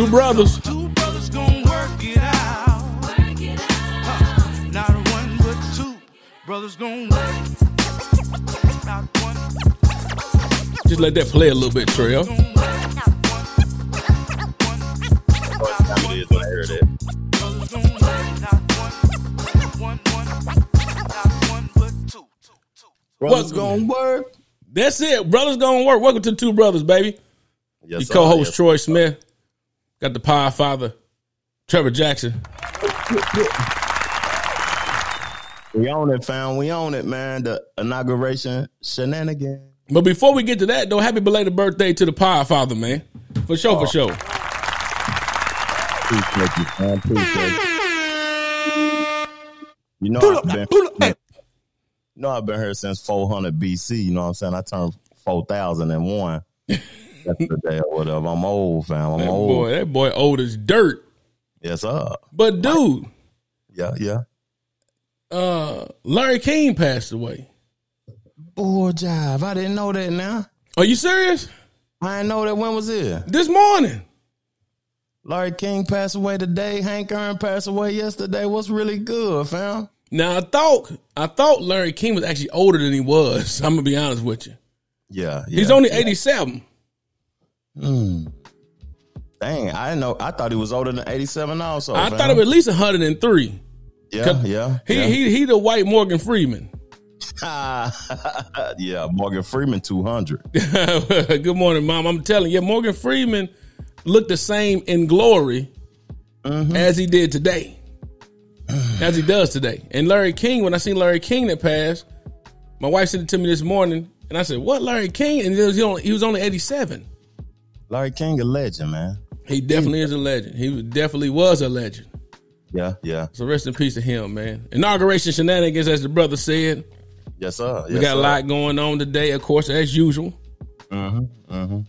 Two brothers. Two brothers gonna work it out. Huh. Not one but two brothers gonna work. Not one. Just let that play a little bit, Trail. It is when I hear that. Brothers gonna work. Gonna work. That's it. Brothers gonna work. Welcome to Two Brothers, baby. Yes, Your co-host Yes. Troy Smith. Got the Power Father, Trevor Jackson. We own it, fam. We own it, man. The inauguration shenanigan. But before we get to that, though, happy belated birthday to the Power Father, man. For sure, for sure. Appreciate you, man. Appreciate you. You know, I've been, you know, I've been here since 400 BC. You know what I'm saying? I turned 4001 yesterday or whatever. I'm old, fam. I'm That old. boy, that boy old as dirt. Yes, sir. But dude, Yeah, yeah. uh, Larry King passed away. Boy, jive. I didn't know that now. Are you serious? I didn't know that. When was it? This morning. Larry King passed away today. Hank Aaron passed away yesterday. What's really good, fam? Now I thought I thought Larry King was actually older than he was. I'm gonna be honest with you. Yeah, yeah. He's only 87. Mm. Dang, I didn't know. I thought he was older than 87 also. I fam. thought it was at least 103. Yeah, yeah. He yeah. he he the white Morgan Freeman. yeah, Morgan Freeman 200. Good morning, mom. I'm telling you, Morgan Freeman looked the same in glory Mm-hmm. as he did today, as he does today. And Larry King, when I seen Larry King that passed, my wife sent it to me this morning, and I said, "What, Larry King?" And he was, only, he was only 87. Larry King, a legend, man. He definitely is a legend. He definitely was a legend. Yeah, yeah. So rest in peace to him, man. Inauguration shenanigans, as the brother said. Yes, sir. We got a lot going on today, of course, as usual. Mm-hmm, mm-hmm.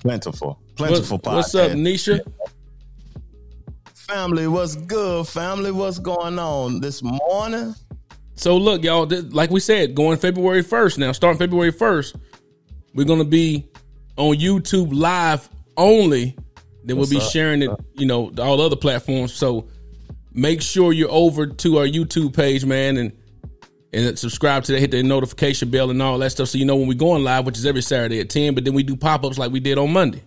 Plentiful. What- Plentiful podcast. what's up, Nisha? Family, what's good? Family, what's going on this morning? So look, y'all, this, like we said, going February 1st now, starting February 1st, we're going to be on YouTube live only. Then we'll be sir. sharing it, you know, to all other platforms. So make sure you're over to our YouTube page, man, and and subscribe to that, hit the notification bell and all that stuff so you know when we're going live, which is every Saturday at 10. But then we do pop-ups like we did on Monday.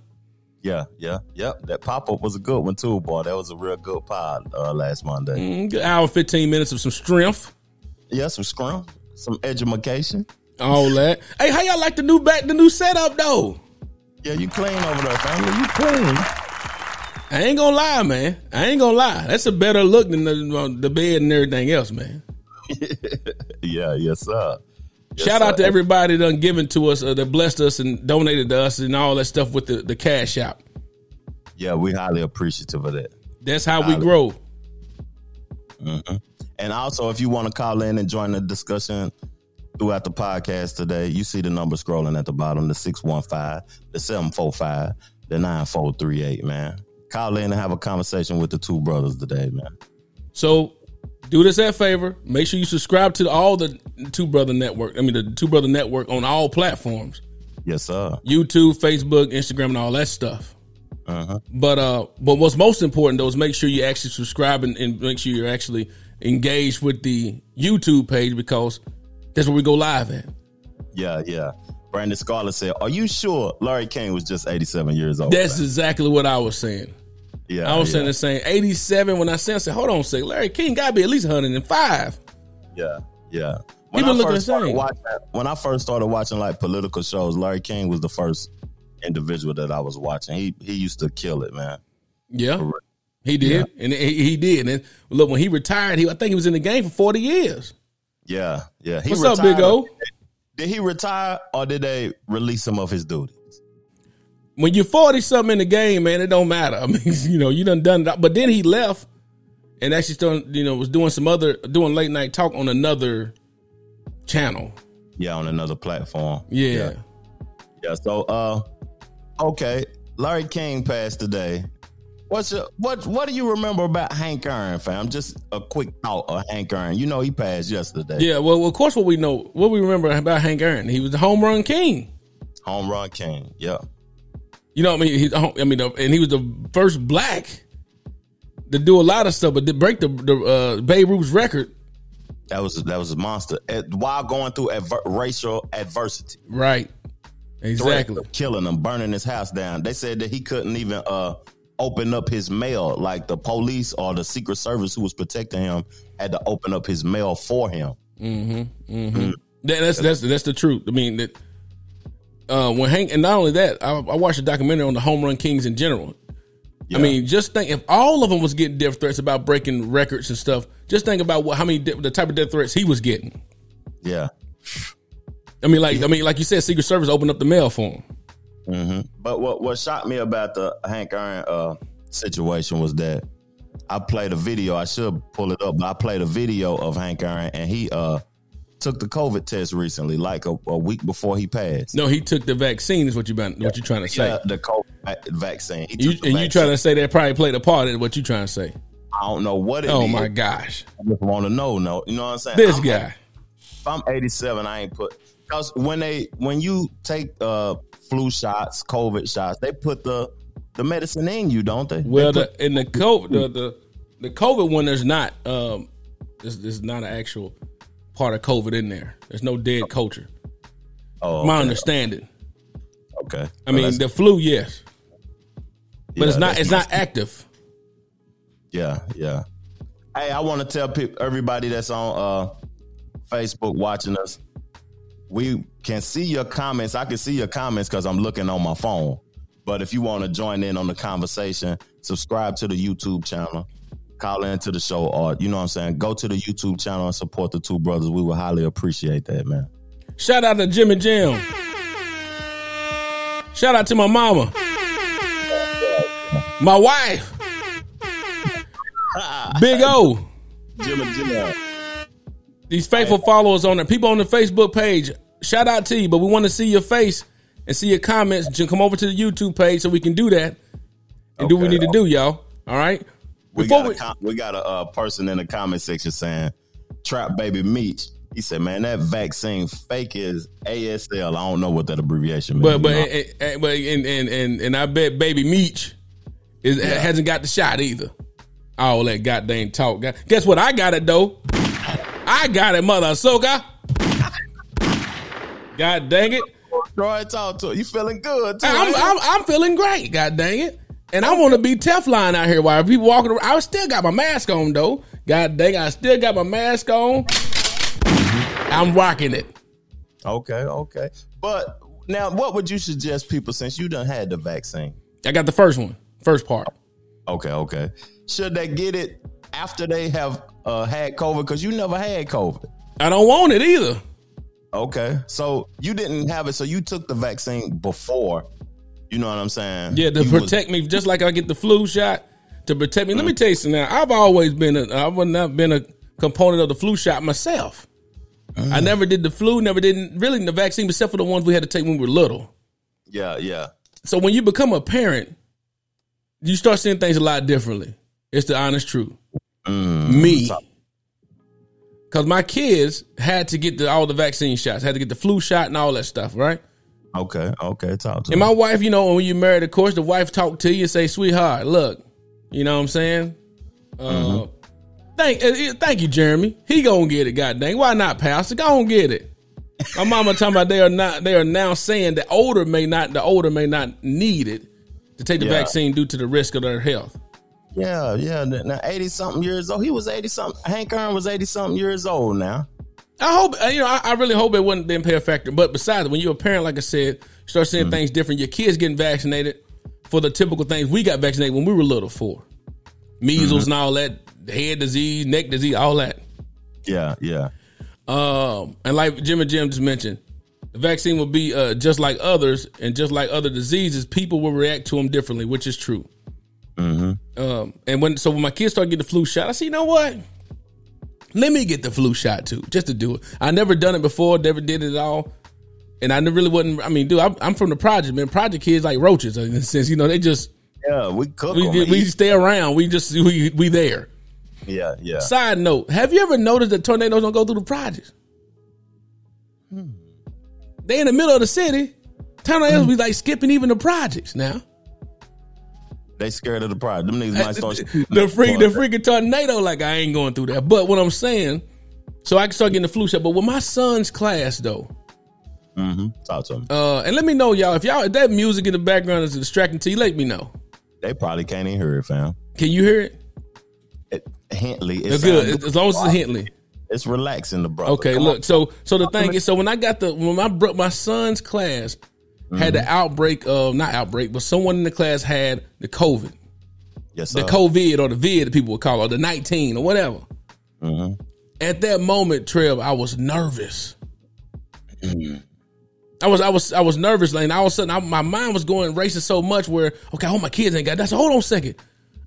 Yeah, yeah, yep. That pop up was a good one too, boy. That was a real good pod uh, last Monday. Mm, good hour 15 minutes of some strength. Yeah, some scrum, some education. All that. hey, how y'all like the new back, the new setup though? Yeah, you clean over there, family. You clean. I ain't gonna lie, man. I ain't gonna lie. That's a better look than the, the bed and everything else, man. Yeah, yes, sir. Yes, Shout out sir. to everybody that done given to us, uh, that blessed us and donated to us and all that stuff with the, the cash out. Yeah, we highly appreciative of that. That's how we Highly. grow. And also, if you want to call in and join the discussion throughout the podcast today, you see the number scrolling at the bottom the 615, the 745, the 9438, man. Call in and have a conversation with the two brothers today, man. So do this that favor. Make sure you subscribe to all the Two Brother Network. I mean, the Two Brother Network on all platforms Yes, sir. YouTube, Facebook, Instagram, and all that stuff. Uh-huh. But uh, but what's most important though is make sure you actually subscribe and, and make sure you're actually engaged with the YouTube page because that's where we go live at. Yeah, yeah. Brandon Scarlett said, Are you sure Larry King was just 87 years old? That's exactly what I was saying. yeah, I was yeah, saying the same. 87 when I said, I said, hold on a second. Larry King got to be at least 105. Yeah, yeah. He When I, looking first the started same. watching, when I first started watching like political shows, Larry King was the first individual that I was watching. He he used to kill it, man. Yeah, he did. And he, he did. And look, when he retired, he I think he was in the game for 40 years. Yeah, yeah. He What's up, Big O? Did he retire or did they release him of his duties? When you're 40 something in the game, man, it don't matter. I mean, you know, you done done it. But then he left and actually started, you know, was doing some other, doing late night talk on another channel. Yeah, on another platform. Yeah. yeah. Yeah, So, uh, okay, Larry King passed today. What's your, what? What do you remember about Hank Aaron, fam? Just a quick thought of Hank Aaron. You know he passed yesterday. Yeah. Well, of course, what we know, what we remember about Hank Aaron, he was the home run king. Home run king. Yeah. You know what I mean? He, I mean, and he was the first black to do a lot of stuff, but to break the, the uh, Babe Ruth's record, That was that was a monster. At, while going through adver- racial adversity, right? Exactly. Killing him, burning his house down. They said that he couldn't even uh open up his mail. Like the police or the Secret Service who was protecting him had to open up his mail for him. Mm-hmm, mm-hmm. Mm. That, that's that's that's the truth. I mean that. Uh, when Hank, and not only that, I, I watched a documentary on the home run kings in general. Yeah. I mean, just think if all of them was getting death threats about breaking records and stuff. Just think about what how many the type of death threats he was getting. yeah. I mean, like I mean, like you said, Secret Service opened up the mail for him. Hmm But what what shocked me about the Hank Aaron uh, situation was that I played a video. I should pull it up, but I played a video of Hank Aaron, and he uh took the COVID test recently, like a, a week before he passed. No, he took the vaccine. Is what you been what you trying to say? Yeah, the COVID vaccine. You, and you trying to say that probably played a part in what you trying to say? I don't know what it Oh is. my gosh, I just want to know. No, you know what I'm saying. this I'm, guy. If I'm 87, I ain't put because when they when you take uh flu shots, COVID shots, they put the the medicine in you, don't they? Well, They put- the, in the COVID, the, the the COVID one, there's not um, there's, there's not an actual part of COVID in there. There's no dead culture. oh, My understanding. okay. I Well, mean, the flu, yes, but yeah, it's not it's not active. Yeah, yeah. Hey, I want to tell people, everybody that's on uh, Facebook watching us, we can see your comments. I can see your comments because I'm looking on my phone. But if you want to join in on the conversation, subscribe to the YouTube channel, call into the show, or you know what I'm saying, go to the YouTube channel and support the two brothers. We would highly appreciate that, man. Shout out to Jimmy Jim. Shout out to my mama, my wife, Big O. Jimmy, Jimmy. these faithful followers on there, people on the Facebook page. Shout out to you, but we want to see your face and see your comments. Come over to the YouTube page so we can do that and do what we need to do, y'all. All right. We got, we, a com- we got a uh, person in the comment section saying, Trap Baby Meech. He said, man, that vaccine fake is ASL. I don't know what that abbreviation means. but but and, and- but and, and and and I bet Baby Meech is hasn't got the shot either. All that goddamn talk. Guess what? I got it though. I got it, mother Ahsoka. God dang it. Troy, talk to her. You feeling good, too. I'm. I'm, I'm feeling great. God dang it. And I want to be Teflon out here while people walking around. I still got my mask on though. God dang, I still got my mask on. I'm rocking it. okay, okay. But now, what would you suggest people since you done had the vaccine? I got the first one, first part. Okay, okay. Should they get it after they have uh, had COVID? Because you never had COVID. I don't want it either. Okay, so you didn't have it, so you took the vaccine before. You know what I'm saying? Yeah, to You was- protect me, just like I get the flu shot to protect me. Let me mm. tell you something. Now, I've always been a, I've not been a component of the flu shot myself. I mm. never did the flu, never didn't really the vaccine, except for the ones we had to take when we were little. yeah, yeah. So when you become a parent, you start seeing things a lot differently. It's the honest truth. Mm. Me. Because my kids had to get the, all the vaccine shots, had to get the flu shot and all that stuff, right? Okay, okay. Talk to And me. my wife, you know, when you married, of course, the wife talk to you and say, sweetheart, look, you know what I'm saying? Uh, thank, uh, thank you, Jeremy. He gonna get it, god dang. Why not, Pastor? Go on get it. My mama talking about they are not, they are now saying the older may not, the older may not need it to take the Yeah. vaccine due to the risk of their health. Yeah, yeah. Now, 80 something years old. He was 80 something. Hank Aaron was 80 something years old now. I hope uh, you know. I, I really hope it wasn't didn't play a factor. But besides, when you're a parent, like I said, start seeing things different. Your kids getting vaccinated for the typical things we got vaccinated when we were little for, measles and all that, head disease, neck disease, all that. Yeah, yeah. Um, and like Jim and Jim just mentioned, the vaccine will be uh, just like others, and just like other diseases, people will react to them differently, which is true. Mm-hmm. Um, and when so when my kids started getting the flu shot, I said, you know what? Let me get the flu shot too, just to do it. I never done it before, never did it at all, and I really wasn't. I mean, dude, I'm, I'm from the project, man. Project kids like roaches in a sense, you know. They just Yeah, we cook we, 'em, we stay around. We just we we there. Yeah, yeah. Side note: Have you ever noticed that tornadoes don't go through the projects? Hmm. They in the middle of the city. Tornadoes hmm. be like skipping even the projects now. They scared of the pride. Them niggas might start the freak, the freaking tornado. Like I ain't going through that. But what I'm saying, so I can start getting the flu shot. But with my son's class though, Mhm. Talk to them. uh, and let me know y'all if y'all if that music in the background is distracting to you. Let me know. They probably can't even hear it, fam. Can you hear it? It, Hintley, It's sound good as long as it's Hintley. It's relaxing, the brother. Okay, Come look. on. So so the thing is, so when I got the when my bro, my son's class had the outbreak of not outbreak, but someone in the class had the COVID, yes, the. COVID or the vid that people would call it, or the nineteen or whatever. Mhm. At that moment, Trev, I was nervous. I was I was I was nervous, Lane. all of a sudden I, my mind was going racing so much where okay, I hope my kids ain't got that. So hold on a second.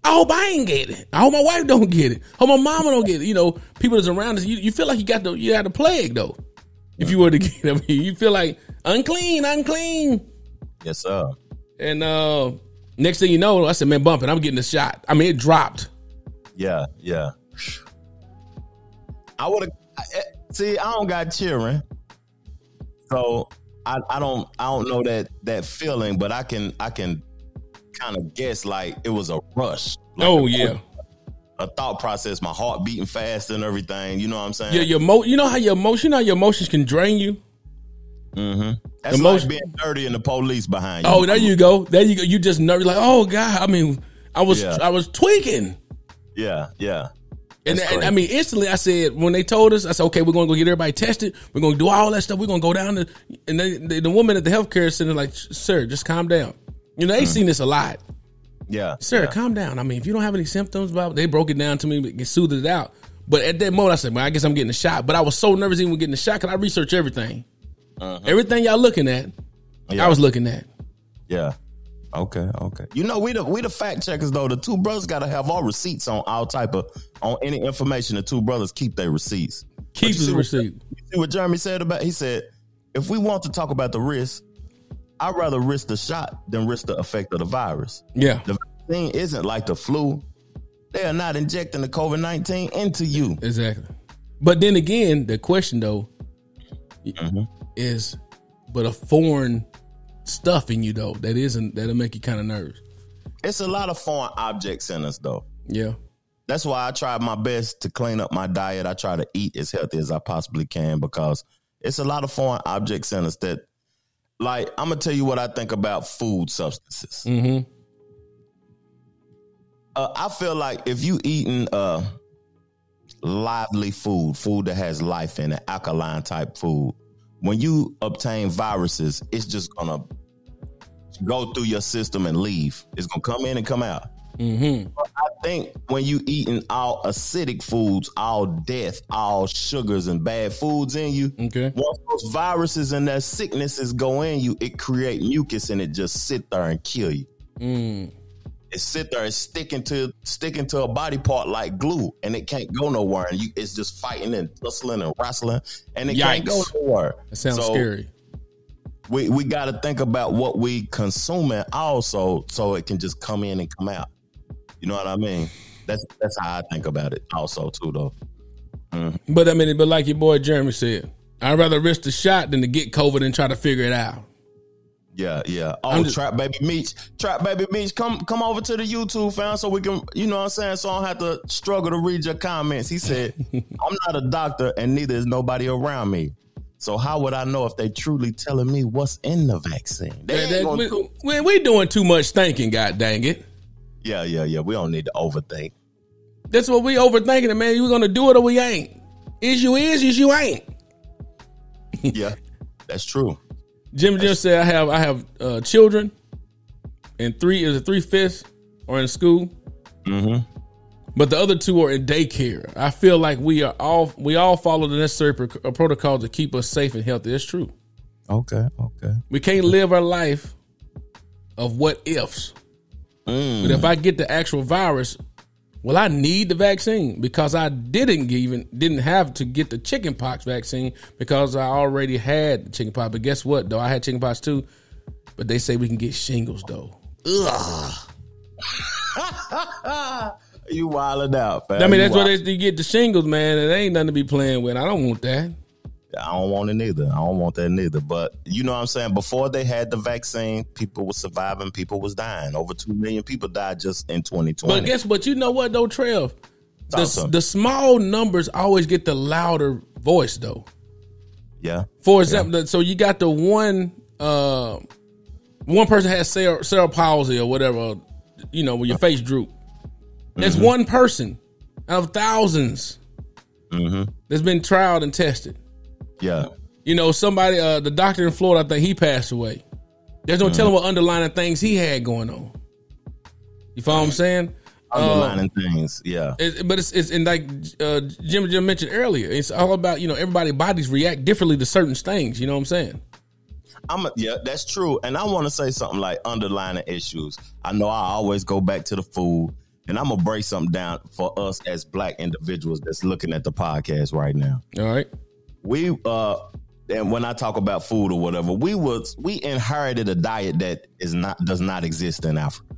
I hope I ain't get it. I hope my wife don't get it. I Hope my mama don't get it. You know, people that's around us, you, you feel like you got the you got the plague though. If you were to get I mean, you feel like unclean, unclean. Yes, sir. And uh next thing you know, I said, man, bumping, I'm getting a shot. I mean, it dropped. Yeah, yeah. I would have see. I don't got children. so I, I don't I don't know that that feeling, but I can I can kind of guess like it was a rush. Like Oh yeah. A thought process, my heart beating fast and everything. You know what I'm saying? Yeah, your mo- you know how your emotion, you know how your emotions can drain you. Mm-hmm. That's Emotion- like being dirty and the police behind you. Oh, there you go. There you go. You just nervous, like, oh god. I mean, I was Yeah. I was tweaking, Yeah, yeah. and, and I mean, instantly I said when they told us, I said, okay, we're gonna go get everybody tested. We're gonna do all that stuff. We're gonna go down to, and they, the, the woman at the healthcare center like, sir, just calm down. You know, they seen this a lot. Yeah, Sir, yeah. calm down. I mean, if you don't have any symptoms, about they broke it down to me, but soothed it out. But at that moment, I said, "Man, I guess I'm getting a shot." But I was so nervous even getting the shot because I researched everything. Everything y'all looking at, Uh-huh. Yeah. I was looking at. Yeah. Okay, okay. You know, we the we the fact checkers though. The two brothers gotta have all receipts on all type of on any information. The two brothers keep their receipts. Keep you his see what- receipt. You see what Jeremy said about? He said, if we want to talk about the risk, I'd rather risk the shot than risk the effect of the virus. Yeah, The vaccine isn't like the flu. They are not injecting the COVID nineteen into you. exactly. But then again, the question though Mm-hmm. is, but a foreign stuff in you though that isn't that'll make you kind of nervous. It's a lot of foreign objects in us though. Yeah, That's why I try my best to clean up my diet. I try to eat as healthy as I possibly can because it's a lot of foreign objects in us that, like, I'm gonna tell you what I think about food substances. mm-hmm. Uh, I feel like if you eating uh, lively food, food that has life in it, alkaline type food, when you obtain viruses, it's just gonna go through your system and leave. It's gonna come in and come out. Mm-hmm. Think when you eating all acidic foods, all death, all sugars and bad foods in you, Okay. once those viruses and that sicknesses go in you, it create mucus and it just sit there and kill you. Mm. It sit there and sticking to sticking to a body part like glue, and it can't go nowhere. And you, it's just fighting and tussling and wrestling, and it can't go nowhere. That sounds So, scary. We we got to think about what we consuming also, so it can just come in and come out. You know what I mean? That's that's how I think about it. Also, too, though. Mm-hmm. But I mean, but like your boy Jeremy said, I'd rather risk the shot than to get COVID and try to figure it out. Yeah, yeah. Oh, just- Trap Baby Meech. Trap Baby Meech, come come over to the YouTube fan so we can, you know what I'm saying? So I don't have to struggle to read your comments. He said, I'm not a doctor and neither is nobody around me. So how would I know if they truly telling me what's in the vaccine? They That- we, we, we doing too much thinking, god dang it. Yeah, yeah, yeah. We don't need to overthink. That's what we overthinking it, man. We're gonna do it or we ain't. Is you is, is you ain't. Yeah, that's true. Jimmy Jim said I have I have uh, children and three is it three fifths are in school. Mm-hmm. But the other two are in daycare. I feel like we are all we all follow the necessary pro- uh, protocol to keep us safe and healthy. It's true. Okay, okay. We can't live our life of what ifs. Mm. But if I get the actual virus, well, I need the vaccine because I didn't even didn't have to get the chickenpox vaccine because I already had the chickenpox. But guess what? Though I had chickenpox too, but they say we can get shingles though. Ugh. You wilding out, fam. I mean, that's why they, they get the shingles, man. It ain't nothing to be playing with. I don't want that. I don't want it neither. I don't want that neither. But you know what I'm saying? Before they had the vaccine, people were surviving, people was dying. Over two million people died just in 2020. But guess what? You know what though, Trev? To the small numbers always get the louder voice though. yeah. For example, so you got the one uh one person has cerebral, palsy or whatever, you know, when your face droop. That's Mm-hmm. one person out of 1000s that's been trialed and tested. Yeah. You know, somebody, uh, the doctor in Florida, I think he passed away. There's no telling what underlying things he had going on. You follow what I'm saying? Uh, Underlining things. Yeah. it, but it's it's and like uh, Jim Jim mentioned earlier, it's all about you know everybody bodies react differently to certain things. You know what I'm saying? I'm a, yeah, that's true. And I want to say something like underlining issues. I know I always go back to the food, and I'm gonna break something down for us as black individuals that's looking at the podcast right now. All right. We uh and when I talk about food or whatever, we was we inherited a diet that is not does not exist in Africa.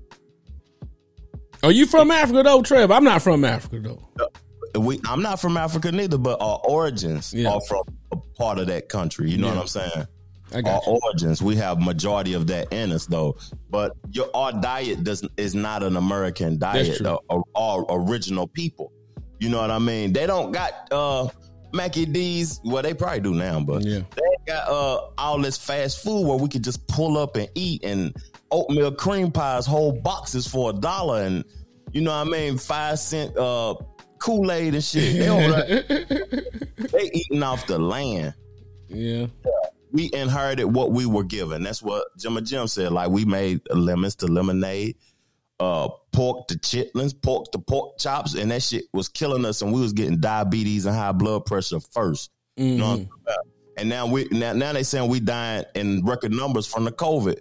Are you from Africa though, Trev? I'm not from Africa though. We I'm not from Africa neither, but our origins Yeah. are from a part of that country. You know Yeah. what I'm saying? Our you. origins. We have majority of that in us, though. But your our diet does is not an American diet. though. Our, our original people. You know what I mean? They don't got uh Mackie D's. Well, they probably do now, but Yeah. they got uh all this fast food where we could just pull up and eat and oatmeal cream pies, whole boxes for a dollar, and you know what I mean, five cent uh Kool Aid and shit. They don't. they eating off the land Yeah. we inherited what we were given. That's what Jim and Jim said. Like we made lemons to lemonade, uh, pork to chitlins, pork to pork chops, and that shit was killing us, and we was getting diabetes and high blood pressure 1st You know what I'm talking about? And now we now now they saying we dying in record numbers from the COVID.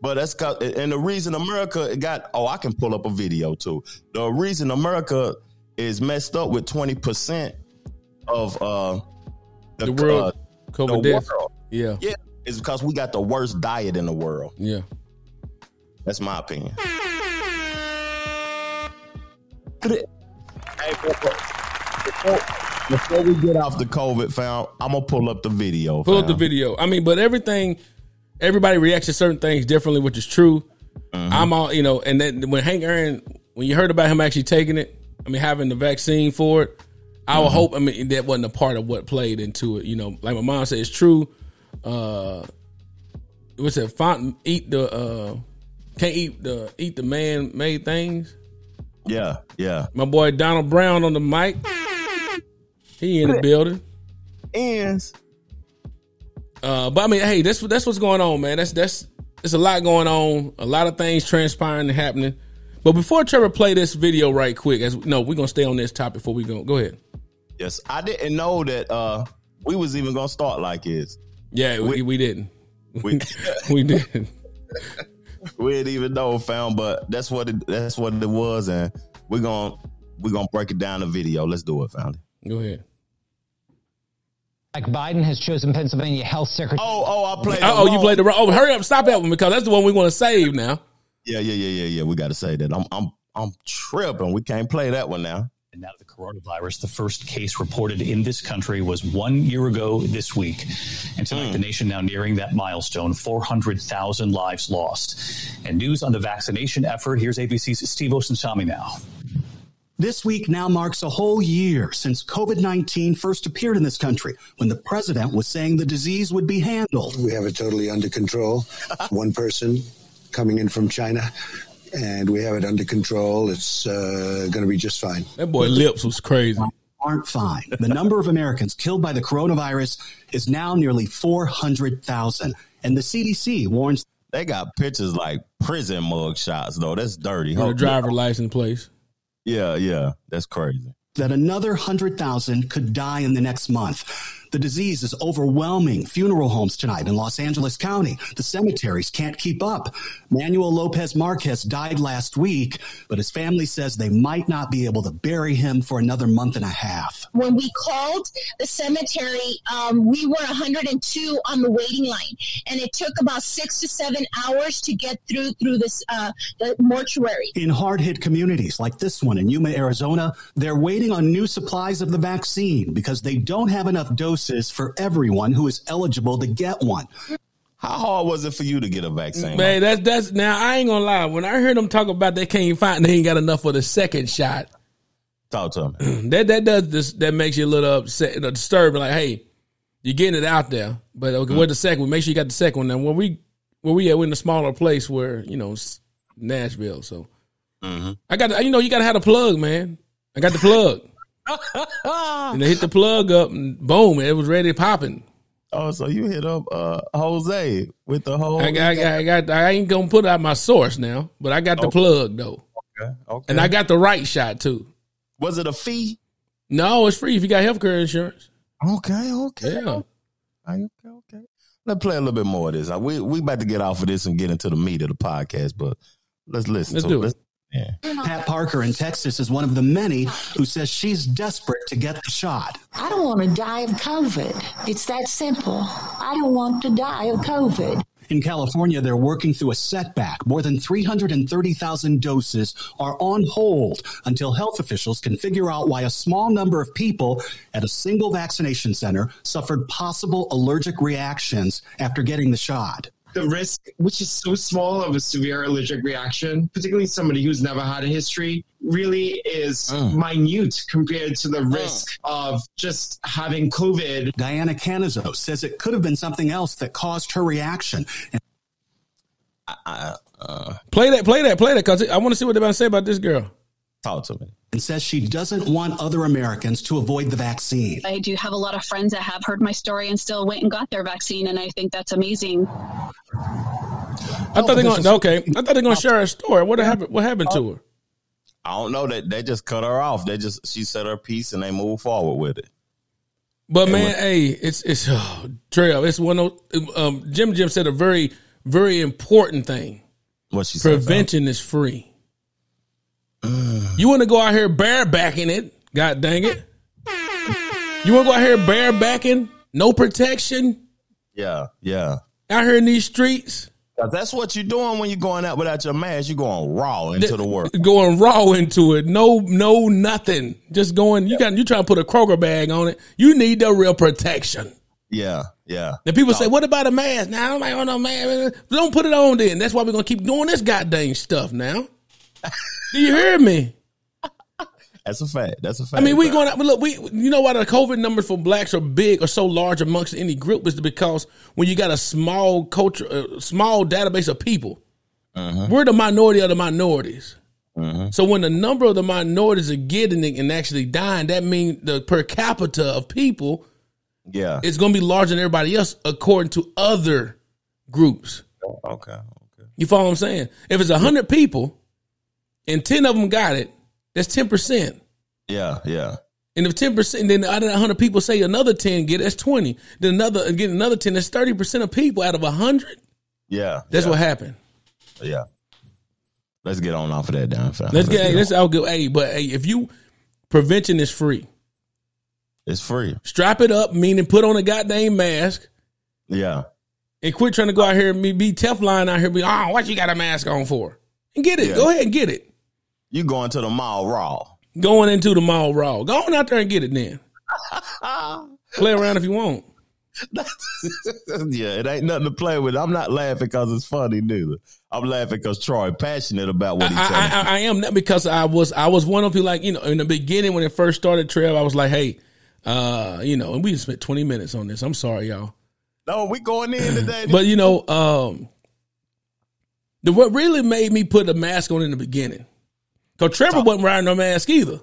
But that's cause, and the reason America got oh I can pull up a video too. The reason America is messed up with twenty percent of uh The world uh, COVID the deaths. world. Yeah. Yeah, is because we got the worst diet in the world. Yeah. That's my opinion. Hey, before, before- we get off the COVID, fam, I'm gonna pull up the video. Pull up the video. I mean, but everything, everybody reacts to certain things differently, which is true. Mm-hmm. I'm all you know, and then when Hank Aaron, when you heard about him actually taking it, I mean, having the vaccine for it, I would hope. I mean, that wasn't a part of what played into it. You know, like my mom said, it's true. Uh, what's that? Font, eat the uh, can't eat the eat the man made things. Yeah, yeah. My boy Donald Brown on the mic. He in the building. Ends. Uh, but I mean, hey, that's that's what's going on, man. That's that's it's a lot going on, a lot of things transpiring and happening. But before Trevor play this video right quick, as no, we're gonna stay on this topic before we go. Go ahead. Yes, I didn't know that uh we was even gonna start like this. Yeah, we, we didn't. We We didn't. we didn't even know, fam. But that's what it that's what it was, and we're gonna we're gonna break it down the video. Let's do it, fam. Go ahead. Like Biden has chosen Pennsylvania Health Secretary. Oh, oh, I played. Oh, the you played the wrong. Oh, hurry up, stop that one because that's the one we want to save now. Yeah, yeah, yeah, yeah, yeah. We got to say that. I'm, I'm, I'm tripping. We can't play that one now. And now the coronavirus, the first case reported in this country was one year ago this week. And tonight, the hmm. nation now nearing that milestone 400,000 lives lost. And news on the vaccination effort. Here's ABC's Steve Osunsami now. This week now marks a whole year since COVID 19 first appeared in this country when the president was saying the disease would be handled. We have it totally under control. One person coming in from China, and we have it under control. It's uh, going to be just fine. That boy lips was crazy. Aren't fine. The number of Americans killed by the coronavirus is now nearly 400,000. And the CDC warns They got pictures like prison mug shots though. That's dirty. With Huh? a driver license place. Yeah, yeah. That's crazy. that another 100,000 could die in the next month. The disease is overwhelming funeral homes tonight in Los Angeles County. The cemeteries can't keep up. Manuel Lopez Marquez died last week, but his family says they might not be able to bury him for another month and a half. when we called the cemetery, um, we were 102 on the waiting line, and it took about six to seven hours to get through through this uh, the mortuary. In hard hit communities like this one in Yuma, Arizona, they're waiting on new supplies of the vaccine because they don't have enough doses doses for everyone who is eligible to get one. How hard was it for you to get a vaccine? Man, that's that's now I ain't gonna lie. When I heard them talk about they can't find they ain't got enough for the second shot, Talk to them. that that does this that makes you a little upset you know, disturbing. Like, hey, you're getting it out there, but okay, mm-hmm. where's the second one? Make sure you got the second one. Now, when we where we uh, at, we're in a smaller place where you know Nashville, so mm-hmm. I got you know you got to have a plug, man. I got the plug, and they hit the plug up, and boom, it was ready popping. Oh, so you hit up uh, Jose with the whole. I got, I got, I got, I ain't gonna put out my source now, but I got the plug though, Okay, okay. and I got the right shot too. was it a fee? No, it's free if you got health care insurance. Okay, okay. Yeah. Okay, okay. Let's play a little bit more of this. We we about to get off of this and get into the meat of the podcast, but let's listen Let's to do it. Let's- Yeah. Pat Parker in Texas is one of the many who says she's desperate to get the shot. I don't want to die of COVID. It's that simple. I don't want to die of COVID. In California, they're working through a setback. More than 330,000 doses are on hold until health officials can figure out why a small number of people at a single vaccination center suffered possible allergic reactions after getting the shot. The risk, which is so small of a severe allergic reaction, particularly somebody who's never had a history, really is minute compared to the risk of just having COVID. Diana Canizo says it could have been something else that caused her reaction. Uh, play that, play that, play that, because I want to see what they're about to say about this girl. Talk to me. And says she doesn't want other Americans to avoid the vaccine. I do have a lot of friends that have heard my story and still went and got their vaccine, and I think that's amazing. I thought they're going to okay. I thought they're going to share her story. What happened? What happened to her? I don't know that they just cut her off. They just she said her piece and they moved forward with it. But man, hey, it's it's oh, Trail. It's one of um, Jim. Jim said a very very important thing. What she said. Prevention is free. You want to go out here barebacking it? God dang it! You want to go out here barebacking? No protection Yeah, yeah. out here in these streets. 'Cause that's what you're doing when you're going out without your mask. You're going raw into the world. going raw into it. No, no, nothing. Just going. You got you trying to put a Kroger bag on it. You need the real protection. Yeah, yeah. And people say, "What about a mask?" Now I'm like, "Oh no, man, don't put it on." Then that's why we're gonna keep doing this goddamn stuff. Now, do you hear me? That's a fact. That's a fact. I mean, we going. Out. Look, we. You know why the COVID numbers for blacks are big or so large amongst any group is because when you got a small culture, a small database of people, uh-huh. we're the minority of the minorities. Uh-huh. So when the number of the minorities are getting it and actually dying, that means the per capita of people Yeah. is going to be larger than everybody else according to other groups. Oh, okay. Okay. You follow what I'm saying? If it's hundred people and ten of them got it, that's ten percent. Yeah. Yeah. And if ten percent, then out of hundred people say another ten get it, that's twenty. Then another uh, get another ten, that's thirty percent of people out of hundred. Yeah. That's yeah, what happened. Yeah. Let's get on off of that down fam. Let's get on. let's all go. Hey, but hey, if you prevention is free, It's free. strap it up, meaning put on a goddamn mask. Yeah. And quit trying to go out here and be, be Teflon out here. Be oh, what you got a mask on for? And get it. Yeah. Go ahead and get it. You going to the mall raw. Going into the mall raw. Go on out there and get it then. Play around if you want. yeah, it ain't nothing to play with. I'm not laughing because it's funny neither. I'm laughing because Troy passionate about what he's I, saying. I, I, I am not because I was I was one of you like you know in the beginning when it first started Trev I was like hey uh you know and we just spent 20 minutes on this I'm sorry y'all no, we going in today. but you know um the what really made me put a mask on in the beginning because Trevor wasn't wearing no mask either.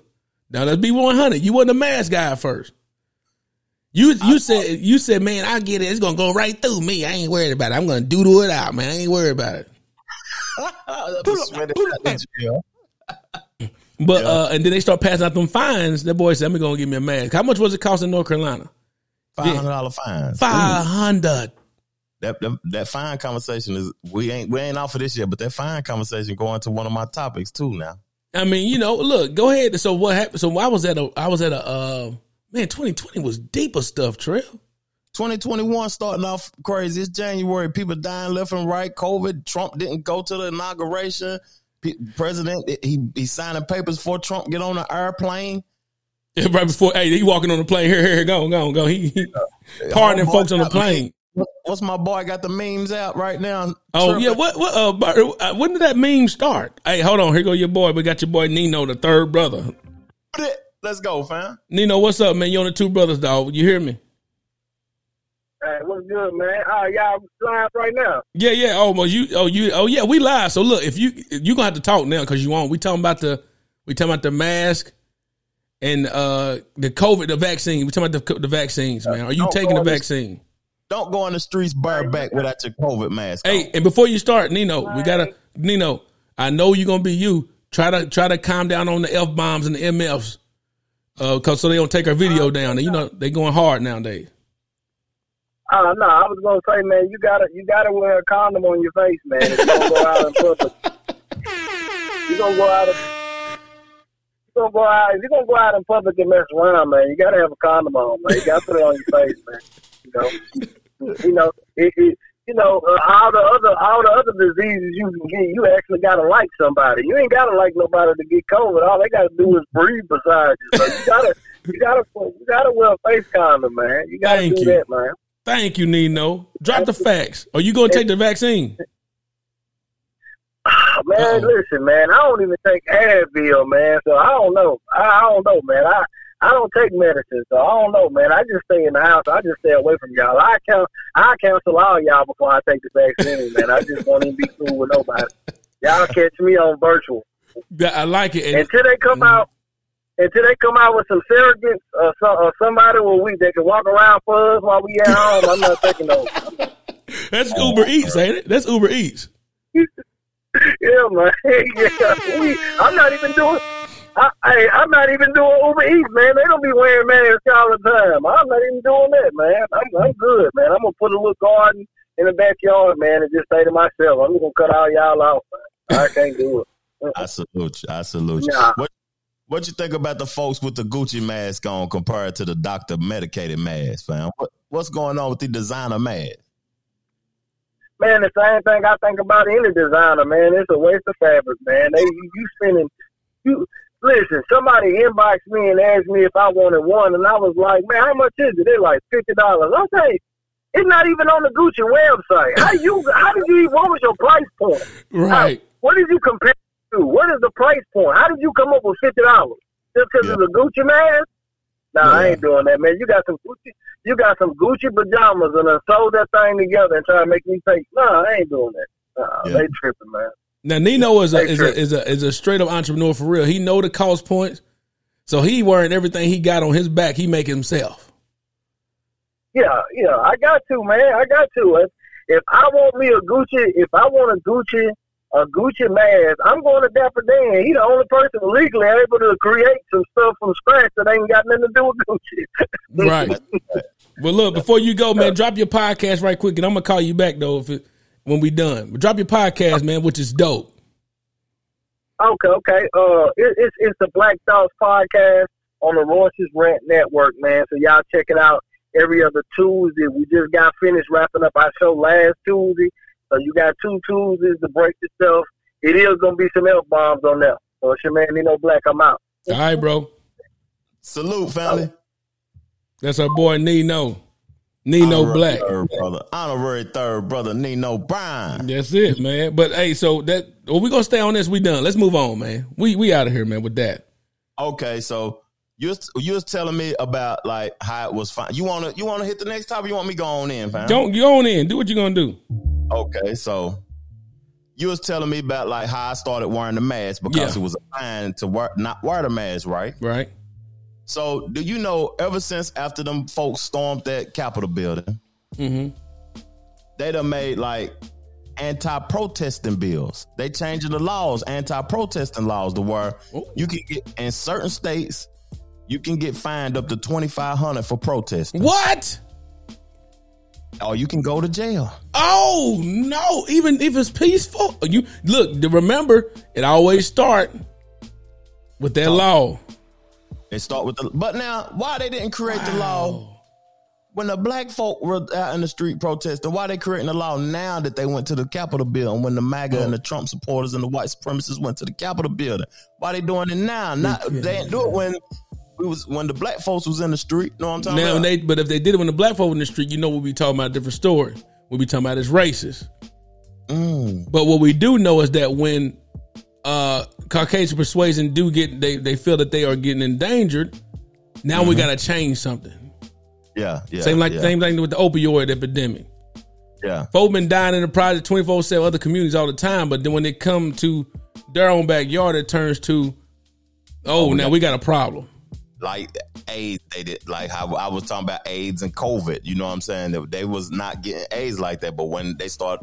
Now let's be 100 you wasn't a mask guy at first. You you said you said man I get it. It's gonna go right through me. I ain't worried about it. I'm gonna doodle it out man. I ain't worried about it. But uh, and then they start passing out them fines. That boy said, "I'm gonna give me a mask." How much was it cost in North Carolina? Five hundred dollar fines. Five hundred. That, that that fine conversation is we ain't we ain't off for this yet, but that fine conversation going to one of my topics too now. I mean, you know, look, go ahead. So what happened? So I was at a, I was at a, uh, man, 2020 was deeper stuff, Trail. 2021 starting off crazy. It's January. People dying left and right. COVID. Trump didn't go to the inauguration. P- President he he signing papers for Trump get on the airplane. right before, hey, he walking on the plane. Here, here, go, go, go. He, he pardoning folks on the plane. Me- What's my boy got the memes out right now? Oh Tripping. yeah, what what uh, Bar- uh, when did that meme start? Hey, hold on, here go your boy. We got your boy Nino, the third brother. Let's go, fam. Nino, what's up, man? You on the two brothers, dog? You hear me? Hey, what's good, man? Uh, y'all live right now. Yeah, yeah. Oh, well, you, oh, you, oh, yeah. We live. So look, if you you gonna have to talk now because you want. We talking about the we talking about the mask and uh the COVID, the vaccine. We talking about the the vaccines, man. Are you taking the on this- vaccine? Don't go on the streets bareback without your COVID mask. Hey, and before you start, Nino, we gotta Nino. I know you're gonna be you. Try to try to calm down on the f bombs and the mfs, uh, cause so they don't take our video down. You know they going hard nowadays. Uh, no, I was gonna say, man, you gotta you gotta wear a condom on your face, man. If you gonna go out in public, you gonna go out. You gonna go out. If you gonna go out in public and mess around, man, you gotta have a condom on, man. You gotta put it on your face, man. You know, you know, it, it, you know, uh, all the other all the other diseases you can get, you actually gotta like somebody. You ain't gotta like nobody to get COVID. All they gotta do is breathe beside you. So you gotta you gotta you gotta wear a face condom, man. You gotta Thank do you. that, man. Thank you, Nino. Drop the facts. Are you gonna take the vaccine? Man, listen, man, I don't even take Advil, man. So I don't know. I, I don't know, man. I I don't take medicine, so I don't know, man. I just stay in the house. I just stay away from y'all. I count. I cancel all y'all before I take the vaccine, man. I just won't even be cool with nobody. Y'all catch me on virtual Yeah, I like it. And- until they come mm. out. Until they come out with some surrogates or, some, or somebody where we they can walk around for us while we at home, I'm not taking those. That's Uber Eats, ain't it? That's Uber Eats. Yeah, man. yeah, we, I'm not even doing. I, I, I'm not even doing Uber Eats, man. They don't be wearing masks all the time. I'm not even doing that, man. I'm, I'm good, man. I'm gonna put a little garden in the backyard, man, and just say to myself, I'm gonna cut all y'all off. Man. I can't do it. I salute you. I salute you. Nah. What what you think about the folks with the Gucci mask on compared to the doctor medicated mask, fam? What, what's going on with the designer mask? Man, the same thing I think about any designer, man. It's a waste of fabric, man. They you, you spending you listen, somebody inboxed me and asked me if I wanted one and I was like, Man, how much is it? They're like fifty dollars. I say, it's not even on the Gucci website. How you how did you even, what was your price point? Right. How- what did you compare to? What is the price point? How did you come up with fifty dollars? Just because it's a Gucci mask? Nah, I ain't doing that, man. You got some Gucci, you got some Gucci pajamas and I sewed that thing together and try to make me pay. Nah, I ain't doing that. Nah, they tripping, man. Now Nino is a is a is a is a straight up entrepreneur for real. He know the cost points, so he wearing everything he got on his back. He make himself. Yeah, yeah, I got to, man. I got to. If, if I want me a Gucci, if I want a Gucci, a Gucci mask, I'm going to Dapper Dan. He the only person legally able to create some stuff from scratch that ain't got nothing to do with Gucci. Right. well, look before you go, man. Drop your podcast right quick, and I'm gonna call you back though if it, when we done. But drop your podcast, man, which is dope. Okay, okay. Uh, it, it's it's the Black Thoughts podcast on the Royce's Rant Network, man. So y'all check it out every other Tuesday. We just got finished wrapping up our show last Tuesday, so you got two Tuesdays to break yourself. It is gonna be some F bombs on there. So it's your man Nino Black. I'm out. All right, bro. Salute, family. That's our boy Nino. Nino Honorary Black. third brother, honorary third brother Nino Brown. That's it, man. But hey, so that well, we gonna stay on this. We done. Let's move on, man. We we out of here, man. With that. Okay, so you you was telling me about like how it was fine. You wanna you wanna hit the next topic? You want me to go on in, fam? Don't go on in. Do what you gonna do. Okay, so you was telling me about like how I started wearing the mask because Yeah. it was a fine to wear, not wear the mask, right? Right. So do you know ever since after them folks stormed that Capitol building, Mm-hmm. they done made like anti-protesting bills. They changing the laws, anti-protesting laws to where you can get in certain states, you can get fined up to twenty five hundred for protesting. What? Or you can go to jail. Oh no! Even if it's peaceful, you look. Remember, it always start with that law. They start with the but now why they didn't create the law when the black folk were out in the street protesting? Why they creating the law now that they went to the Capitol building when the MAGA and the Trump supporters and the white supremacists went to the Capitol building? Why they doing it now? Not they didn't do it when we was when the black folks was in the street. Know what I'm talking Now, about? they, but if they did it when the black folk in the street, you know we'll be talking about a different story. We'll be talking about it's racist. Mm. But what we do know is that when uh Caucasian persuasion do get they they feel that they are getting endangered, now we Mhm. gotta change something. yeah, yeah. same like yeah, same thing with the opioid epidemic. Yeah. Folk been dying in the project twenty four seven other communities all the time, but then when they come to their own backyard, it turns to, oh, Oh, now yeah. we got a problem. like AIDS, they did like how I was talking about AIDS and COVID. You know what I'm saying? They, they was not getting AIDS like that, but when they start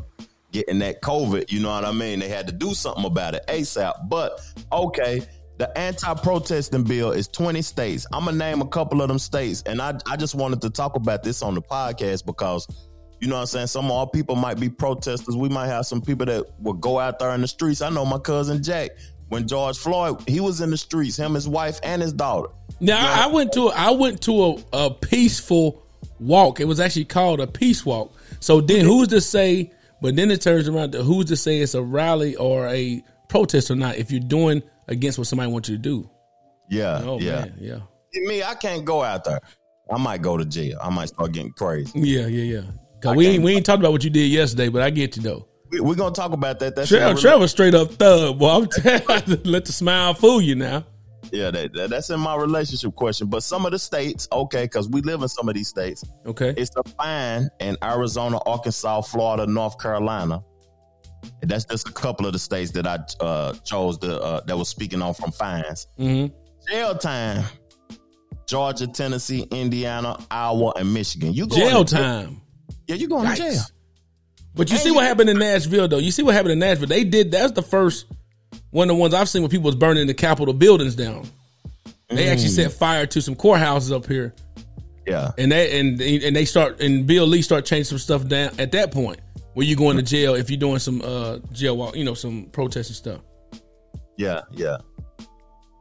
getting that COVID, you know what I mean? They had to do something about it ASAP. But okay, the anti-protesting bill is 20 states. I'm gonna name a couple of them states, and I I just wanted to talk about this on the podcast because. You know what I'm saying? Some of our people might be protesters. We might have some people that will go out there in the streets. I know my cousin Jack, when George Floyd, he was in the streets, him, his wife, and his daughter. Now I I went to I went to a, a peaceful walk. It was actually called a peace walk. So then who's to say? But then it turns around to who's to say it's a rally or a protest or not? If you're doing against what somebody wants you to do. Yeah, Oh yeah. man, yeah, Me, I can't go out there. I might go to jail. I might start getting crazy. yeah, yeah, yeah. Cause we ain't we ain't talked about what you did yesterday, but I get you though. We, we're gonna talk about that. That's Trevor, Trevor straight up thug. Well, I'm telling let the smile fool you now. Yeah, that, that- that's in my relationship question. But some of the states, okay, because we live in some of these states. Okay, It's a fine in Arizona, Arkansas, Florida, North Carolina. And that's just a couple of the states that I uh, chose to, uh, that was speaking on from fines. mm-hmm. Jail time. Georgia, Tennessee, Indiana, Iowa, and Michigan. You go jail time. Yeah, you going Yikes. to jail. But you see what happened in Nashville, though. You see what happened in Nashville. They did. That's the first one of the ones I've seen when people was burning the Capitol buildings down. They actually Mm. set fire to some courthouses up here, Yeah. and they and and they start and Bill Lee start changing some stuff down at that point where you going to jail if you're doing some uh jail walk, you know, some protesting stuff. Yeah, yeah.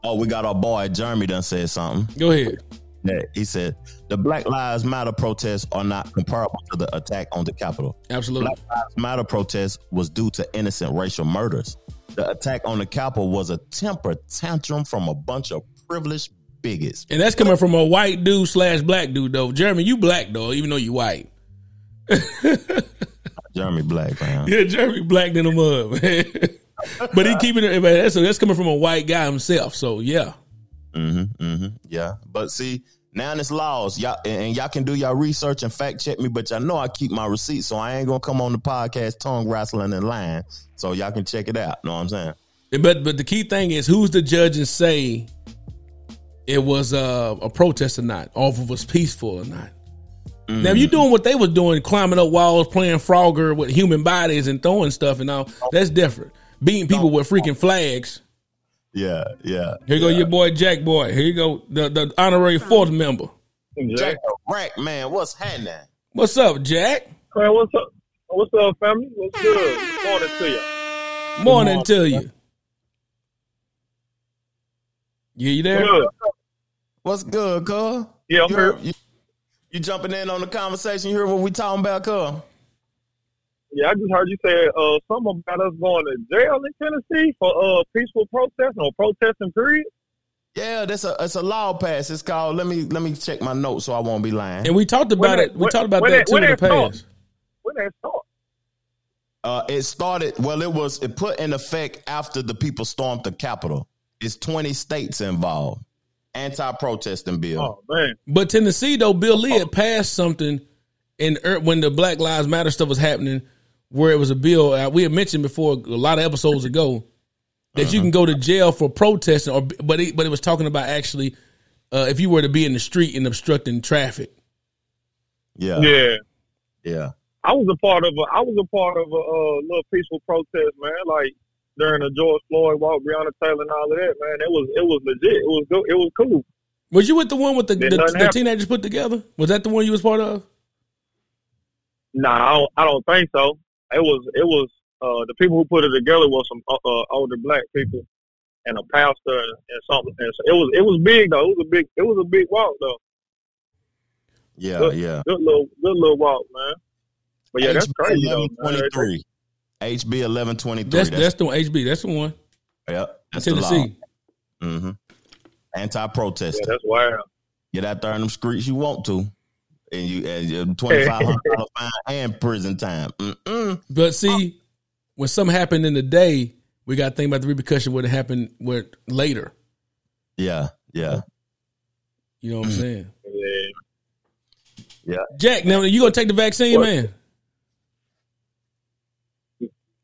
Oh, we got our boy Jeremy done said something. Go ahead. Yeah, he said the Black Lives Matter protests are not comparable to the attack on the Capitol. Absolutely. Black Lives Matter protest was due to innocent racial murders. The attack on the Capitol was a temper tantrum from a bunch of privileged bigots. And that's coming from a white dude slash black dude though. Jeremy, you black though, even though you white. Jeremy Black, man. Yeah, Jeremy black in the mud, man. but he keeping it. That's that's coming from a white guy himself. So yeah. Mm-hmm, mm-hmm. Yeah. But see, now it's laws. Y'all and y'all can do y'all research and fact check me, but y'all know I keep my receipts, so I ain't gonna come on the podcast tongue wrestling and lying. So y'all can check it out. Know what I'm saying? But but the key thing is who's the judge and say it was uh, a protest or not, or if it was peaceful or not. Now, if you doing what they was doing, climbing up walls, playing Frogger with human bodies and throwing stuff and all, that's different. Beating people with freaking flags. Yeah, yeah. Here you go your boy Jack Boy. Here you go the the honorary fourth member. Jack Rack, man, what's happening? What's up, Jack? Man, what's up? What's up, family? What's good? Morning to you. Morning to you. Yeah, you there? Good. What's good, cuz? Yeah, I'm you, here. you, you jumping in on the conversation? You hear what we talking about, cuz? Yeah, I just heard you say uh, something about us going to jail in Tennessee for uh, peaceful protest or protesting period. Yeah, that's a it's a law pass. It's called. Let me let me check my notes so I won't be lying. And we talked about When it. that- We when- talked about that that- too in the that start? past. When that start? Uh, it started. Well, it was it put in effect after the people stormed the Capitol. It's twenty states involved. Anti-protesting bill. Oh man, But Tennessee though, Bill Lee had passed something in er- when the Black Lives Matter stuff was happening, where it was a bill uh, we had mentioned before a lot of episodes ago that you can go to jail for protesting, or but it, but it was talking about actually uh, if you were to be in the street and obstructing traffic. Yeah, yeah. yeah. I was a part of a I was a part of a uh, little peaceful protest, man. Like during the George Floyd walk, Breonna Taylor, and all of that, man. It was it was legit. It was good. It was cool. Was you with the one with the, the, the teenagers put together? Was that the one you was part of? Nah, I don't, I don't think so. It was it was uh, the people who put it together was some uh, uh, older black people and a pastor and, and something. And so it was it was big though. It was a big it was a big walk though. Yeah, good, yeah. Good little good little walk, man. But yeah, that's crazy though. man. 1123. HB eleven twenty three. That's that's the one, HB. That's the one. Yep. That's the Tennessee. law. Mm-hmm. Anti protest. Yeah, that's wild. Get out there in them streets you want to, and you and twenty five hundred dollar fine and prison time. Mm-mm. But see, when something happened in the day, we got to think about the repercussion would have happened with later. Yeah, yeah, You know what I'm saying? Yeah. yeah. Jack, now you gonna take the vaccine, What? man?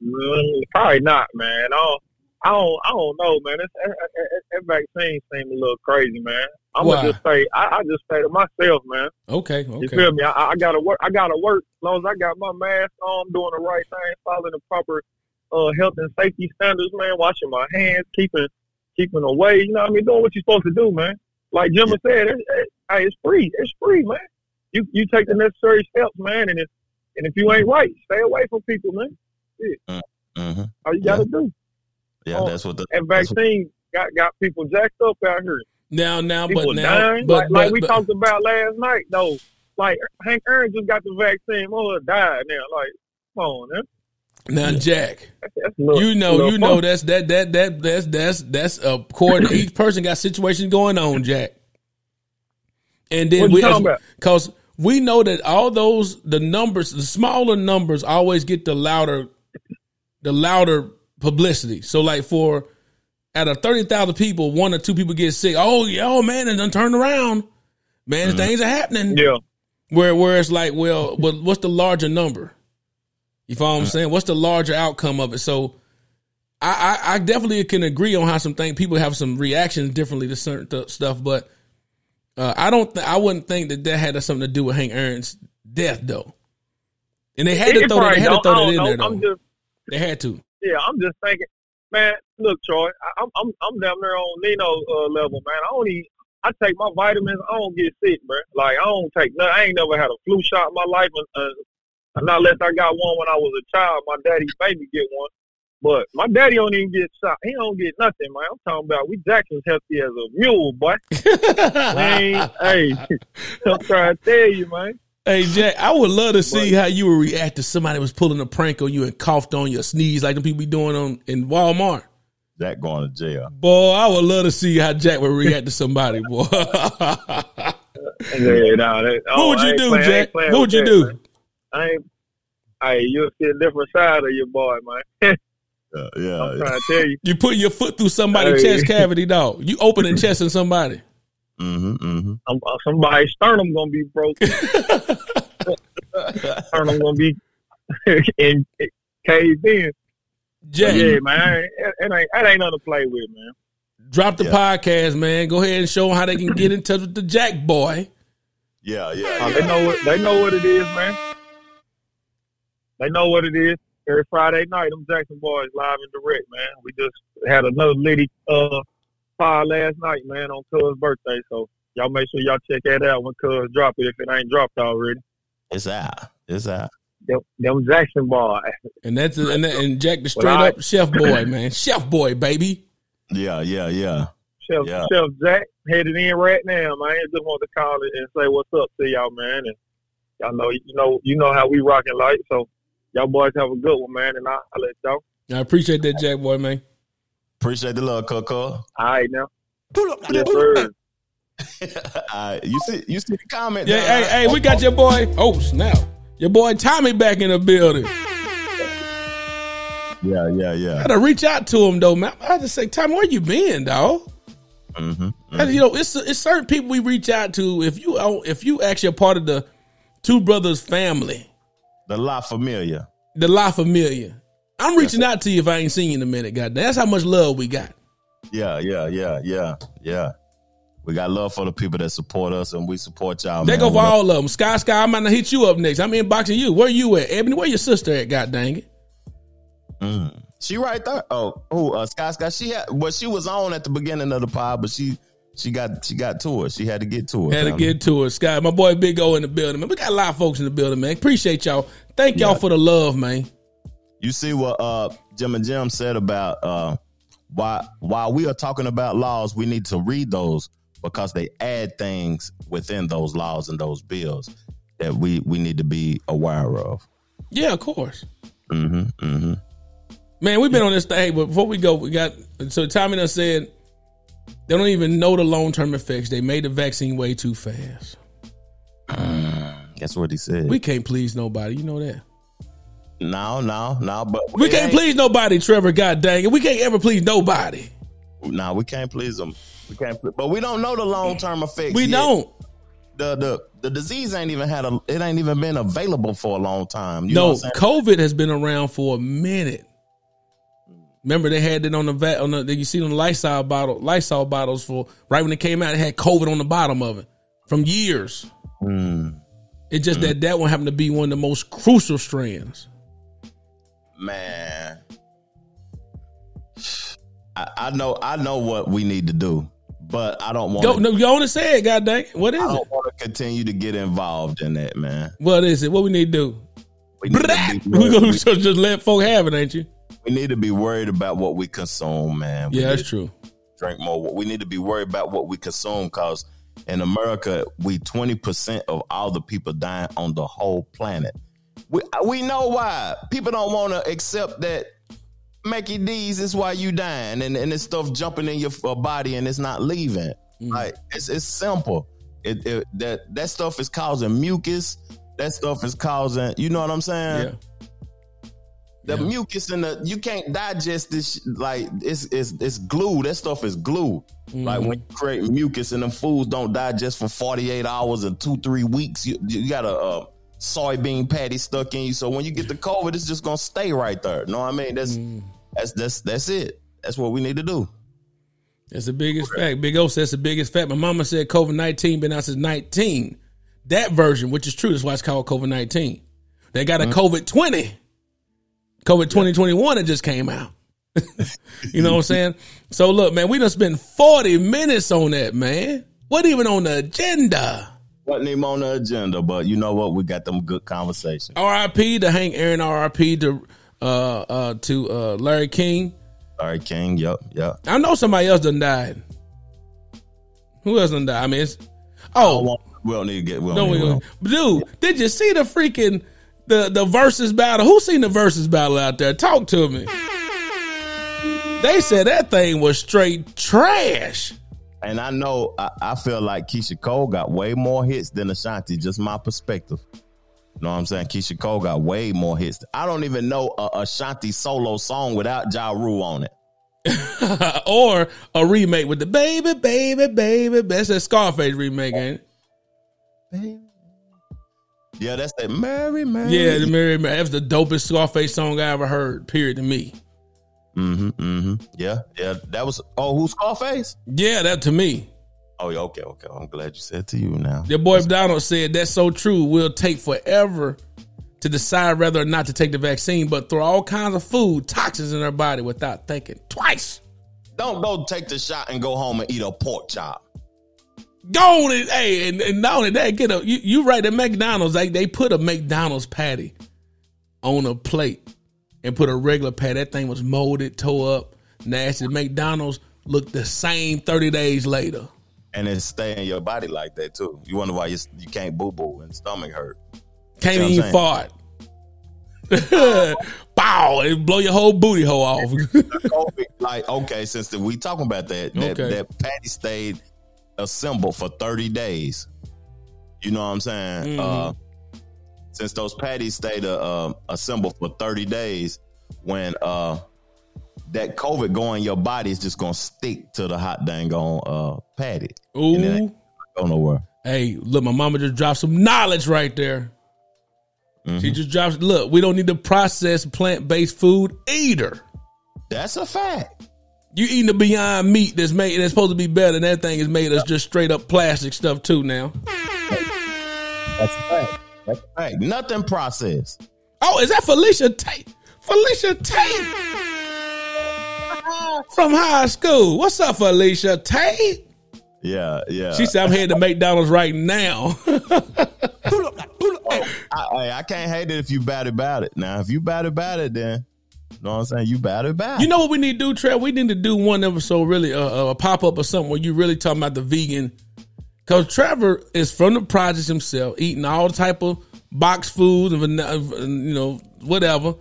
Mm, probably not, man. I don't, I don't, I don't know, man. It's, that, that, that vaccine seems a little crazy, man. I'm Why? gonna just say, I, I just say to myself, man. Okay, okay. You feel me? I, I gotta work. I gotta work. As long as I got my mask on, I'm doing the right thing, following the proper uh, health and safety standards, man. Washing my hands, keeping keeping away. You know what I mean? Doing what you're supposed to do, man. Like Jim said, it, it, hey, it's free. It's free, man. You you take the necessary steps, man. And if and if you ain't right, stay away from people, man. Yeah. Mm-hmm. All you gotta do. Yeah, Oh, that's what the And that's what- vaccine got got people jacked up out here. Now, now, People but now, dying, but, like, like we but- talked about last night, though. Like Hank Aaron just got the vaccine, mother died now. Like, come on, man. now, Jack. That's, that's a little- you know, little you know fun. that's that that that that's that's that's a cord. Each person got situations going on, Jack. And then What you we, because we know that all those the numbers, the smaller numbers, always get the louder, the louder publicity. So, like for out of thirty thousand people, one or two people get sick. Oh, yeah, oh man, and then turn around, man, things are happening. Mm-hmm. Yeah. Where where it's like, well, well, what's the larger number? You follow what I'm saying? What's the larger outcome of it? So I, I, I definitely can agree on how some things people have some reactions differently to certain th- stuff, but uh, I don't. Th- I wouldn't think that that had something to do with Hank Aaron's death, though. And they had to It throw that. They had to throw I that in know. there, though. Just, they had to. Yeah, I'm just thinking, man. Look, Troy, I, I'm, I'm, I'm down there on Nino uh, level, man. I don't eat. I take my vitamins. I don't get sick, man. Like I don't take. nothing. I ain't never had a flu shot in my life, uh, not unless I got one when I was a child. My daddy made me get one. But my daddy don't even get shot. He don't get nothing, man. I'm talking about we Jackson's healthy as a mule, boy. man, hey, I'm trying to tell you, man. Hey Jack, I would love to see how you would react if somebody was pulling a prank on you and coughed on your sneeze like the people be doing on in Walmart. Jack going to jail. Boy, I would love to see how Jack would react to somebody, boy. Yeah, nah, that, oh, what would you do, playing- Jack? What would you that, do? man. I ain't. Hey, you'll see a different side of your boy, man. Yeah, yeah. I'm trying to tell you. You put your foot through somebody's Hey. chest cavity, dog. You opening chest in somebody. Mm-hmm, mm-hmm. I'm, uh, somebody's sternum gonna be broken. sternum gonna be in caved in. Jack. Yeah, man. It, it ain't that ain't nothing to play with, man. Drop the podcast, man. Go ahead and show them how they can get in touch with the Jack boy. Yeah, yeah. Uh, they know what they know what it is, man. They know what it is. Every Friday night, them Jackson boys live and direct, man. We just had another lady uh fire last night, man, on Cuz birthday. So y'all make sure y'all check that out when Cuz drop it if it ain't dropped already. It's out. It's out. Them, them Jackson boys. And that's and, that, and Jack the straight Well, I- up chef boy, man. Chef boy, baby. Yeah, yeah, yeah. Chef Yeah. Chef Jack headed in right now, man. I just want to call it and say what's up to y'all, man. And y'all know you know you know how we rocking like. So y'all boys have a good one, man. And I I'll let y'all. I appreciate that, Jack boy, man. Appreciate the love, Coco. All right now. Pull up, Yes, sir. uh, you see, you see the comment. Yeah, down hey, hey, we got your boy. Oh snap! Your boy Tommy back in the building. Yeah, yeah, I yeah. had to reach out to him though, man. I had to say, Tommy, where you been, dog? Mm-hmm. And, You know, it's it's certain people we reach out to. If you oh, if you actually a part of the Two Brothers family, The La Familia. the La Familia, I'm reaching out to you if I ain't seen you in a minute. God, that's how much love we got. Yeah, yeah, yeah, yeah, yeah. We got love for the people that support us, and we support y'all. They man. go for all of them. Sky, Sky, I might not hit you up next. I'm inboxing you. Where you at, Ebony? Where your sister at? God dang it! Mm. She right there. Oh, oh, uh, Sky, Sky. She had, well, she was on at the beginning of the pod, but she, she got, she got to it. She had to get to it. Had to get to it, Sky. My boy Big O in the building, man. We got a lot of folks in the building, man. Appreciate y'all. Thank y'all Yeah. for the love, man. You see what uh Jim and Jim said about uh why while we are talking about laws, we need to read those because they add things within those laws and those bills that we we need to be aware of. Yeah, of course. Mm-hmm. Mm-hmm. Man, we've been on this thing, but before we go, we got so Tommy done said They don't even know the long term effects. They made the vaccine way too fast. That's what he said. We can't please nobody. You know that. No, no, no. But We it can't please nobody, Trevor. God dang it. We can't ever please nobody. No, we can't please them. We can't. But we don't know the long term effects. We yet. don't. The the the disease ain't even had a. It ain't even been available for a long time. You no, COVID has been around for a minute. Remember they had it on the vat on the you see on the Lysol bottle Lysol bottles for right when it came out it had COVID on the bottom of it from years. Hmm. It's just that that one happened to be one of the most crucial strands. Man, I, I know. I know what we need to do, but I don't want. Go, no, go on and say it, God dang. What is I it? don't want to continue to get involved in that, man. What is it? What we need to do? We need, to be, We gonna just just let folk have it, ain't you? we need to be worried about what we consume, man. We Yeah, that's true. Drink more. We need to be worried about what we consume because in America, we twenty percent of all the people dying on the whole planet. We we know why people don't want to accept that. Mickey D's is why you dying, and and this stuff jumping in your uh, body and it's not leaving. Mm. Like it's it's simple. It, it that that stuff is causing mucus. That stuff is causing. You know what I'm saying? Yeah. The mucus and the you can't digest this sh- like it's it's it's glue. That stuff is glue. Like when you create mucus and them foods don't digest for 48 hours and two, three weeks, you, you got a, uh soybean patty stuck in you. So when you get the COVID, it's just gonna stay right there. Know what I mean? That's mm. that's that's that's it. That's what we need to do. That's the biggest fact. Big O says the biggest fact. My mama said COVID nineteen been out since nineteen. That version, which is true, that's why it's called COVID nineteen. They got a mm-hmm. COVID twenty. COVID twenty twenty one that just came out. you know what I'm saying? So look, man, we done spent 40 minutes on that, man. What even on the agenda? Wasn't even on the agenda, but you know what? We got them good conversations. RIP to Hank Aaron, RIP to uh uh to uh Larry King. Larry King, yep, yep. I know somebody else done died. Who else done died? I mean, it's oh, We don't need to get. We don't we to- dude. Did you see the freaking the the versus battle? Who seen the versus battle out there? Talk to me. They said that thing was straight trash. And I know I, I feel like Keyshia Cole got way more hits than Ashanti. Just my perspective. You know what I'm saying? Keyshia Cole got way more hits. I don't even know a Ashanti solo song without Ja Rule on it. or a remake with the baby, baby, baby. That's that Scarface remake, ain't it? Yeah, that's that Mary Mary. Yeah, the Mary Mary. That's the dopest Scarface song I ever heard. Period to me. Mm-hmm. Mm-hmm. Yeah, yeah. That was oh, who's Scarface? Yeah, that to me. Oh, yeah, okay, okay. I'm glad you said to you now. Your boy Donald said that's so true. We'll take forever to decide whether or not to take the vaccine, but throw all kinds of food toxins in our body without thinking twice. Don't go take the shot and go home and eat a pork chop. Go on and hey, and, and not only that, get a you, you right at McDonald's, like they put a McDonald's patty on a plate and put a regular patty. That thing was molded, tore up, nasty. McDonald's looked the same 30 days later. And it stay in your body like that too. You wonder why you, you can't boo boo and stomach hurt. Can't what I'm even fart. Bow, it blow your whole booty hole off. COVID, like okay, since the, we talking about that, that Okay. that patty stayed assembled for thirty days. You know what I'm saying? Mhm. Uh, since those patties stayed uh, assembled for thirty days, when uh, that COVID going, your body, is just gonna stick to the hot dang on uh, patty. And it Ooh. go nowhere. Hey, look, my mama just dropped some knowledge right there. She just dropped. Look, we don't need to process plant based food either. That's a fact. You eating the Beyond Meat that's made that's supposed to be better, and that thing is made us just straight up plastic stuff too. Now, That's a fact. That's a. Nothing processed. oh, is that Felicia Tate? Felicia Tate from high school. What's up, Felicia Tate? Yeah, yeah. She said, "I'm headed to McDonald's right now." I, I, I can't hate it if you bad about it. Now, if you bad about it, then you know what I'm saying. You bad about it. You know what we need to do, Trev? We need to do one episode, really, uh, a pop up or something where you really talking about the vegan. Because Trevor is from the projects himself, eating all type of box food and you know whatever,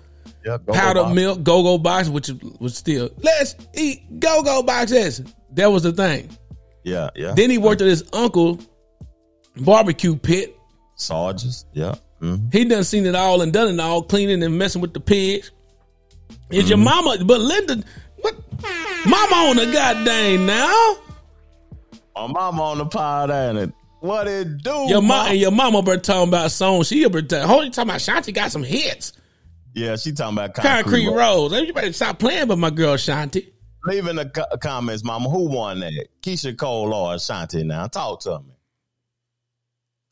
Yeah, powdered milk, go go box, which was still let's eat go go boxes. That was the thing. Yeah, yeah. Then he worked at his uncle barbecue pit. Sarges. Yeah. Mhm. He done seen it all and done it all, cleaning and messing with the pigs. Is Mm-hmm. your mama? But Linda, what? Mama on the goddamn now. My mama on the pod ain't it? What it do? Your ma? mom and your mama been talking about songs. She been talking. Hold you talking about Shanti got some hits. Yeah, she talking about Concrete Road. Rose. You better stop playing with my girl Shanti. Leave in the co- comments, mama, who won that? Keyshia Cole or Shanti? now? Talk to me.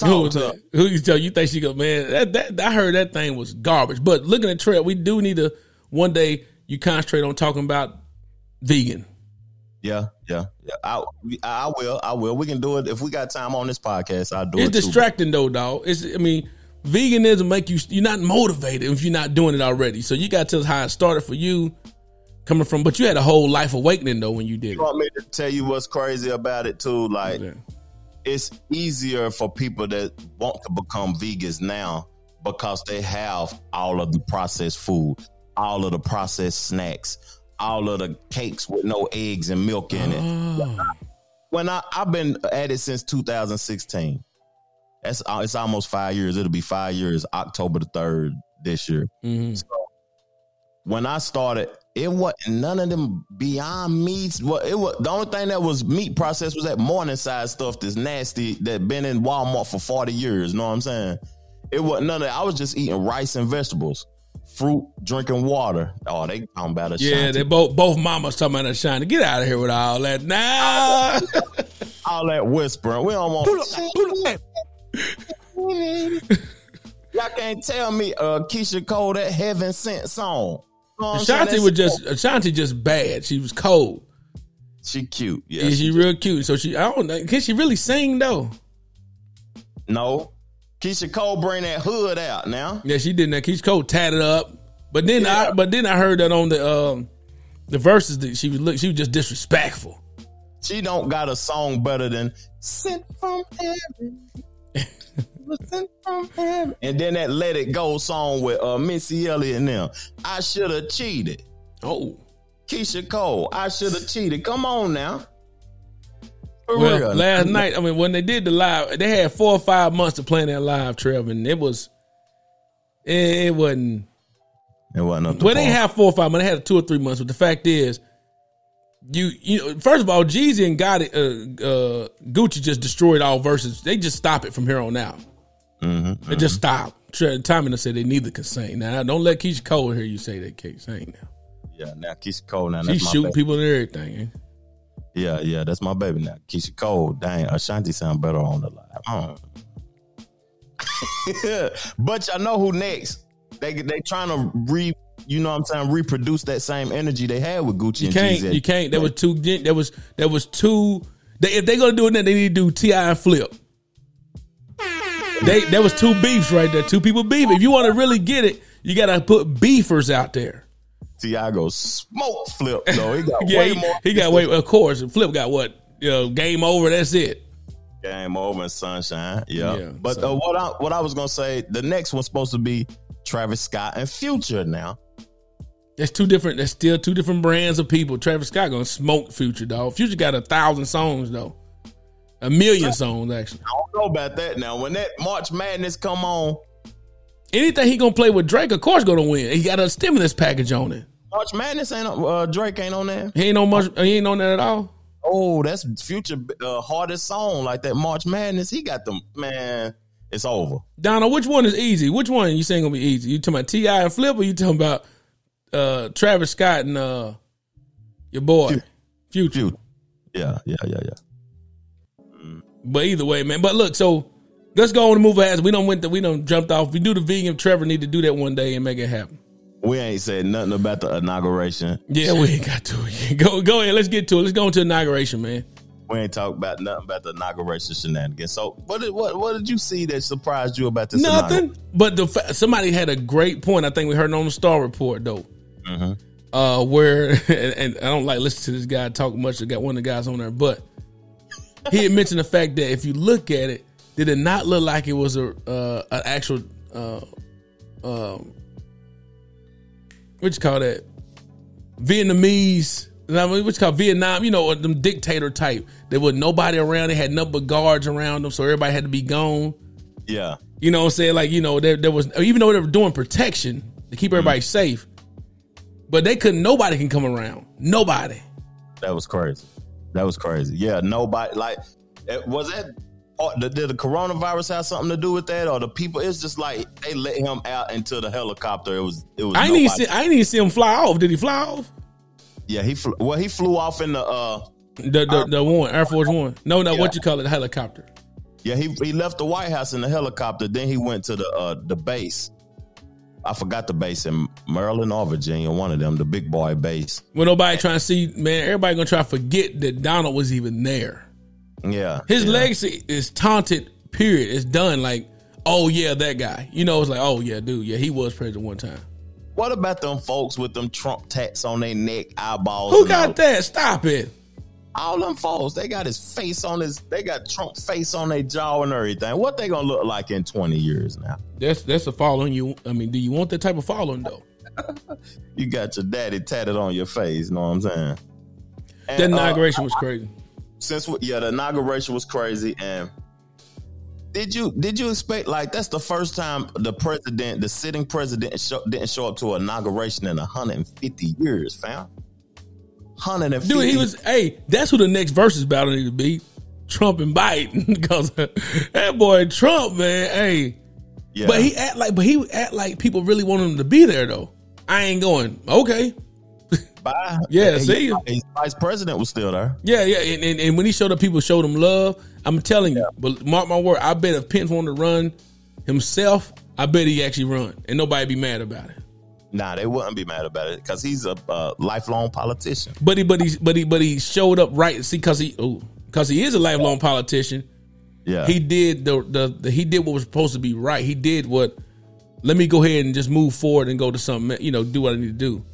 Who Talk was uh, to that? Who you tell you think she go, man? That, that I heard that thing was garbage. But looking at Trev, we do need to one day you concentrate on talking about vegan. Yeah, yeah, yeah. I, I will. I will. We can do it if we got time on this podcast. I'll do It's it. too. distracting though, dog. It's I mean, veganism make you you're not motivated if you're not doing it already. So you got to tell us how it started for you, coming from. But you had a whole life awakening though when you did You it. want me to tell you what's crazy about it too? Like, it's easier for people that want to become vegans now because they have all of the processed food, all of the processed snacks, all of the cakes with no eggs and milk in it. When I I've been at it since 2016. That's uh, it's almost five years. It'll be five years, October the third this year. So when I started, it wasn't none of them beyond meats. What it was the only thing that was meat processed was that MorningStar stuff that's nasty that been in Walmart for 40 years. You know what I'm saying? It wasn't none of that. I was just eating rice and vegetables, fruit, drinking water. Oh, they talking about a Yeah, they both both mamas talking about Shiny. Get out of here with all that. Nah. all that whispering. We don't want. Y'all can't tell me uh Keyshia Cole that heaven sent song. Know what I'm saying? Ashanti was just Ashanti just bad. She was cold. She cute. Yeah, Yeah, she, real cute. So she I don't know. Can she really sing though? No. Keyshia Cole bring that hood out now. Yeah, she did that. Keyshia Cole tatted up. But then I but then I heard that on the um the verses that she was look she was just disrespectful. She don't got a song better than Sent from Heaven. Sent from Heaven. And then that Let It Go song with uh, Missy Elliott and them. I should have cheated. Oh. Keyshia Cole, I should have cheated. Come on now. Well, last night, I mean, when they did the live, they had four or five months to plan that live, Trev, and it was, it, it wasn't. It wasn't up to Well, they have four or five months. They had two or three months, but the fact is, you you know, first of all, Jeezy and Gotti, uh, uh, Gucci just destroyed all verses. They just stop it from here on out. Mm-hmm, They just stop. Tre- Tommy said they neither can sing. Now, don't let Keyshia Cole hear you say they can't sing now. Yeah, now Keyshia Cole now. She's That's my shooting people and everything. eh? Yeah, yeah, that's my baby now. Keyshia Cole, dang, Ashanti sound better on the live. Mm. but y'all know who next? They they trying to re, you know what I'm saying, reproduce that same energy they had with Gucci You and can't. You can't. There was two. There was. There was two. They, if they gonna do it, then they need to do T.I. and Flip. They there was two beefs right there. Two people beef. If you want to really get it, you gotta put beefers out there. Tiago smoke flip though. He got Yeah, way he, more. he got way. Of course, Flip got what? You know, game over. That's it. Game over and sunshine. Yeah. Yeah, but uh, what I what I was gonna say, the next one's supposed to be Travis Scott and Future now. That's two different. That's still two different brands of people. Travis Scott gonna smoke Future dog. Future got a thousand songs though, a million songs actually. I don't know about that now. When that March Madness come on, Anything he gonna play with Drake, of course, gonna win. He got a stimulus package on it. March Madness ain't uh, Drake ain't on there. He ain't on much. He ain't on that at all. Oh, that's Future uh, hardest song like that March Madness. He got them man. It's over. Donald, which one is easy? Which one you saying gonna be easy? You talking about T.I. and Flip, or you talking about uh, Travis Scott and uh, your boy Future? Yeah, yeah, yeah, yeah. But either way, man. But look, so let's go on and move ahead. We don't went. The, we don't jumped off. We do the vegan. Trevor need to do that one day and make it happen. We ain't said nothing about the inauguration. Yeah, we ain't got to. it. Go go ahead. Let's get to it. Let's go into inauguration, man. We ain't talk about nothing about the inauguration shenanigans. So what did what what did you see that surprised you about this? Nothing. But the fa- somebody had a great point. I think we heard it on the Star Report though. Mm-hmm. uh, where and, and I don't like listening to this guy talk much. I got one of the guys on there, but he had mentioned the fact that if you look at it, did it not look like it was a uh, an actual uh, um, what you call that Vietnamese I mean, what's called Vietnam, you know, them dictator type. There was nobody around. They had nothing but guards around them, so everybody had to be gone. Yeah. You know what I'm saying? Like, you know, there, there was even though they were doing protection to keep everybody mm-hmm. safe, but they couldn't nobody can come around. Nobody. That was crazy. That was crazy. Yeah, nobody like was that. Or did the coronavirus have something to do with that, or the people? It's just like they let him out into the helicopter. It was. It was. I didn't see I didn't see him fly off. Did he fly off? Yeah, he flew. Well, he flew off in the. uh The the, the one, Air Force One. No, no, what you call it, the helicopter. Yeah, he he left the White House in the helicopter. Then he went to the uh the base. I forgot the base in Maryland or Virginia, one of them, the big boy base. When nobody trying to see, man, everybody gonna try to forget that Donald was even there. Yeah, His yeah. legacy is taunted. Period. It's done. Like, oh yeah, that guy. You know, it's like, oh yeah, dude, yeah, he was president one time. What about them folks with them Trump tats on their neck, eyeballs? Who got all- that? Stop it. All them folks, they got his face on his. They got Trump face on their jaw and everything. What they gonna look like in twenty years now? That's that's a following you. I mean, do you want that type of following though? You got your daddy tatted on your face. You know what I'm saying? And, That uh, inauguration was crazy. Since we- yeah, the inauguration was crazy. And did you did you expect like that's the first time the president, the sitting president, didn't show up to an inauguration in 150 years, fam? 150. Dude, he was. Hey, that's who the next versus battle need to be. Trump and Biden, because that boy Trump, man. Hey, Yeah. but he act like, but he act like people really want him to be there though. I ain't going. Okay, Bye. Yeah, see? his vice president was still there. yeah, yeah. And, and, and when he showed up, people showed him love. I'm telling you. But mark my word, I bet if Pence wanted to run himself, I bet he actually run, and nobody be mad about it. Nah, they wouldn't be mad about it because he's a uh, lifelong politician. But he, but he, but he, but he showed up right. See, because he, oh, because he is a lifelong politician. Yeah. he did the, the the he did what was supposed to be right. He did what. Let me go ahead and just move forward and go to something. You know, do what I need to do.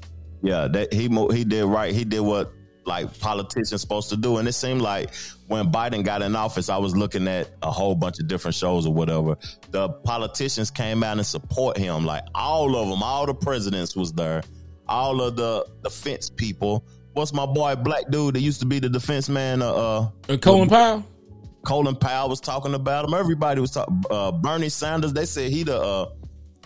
Yeah, that he he did right. He did what like politicians supposed to do. And it seemed like when Biden got in office, I was looking at a whole bunch of different shows or whatever. The politicians came out and support him. Like all of them, all the presidents was there. All of the defense people. What's my boy, black dude that used to be the defense man? Uh, uh And Colin Powell. Colin Powell was talking about him. Everybody was talking. Uh, Bernie Sanders. They said he the uh,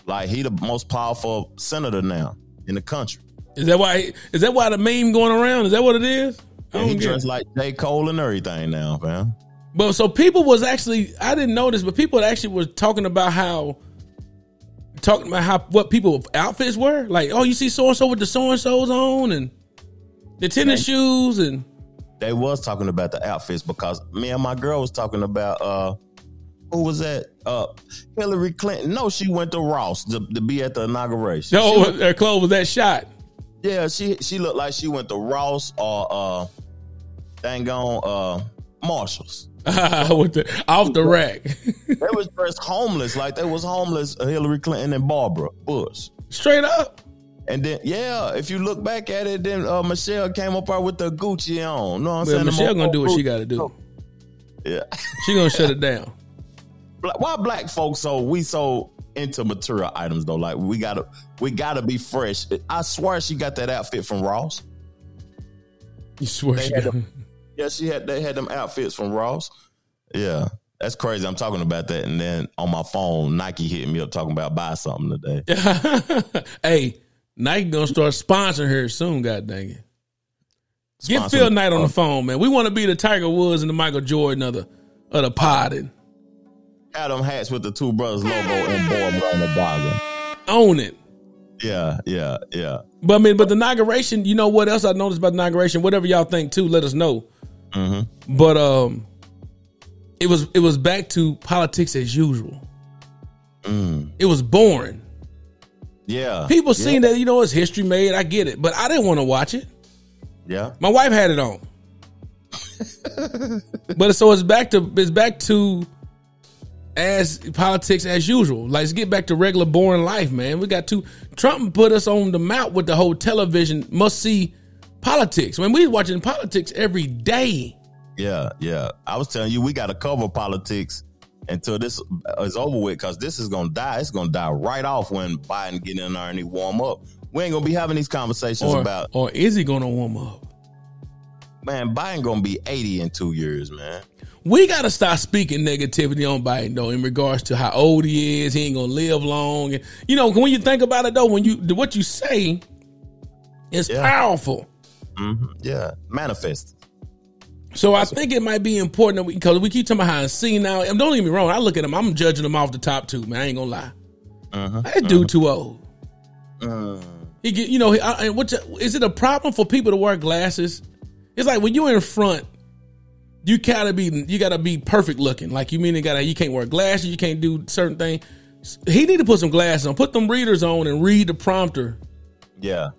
like he the most powerful senator now in the country. Is that why? Is that why the meme going around? Is that what it is? I he don't get dressed it. like J. Cole and everything now, fam. But so people was actually I didn't notice, but people actually was talking about how talking about how what people outfits were. Like, oh, you see so and so with the so and so's on and the tennis shoes and They was talking about the outfits because me and my girl was talking about uh who was that? Uh Hillary Clinton. No, she went to Ross to, to be at the inauguration. No, went- their clothes was that shot. Yeah, she she looked like she went to Ross or uh dang on uh Marshalls. with the off the rack. they was dressed homeless, like they was homeless. uh, Hillary Clinton and Barbara Bush, straight up. And then, yeah, if you look back at it, then uh, Michelle came up there with the Gucci on. Know what I'm Well, saying? Michelle gonna do what she got to do. Yeah, She gonna shut it down. Why black folks so we so into material items though? Like we gotta we gotta be fresh. I swear she got that outfit from Ross. You swear They she had got- them- yeah, she had they had them outfits from Ross. Yeah. That's crazy. I'm talking about that, and then on my phone, Nike hit me up talking about buy something today. hey, Nike gonna start sponsoring her soon. God dang it! Get Phil Knight on the uh, phone, man. We want to be the Tiger Woods and the Michael Jordan of the of the potting. Had them hats with the two brothers logo and boy on the bottom. Own it. Yeah, yeah, yeah. But I mean, but the inauguration. You know what else I noticed about the inauguration? Whatever y'all think too, let us know. Mm-hmm. But um, it was it was back to politics as usual. Mm. It was boring. Yeah. People yeah. seen that, you know, it's history made. I get it, but I didn't want to watch it. Yeah. My wife had it on. but so it's back to it's back to as politics as usual. Like, let's get back to regular boring life, man. We got to Trump put us on the map with the whole television must see politics. When we watching politics every day. Yeah, yeah. I was telling you, we got to cover politics until this is over with because this is going to die. It's going to die right off when Biden get in there and he warm up. We ain't going to be having these conversations Or, about. or is he gonna warm up? man, Biden gonna be 80 in two years, man. We got to stop speaking negativity on Biden though, in regards to how old he is. He ain't gonna live long. And you know, when you think about it though, when you what you say is powerful. hmm Yeah, manifest. So I think it might be important that we because we keep talking about how I see now. And don't get me wrong, I look at him, I'm judging him off the top too, man. I ain't gonna lie. Uh-huh. That dude too old. Uh, He get, you know, he- I, and what's is it a problem for people to wear glasses? It's like when you're in front, you gotta be you gotta be perfect looking. Like you mean you gotta you can't wear glasses, you can't do certain things. He need to put some glasses on, put them readers on, and read the prompter. yeah.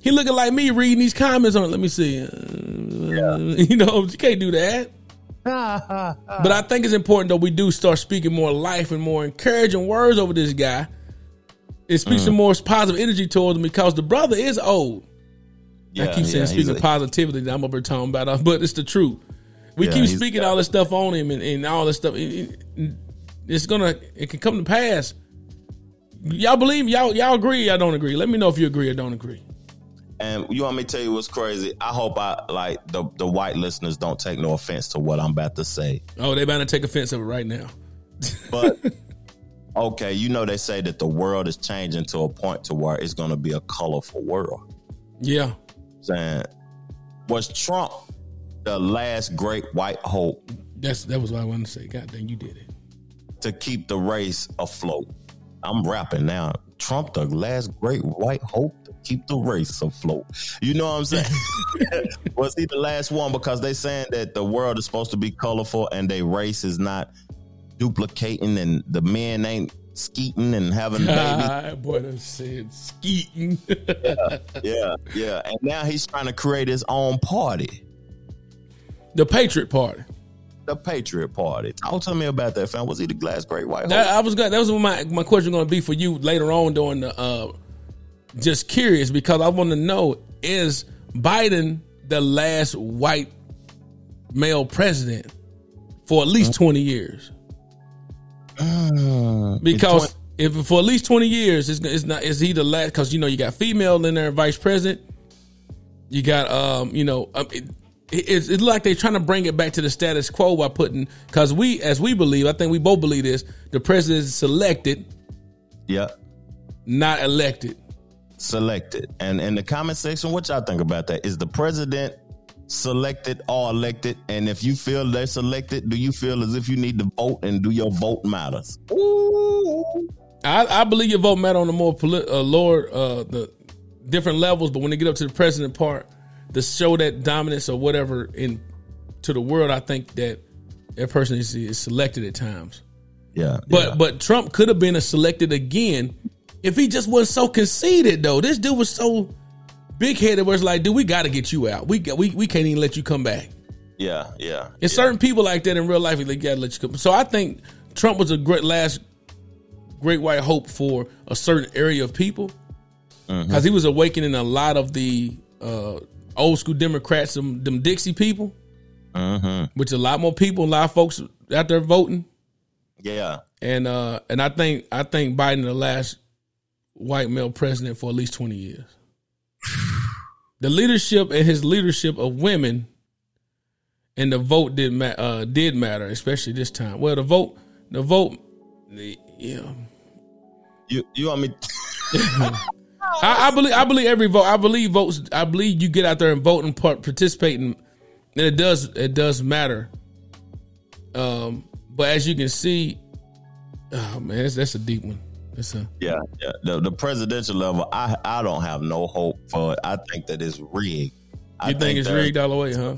He looking like me reading these comments on. it. Let me see. Uh, You know, you can't do that. But I think it's important that we do start speaking more life and more encouraging words over this guy. It speaks Mm. some more positive energy towards him because the brother is old. I keep saying yeah, speaking a- positivity that I'm over talking about, uh, but it's the truth. We Yeah, keep speaking all this stuff on him and, and all this stuff. It- it- it's gonna, it can come to pass. Y'all believe? Y'all y'all agree? Y'all don't agree? Let me know if you agree or don't agree. And you want me to tell you what's crazy? I hope I like the the white listeners don't take no offense to what I'm about to say. Oh, they about to take offense of it right now. But okay, you know they say that the world is changing to a point to where it's going to be a colorful world. Yeah. Saying was Trump the last great white hope That's that was what I wanted to say. God dang, you did it. to keep the race afloat? I'm rapping now. Trump the last great white hope to keep the race afloat. You know what I'm saying? was he the last one? Because they saying that the world is supposed to be colorful and their race is not duplicating and the men ain't skeeting and having babies. Ah, boy, that said skeeting. yeah, yeah. And now he's trying to create his own party. The Patriot Party. The Patriot Party. Talk to me about that, fam. Was he the glass great white? That, I was. That was my my question going to be for you later on during the. Uh, just curious because I want to know is Biden the last white male president for at least twenty years? Because if for at least twenty years, it's, it's not. Is he the last? Because you know you got female in there, vice president. You got um, you know, um, it's it's like they're trying to bring it back to the status quo by putting because we, as we believe, I think we both believe this: the president is selected, yeah. not elected. Selected. And in the comment section, what y'all think about that? Is the president selected or elected? And if you feel they're selected, do you feel as if you need to vote and do your vote matters? I, I believe your vote matter on the more uh, lower, uh, the different levels, but when they get up to the president part, to show that dominance or whatever in to the world, I think that that person is, is selected at times. Yeah. But but Trump could have been a selected again if he just wasn't so conceited though. This dude was so big headed where it's like, dude, we got to get you out. We got, we we can't even let you come back. Yeah, yeah. It's certain people like that in real life. They gotta let you come. So I think Trump was a great last great white hope for a certain area of people because he was awakening a lot of the uh, old school Democrats, them, them Dixie people, Mm-hmm. which a lot more people, a lot of folks out there voting. Yeah. And uh, and I think I think Biden the last white male president for at least twenty years. The leadership and his leadership of women and the vote did ma- uh, did matter, especially this time. Well, the vote, the vote, the, yeah. You you want me? I, I believe I believe every vote. I believe votes. I believe you get out there and vote and part, participate, and, and it does it does matter. Um, but as you can see, oh man, that's, that's a deep one. That's a Yeah, yeah. The, the presidential level, I I don't have no hope for it. I think that it's rigged. I you think, it's rigged all the way, huh?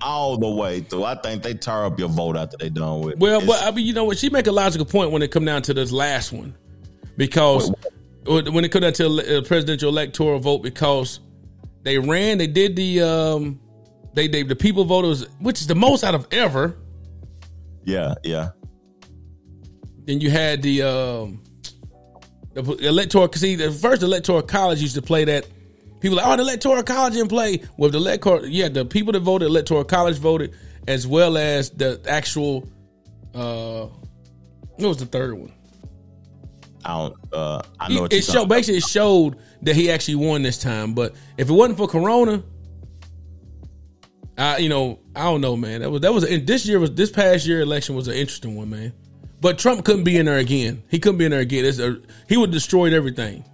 all the way through. I think they tear up your vote after they done with. it. Well, It's- but I mean, you know what? She make a logical point when it come down to this last one, because when it come down to the uh, presidential electoral vote, because they ran, they did the um, they they the people voters, which is the most out of ever. yeah, yeah. Then you had the um, the electoral. See, the first electoral college used to play that. People like, oh, the electoral college didn't play with the electoral. Yeah, the people that voted electoral college voted, as well as the actual. uh What was the third one? I don't. Uh, I know what it showed basically it showed that he actually won this time. But if it wasn't for Corona, I, you know, I don't know, man. That was that was and this year was this past year election was an interesting one, man. But Trump couldn't be in there again. He couldn't be in there again. It's a, he would have destroyed everything.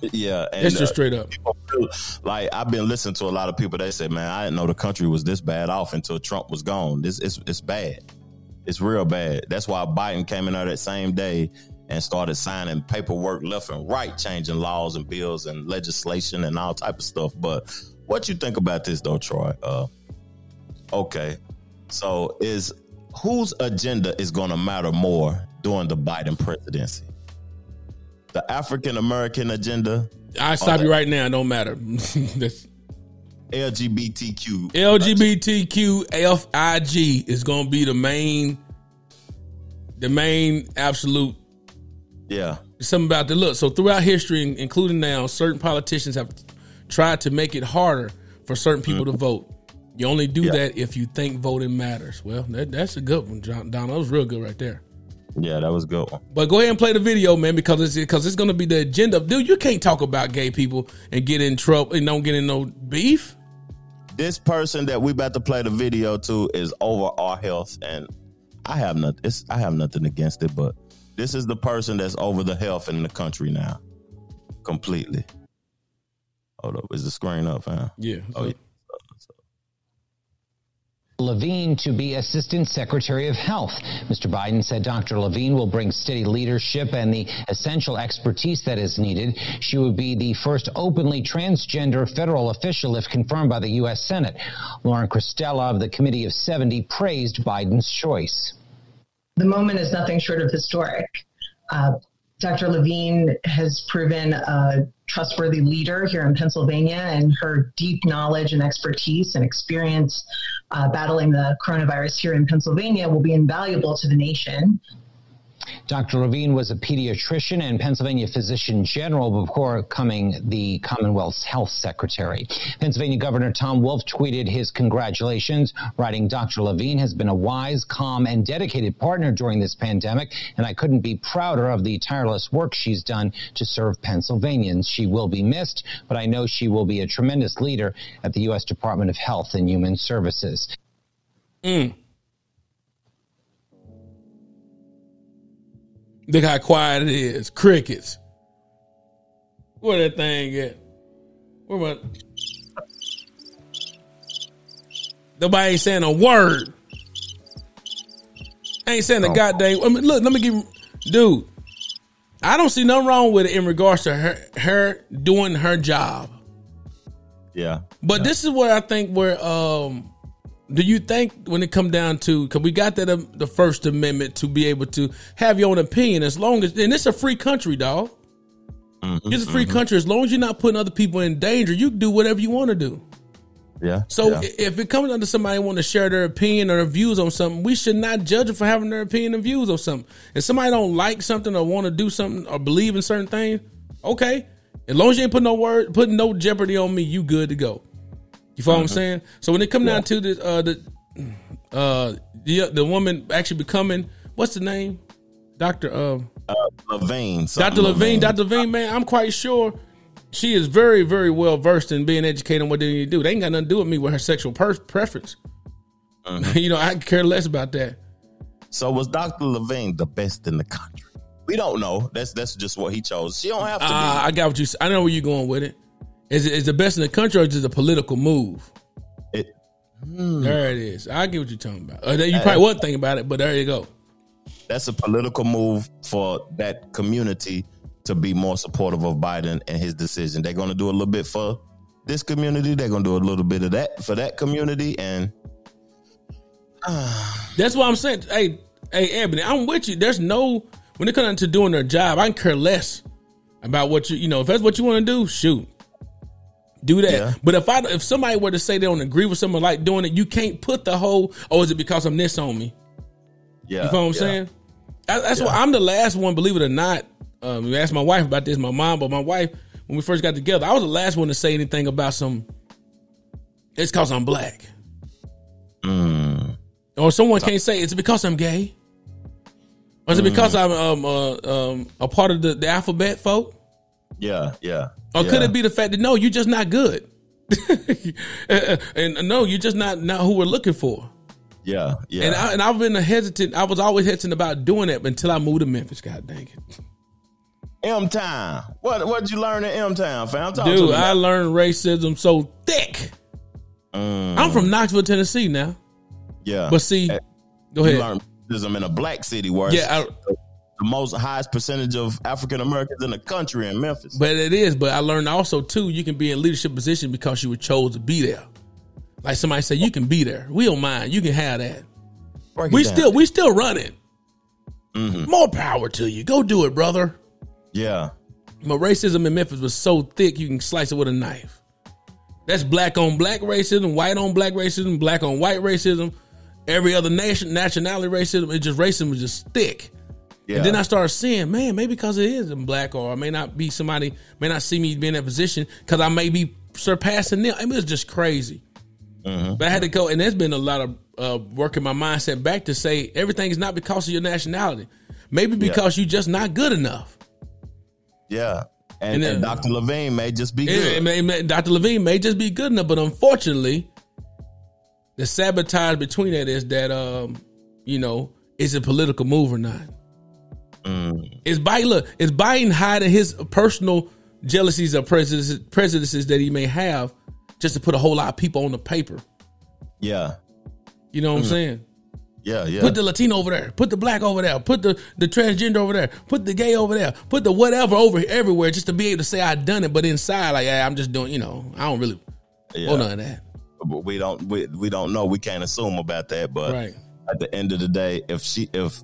Yeah, and, It's just uh, straight up. feel- Like I've been listening to a lot of people. They say, "Man, I didn't know the country was this bad off until Trump was gone. This it's it's bad. It's real bad. That's why Biden came in there that same day and started signing paperwork left and right, changing laws and bills and legislation and all type of stuff. But what you think about this though, Troy? Uh, okay, so is whose agenda is going to matter more during the Biden presidency? The African American agenda. I stop you right now. It don't matter. LGBTQ. LGBTQFIG is going to be the main, the main absolute. Yeah. Something about the look. So throughout history, including now, certain politicians have tried to make it harder for certain people to mm-hmm. vote. You only do that if you think voting matters. Well, that, that's a good one, John. Donald. That was real good right there. Yeah, that was good one. But go ahead and play the video, man, because it's because it's going to be the agenda. Dude, you can't talk about gay people and get in trouble and don't get in no beef. This person that we about to play the video to is over our health, and I have nothing. It's, I have nothing against it, but this is the person that's over the health in the country now, completely. Hold up, is the screen up, huh? Yeah. Oh, yeah. Levine to be Assistant Secretary of Health. Mr. Biden said Dr. Levine will bring steady leadership and the essential expertise that is needed. She would be the first openly transgender federal official if confirmed by the U.S. Senate. Lauren Cristella of the Committee of 70 praised Biden's choice. The moment is nothing short of historic. Uh, Dr. Levine has proven a trustworthy leader here in Pennsylvania, and her deep knowledge and expertise and experience uh, battling the coronavirus here in Pennsylvania will be invaluable to the nation. Dr. Levine was a pediatrician and Pennsylvania physician general before becoming the Commonwealth's health secretary. Pennsylvania Governor Tom Wolf tweeted his congratulations, writing, Dr. Levine has been a wise, calm, and dedicated partner during this pandemic, and I couldn't be prouder of the tireless work she's done to serve Pennsylvanians. She will be missed, but I know she will be a tremendous leader at the U.S. Department of Health and Human Services. Mm. Look how quiet it is. Crickets. Where that thing at? Where my Nobody ain't saying a word. Ain't saying a goddamn. I mean, look, let me give you, dude. I don't see nothing wrong with it in regards to her her doing her job. Yeah. But this is where I think where um do you think when it come down to because we got that um, the First Amendment to be able to have your own opinion as long as and it's a free country, dog. Mm-hmm, It's a free country as long as you're not putting other people in danger. You can do whatever you want to do. Yeah. So yeah. if it comes down to somebody want to share their opinion or their views on something, we should not judge them for having their opinion and views on something. If somebody don't like something or want to do something or believe in certain things, okay. As long as you ain't put no word, putting no jeopardy on me, you good to go. You follow what I'm Mhm. saying? So when it come down to the uh the uh the the woman actually becoming what's the name? Doctor uh uh, Levine. Dr. Levine, Dr. Levine, man, I'm quite sure she is very, very well versed in being educated on what they need to do. They ain't got nothing to do with me with her sexual per- preference. you know, I care less about that. So was Dr. Levine the best in the country? We don't know. That's that's just what he chose. She don't have to Ah, I got what you. I know where you're going with it. Is it is the best in the country or is it a political move? It. There it is. I get what you're talking about. Uh, you Uh, probably wasn't thinking about it, but there you go. That's a political move for that community to be more supportive of Biden and his decision. They're going to do a little bit for this community. They're going to do a little bit of that for that community, and That's what I'm saying. Hey, hey, Ebony, I'm with you. There's no when it comes to doing their job, I can care less about what you you know. If that's what you want to do, shoot, do that. Yeah. But if I if somebody were to say they don't agree with someone like doing it, you can't put the whole oh is it because I'm this on me? yeah, you know what I'm yeah. saying? That- That's why I'm the last one, believe it or not. Um, you asked my wife about this, my mom, but my wife, when we first got together, I was the last one to say anything about some. It's because I'm black, Mm. or someone can't say it's because I'm gay, or is it because Mm. I'm um, uh, um, a part of the, the alphabet, folk? Yeah, yeah. Or could it be the fact that no, you're just not good? and, uh, and uh, no, you're just not not who we're looking for. Yeah, yeah. And I, and I've been hesitant. I was always hesitant about doing that until I moved to Memphis. God dang it. M Town. What what did you learn in M Town, fam? Talk Dude, I learned racism so thick. Mm. I'm from Knoxville, Tennessee now. Yeah. But see, go you ahead. learned racism in a black city where Yeah, it's the most highest percentage of African Americans in the country in Memphis. But it is. But I learned also too, you can be in leadership position because you were chose to be there. Like somebody said, you can be there. We don't mind. You can have that. Break we still we still running. Mm-hmm. More power to you. Go do it, brother. Yeah. But racism in Memphis was so thick you can slice it with a knife. That's black on black racism, white on black racism, black on white racism, every other nation nationality racism. It just racism was just thick. Yeah. And then I started seeing, man, maybe because it is in black, or I may not be somebody, may not see me be in that position because I may be surpassing them. I mean, it's just crazy. Mm-hmm. But I had to go, and there's been a lot of uh, working my mindset back to say everything is not because of your nationality. Maybe Yeah. because you're just not good enough. Yeah. And, And then- and Dr. Levine may just be good. may- may- Dr. Levine may just be good enough, but unfortunately, the sabotage between that is that, um, you know, is it a political move or not? Mm. Is Biden look? Is Biden hiding his personal jealousies or prejudices, prejudices that he may have just to put a whole lot of people on the paper? Yeah. You know what Mm. I'm saying? Yeah, yeah. Put the Latino over there. Put the black over there. Put the, the transgender over there. Put the gay over there. Put the whatever over everywhere just to be able to say I done it. But inside, like, yeah, I'm just doing, you know, I don't really Yeah. none of that. But we don't we, we don't know. We can't assume about that. But Right. at the end of the day, if she if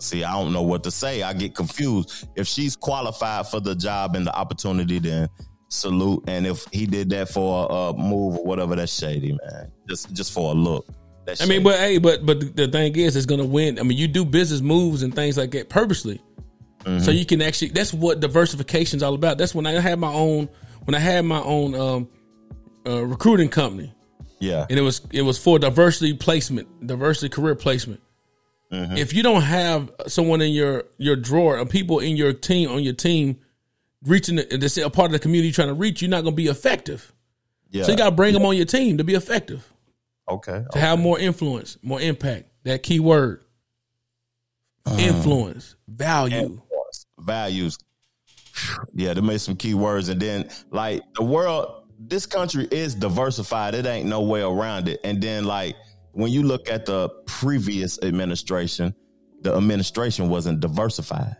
see, I don't know what to say. I get confused. If she's qualified for the job and the opportunity, then salute. And if he did that for a move or whatever, that's shady, man. Just just for a look. That's I mean, but hey, but but the thing is, it's gonna win. I mean, you do business moves and things like that purposely, Mm-hmm. so you can actually. That's what diversification is all about. That's when I had my own when I had my own um, uh, recruiting company, yeah, and it was it was for diversity placement, diversity career placement. Mm-hmm. If you don't have someone in your your drawer or people in your team on your team reaching the, that's a part of the community trying to reach, you're not going to be effective. yeah. So you got to bring them on your team to be effective okay. to have more influence, more impact. That key word, influence, value. Influence, values. Yeah, they made some key words, and then like the world, this country is diversified. It ain't no way around it. And then like when you look at the previous administration, the administration wasn't diversified.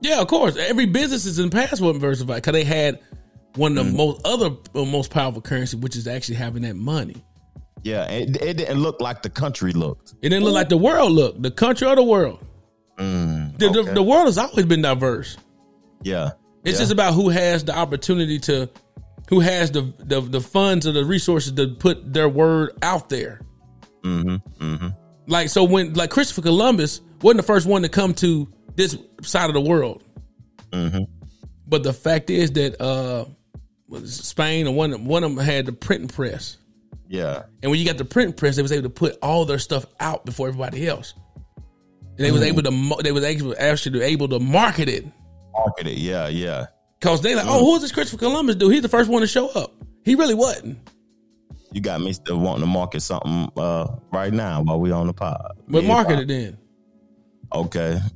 Yeah, of course. Every business is in the past wasn't diversified because they had one of the most other uh, most powerful currency, which is actually having that money. Yeah, it, it didn't look like the country looked. It didn't look like the world looked, the country or the world. the, the, okay. the world has always been diverse. Yeah, It's yeah. just about who has the opportunity to, who has the, the the funds or the resources to put their word out there. Mm-hmm. Mm-hmm. Like so, when like Christopher Columbus wasn't the first one to come to this side of the world, Mm-hmm. but the fact is that uh, Spain and one one of them had the printing press, Yeah. and when you got the printing press, they was able to put all their stuff out before everybody else. And they was Mm. able to they was actually actually able to market it Market it. Yeah, yeah. because they like, oh, who's this Christopher Columbus dude? He's the first one to show up. He really wasn't. You got me still wanting to market something uh, right now while we on the pod. But Yeah, market it then. Okay.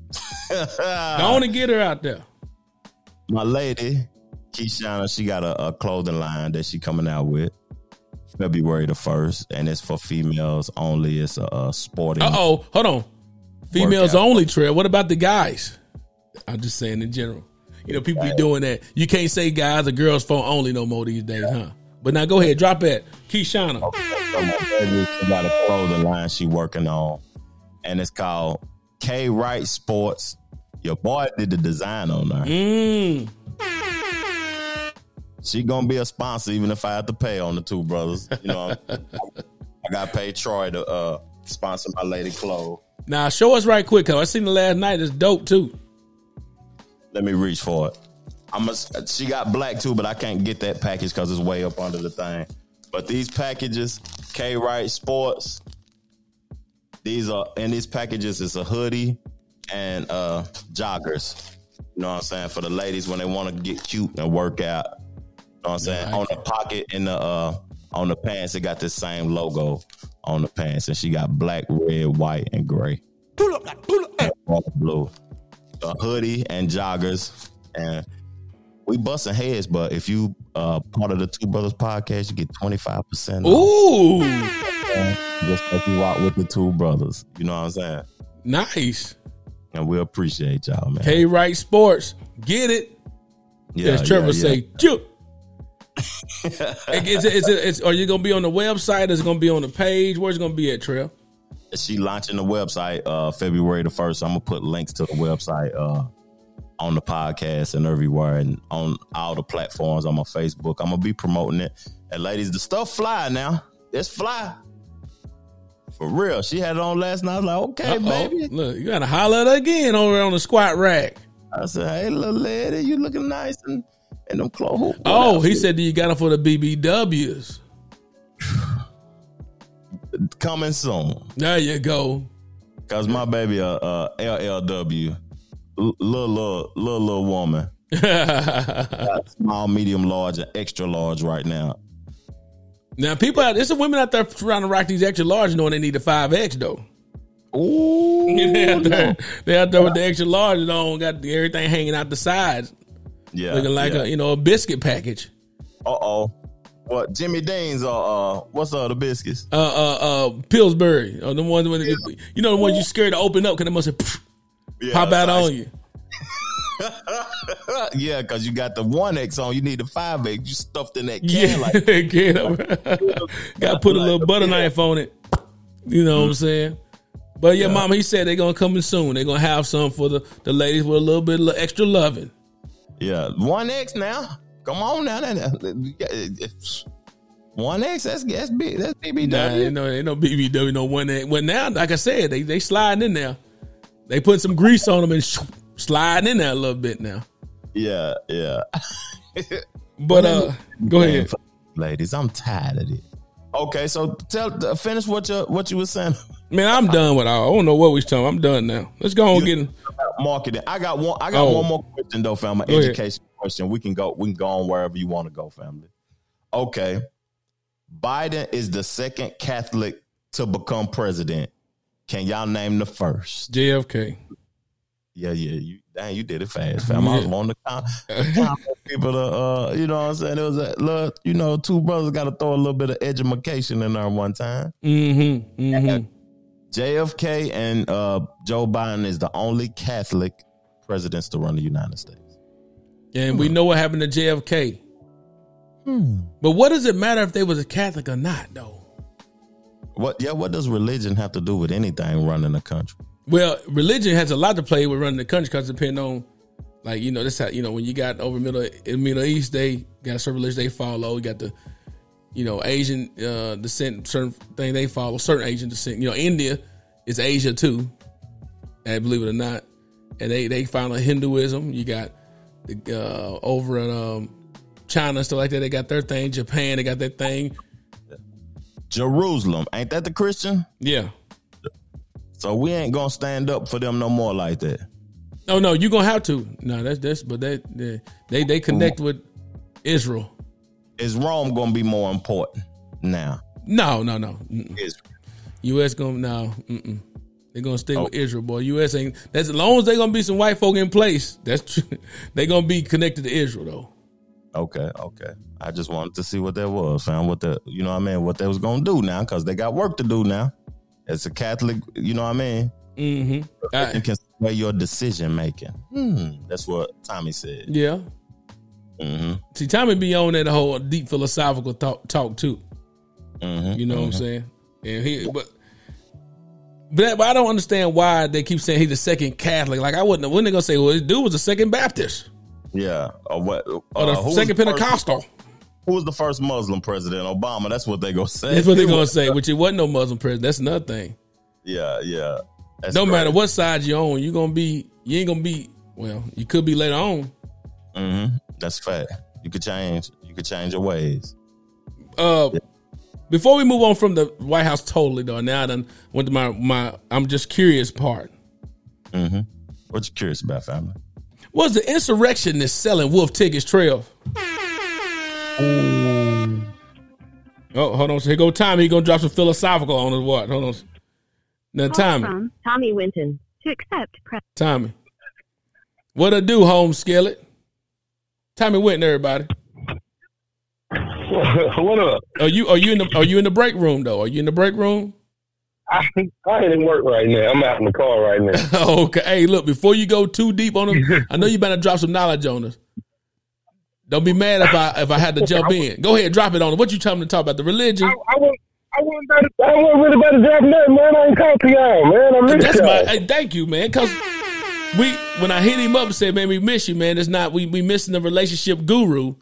And get her out there. My lady, Keishana, she got a, a clothing line that she coming out with February the first, and it's for females only. It's a, a sporting. Uh oh, hold on. Females Workout. only trail. What about the guys? I'm just saying in general. You know, people be doing that. You can't say guys or girls phone only no more these days, huh? But now go ahead, drop that. Keishana. So my lady, she got a clothing line she working on, and it's called K Wright Sports. Your boy did the design on her. Mm. She gonna be a sponsor, even if I have to pay on the two brothers. You know, I got to pay Troy to uh, sponsor my lady clothes. Now show us right quick, cause I seen the last night. It's dope too. Let me reach for it. I'm a, she got black too, but I can't get that package because it's way up under the thing. But these packages, K Wright Sports, these are in these packages is a hoodie and uh joggers. You know what I'm saying? For the ladies when they want to get cute and work out. You know what I'm saying? I On the pocket in the uh on the pants. It got this same logo on the pants, and she got black, red, white, and gray. Pull up, pull up. All blue. A hoodie and joggers, and we busting heads. But if you uh part of the Two Brothers podcast, you get twenty five percent. Ooh, just like you rock with the Two Brothers. You know what I'm saying? nice. And we appreciate y'all, man. K Wright Sports, get it. Yeah, As Trevor yeah, say, "Choo." is it, is it, is, are you gonna be on the website? Is it gonna be on the page? Where's it gonna be at, Trail? she launching the website uh February the first. I'm gonna put links to the website uh on the podcast and everywhere and on all the platforms on my Facebook. I'm gonna be promoting it. And ladies, the stuff fly now. It's fly. For real. She had it on last night. I was like, okay, Uh-oh. baby. Look, you gotta holler at her again over on the squat rack. I said, hey, little lady, you looking nice and and them clothes. Oh, he said you got them for the BBWs. coming soon. There you go. Cause my baby a uh, uh, LLW, little little little little woman, small, medium, large, and extra large right now. Now, people out there's some women out there trying to rock these extra large knowing they need a five X though. Ooh, they out there, they out there with the extra large and on got everything hanging out the sides, Yeah, looking like yeah. a you know a biscuit package. Uh oh. What Jimmy Dean's? Uh, uh what's uh the biscuits? Uh, uh, uh, Pillsbury, or the ones when you know the ones you scared to open up because they must have Yeah, pop out it's on you. yeah, because you got the one X on. You need the five X. You stuffed in that Yeah, can like Get up. Got to put a little butter knife on it. You know what I'm mm. saying? But yeah, Yeah. mama, he said they're gonna come in soon. They're gonna have some for the, the ladies with a little bit of extra loving. Yeah, one X now. Come on now. One X. That's that's big. That's BBW. Nah, ain't no, ain't no BBW, no one. That, well, now, like I said, they they sliding in there. They put some grease on them and sliding in there a little bit now. Yeah, yeah. But uh, go ahead. ladies. I'm tired of it. Okay, so tell uh, finish what you what you were saying. Man, I'm done with all. I don't know what we're talking. I'm done now. Let's go on getting. Marketing. I got one. I got Oh. one more question though, family. Go ahead. Education question. We can go. We can go on wherever you want to go, family. Okay. Biden is the second Catholic to become president. Can y'all name the first? JFK. Yeah, yeah. You dang, you did it fast, fam. I was Yeah. wanting to count, count people to, uh, you know what I'm saying? It was a look, you know, two brothers got to throw a little bit of education in there one time. Mm-hmm. Mm-hmm. JFK and uh, Joe Biden is the only Catholic presidents to run the United States. And we know what happened to JFK. But what does it matter if they was a Catholic or not, though? What? Yeah. What does religion have to do with anything running a country? Well, religion has a lot to play with running the country because depending on, like you know, this how you know when you got over middle in Middle East, they got a certain religion they follow. You got the, you know, Asian uh, descent, certain thing they follow, certain Asian descent. You know, India is Asia too, and believe it or not, and they they follow Hinduism. You got the uh, over in um, China stuff like that. They got their thing. Japan, they got their thing. Jerusalem, ain't that the Christian? Yeah. So we ain't gonna stand up for them no more like that. Oh no, you gonna have to. No, that's that's but they they they, they connect with Israel. Is Rome gonna be more important now? No, no, no. Mm-mm. Israel. U.S. gonna no. Mm-mm. They're gonna stick with oh. Israel, boy. U.S. ain't. That's as long as they gonna be some white folk in place. That's true. They gonna be connected to Israel though. Okay, okay. I just wanted to see what that was, fam. What the, you know what I mean? What they was gonna do now, because they got work to do now. As a Catholic, you know what I mean? Mm-hmm. You can sway your decision making. Hmm. That's what Tommy said. Yeah. Mm-hmm. See, Tommy be on that whole deep philosophical talk, talk too. Mm-hmm. You know what I'm saying? And he, but, but, but I don't understand why they keep saying he's the second Catholic. Like I wouldn't. When they gonna say, well, this dude was the second Baptist Yeah. Or what? or uh, the was second the first- Pentecostal? who was the first Muslim president? Obama. That's what they gonna say. That's what they're gonna say. Which it wasn't no Muslim president. That's another thing. Yeah, yeah. That's no great. matter what side you're on, you're gonna be. You ain't gonna be. Well, you could be later on. Mm-hmm. That's fact. You could change. You could change your ways. Uh, before we move on from the White House totally though, now I done went to my my. I'm just curious part. Mm-hmm. What you curious about, family? Was the insurrectionist selling wolf tickets trail? Oh, hold on. So here go Tommy. He gonna drop some philosophical on us. What? Hold on. Now, Call Tommy. from Tommy Winton. To accept, press. Tommy. What a do, home skillet? Tommy Winton, everybody. what up? Are you are you in the are you in the break room though? Are you in the break room? I, I ain't in work right now. I'm out in the car right now. okay. Hey, look, before you go too deep on them, I know you better drop some knowledge on us. Don't be mad if I if I had to jump in. Go ahead, drop it on us. What you telling me to talk about? The religion? I wasn't, I wasn't, better, I wasn't really better drop nothing, man. I ain't talk to y'all, man. I miss That's y'all. my hey, thank you, man. Cause we when I hit him up and said, Man, we miss you, man. It's not we we missing the relationship guru.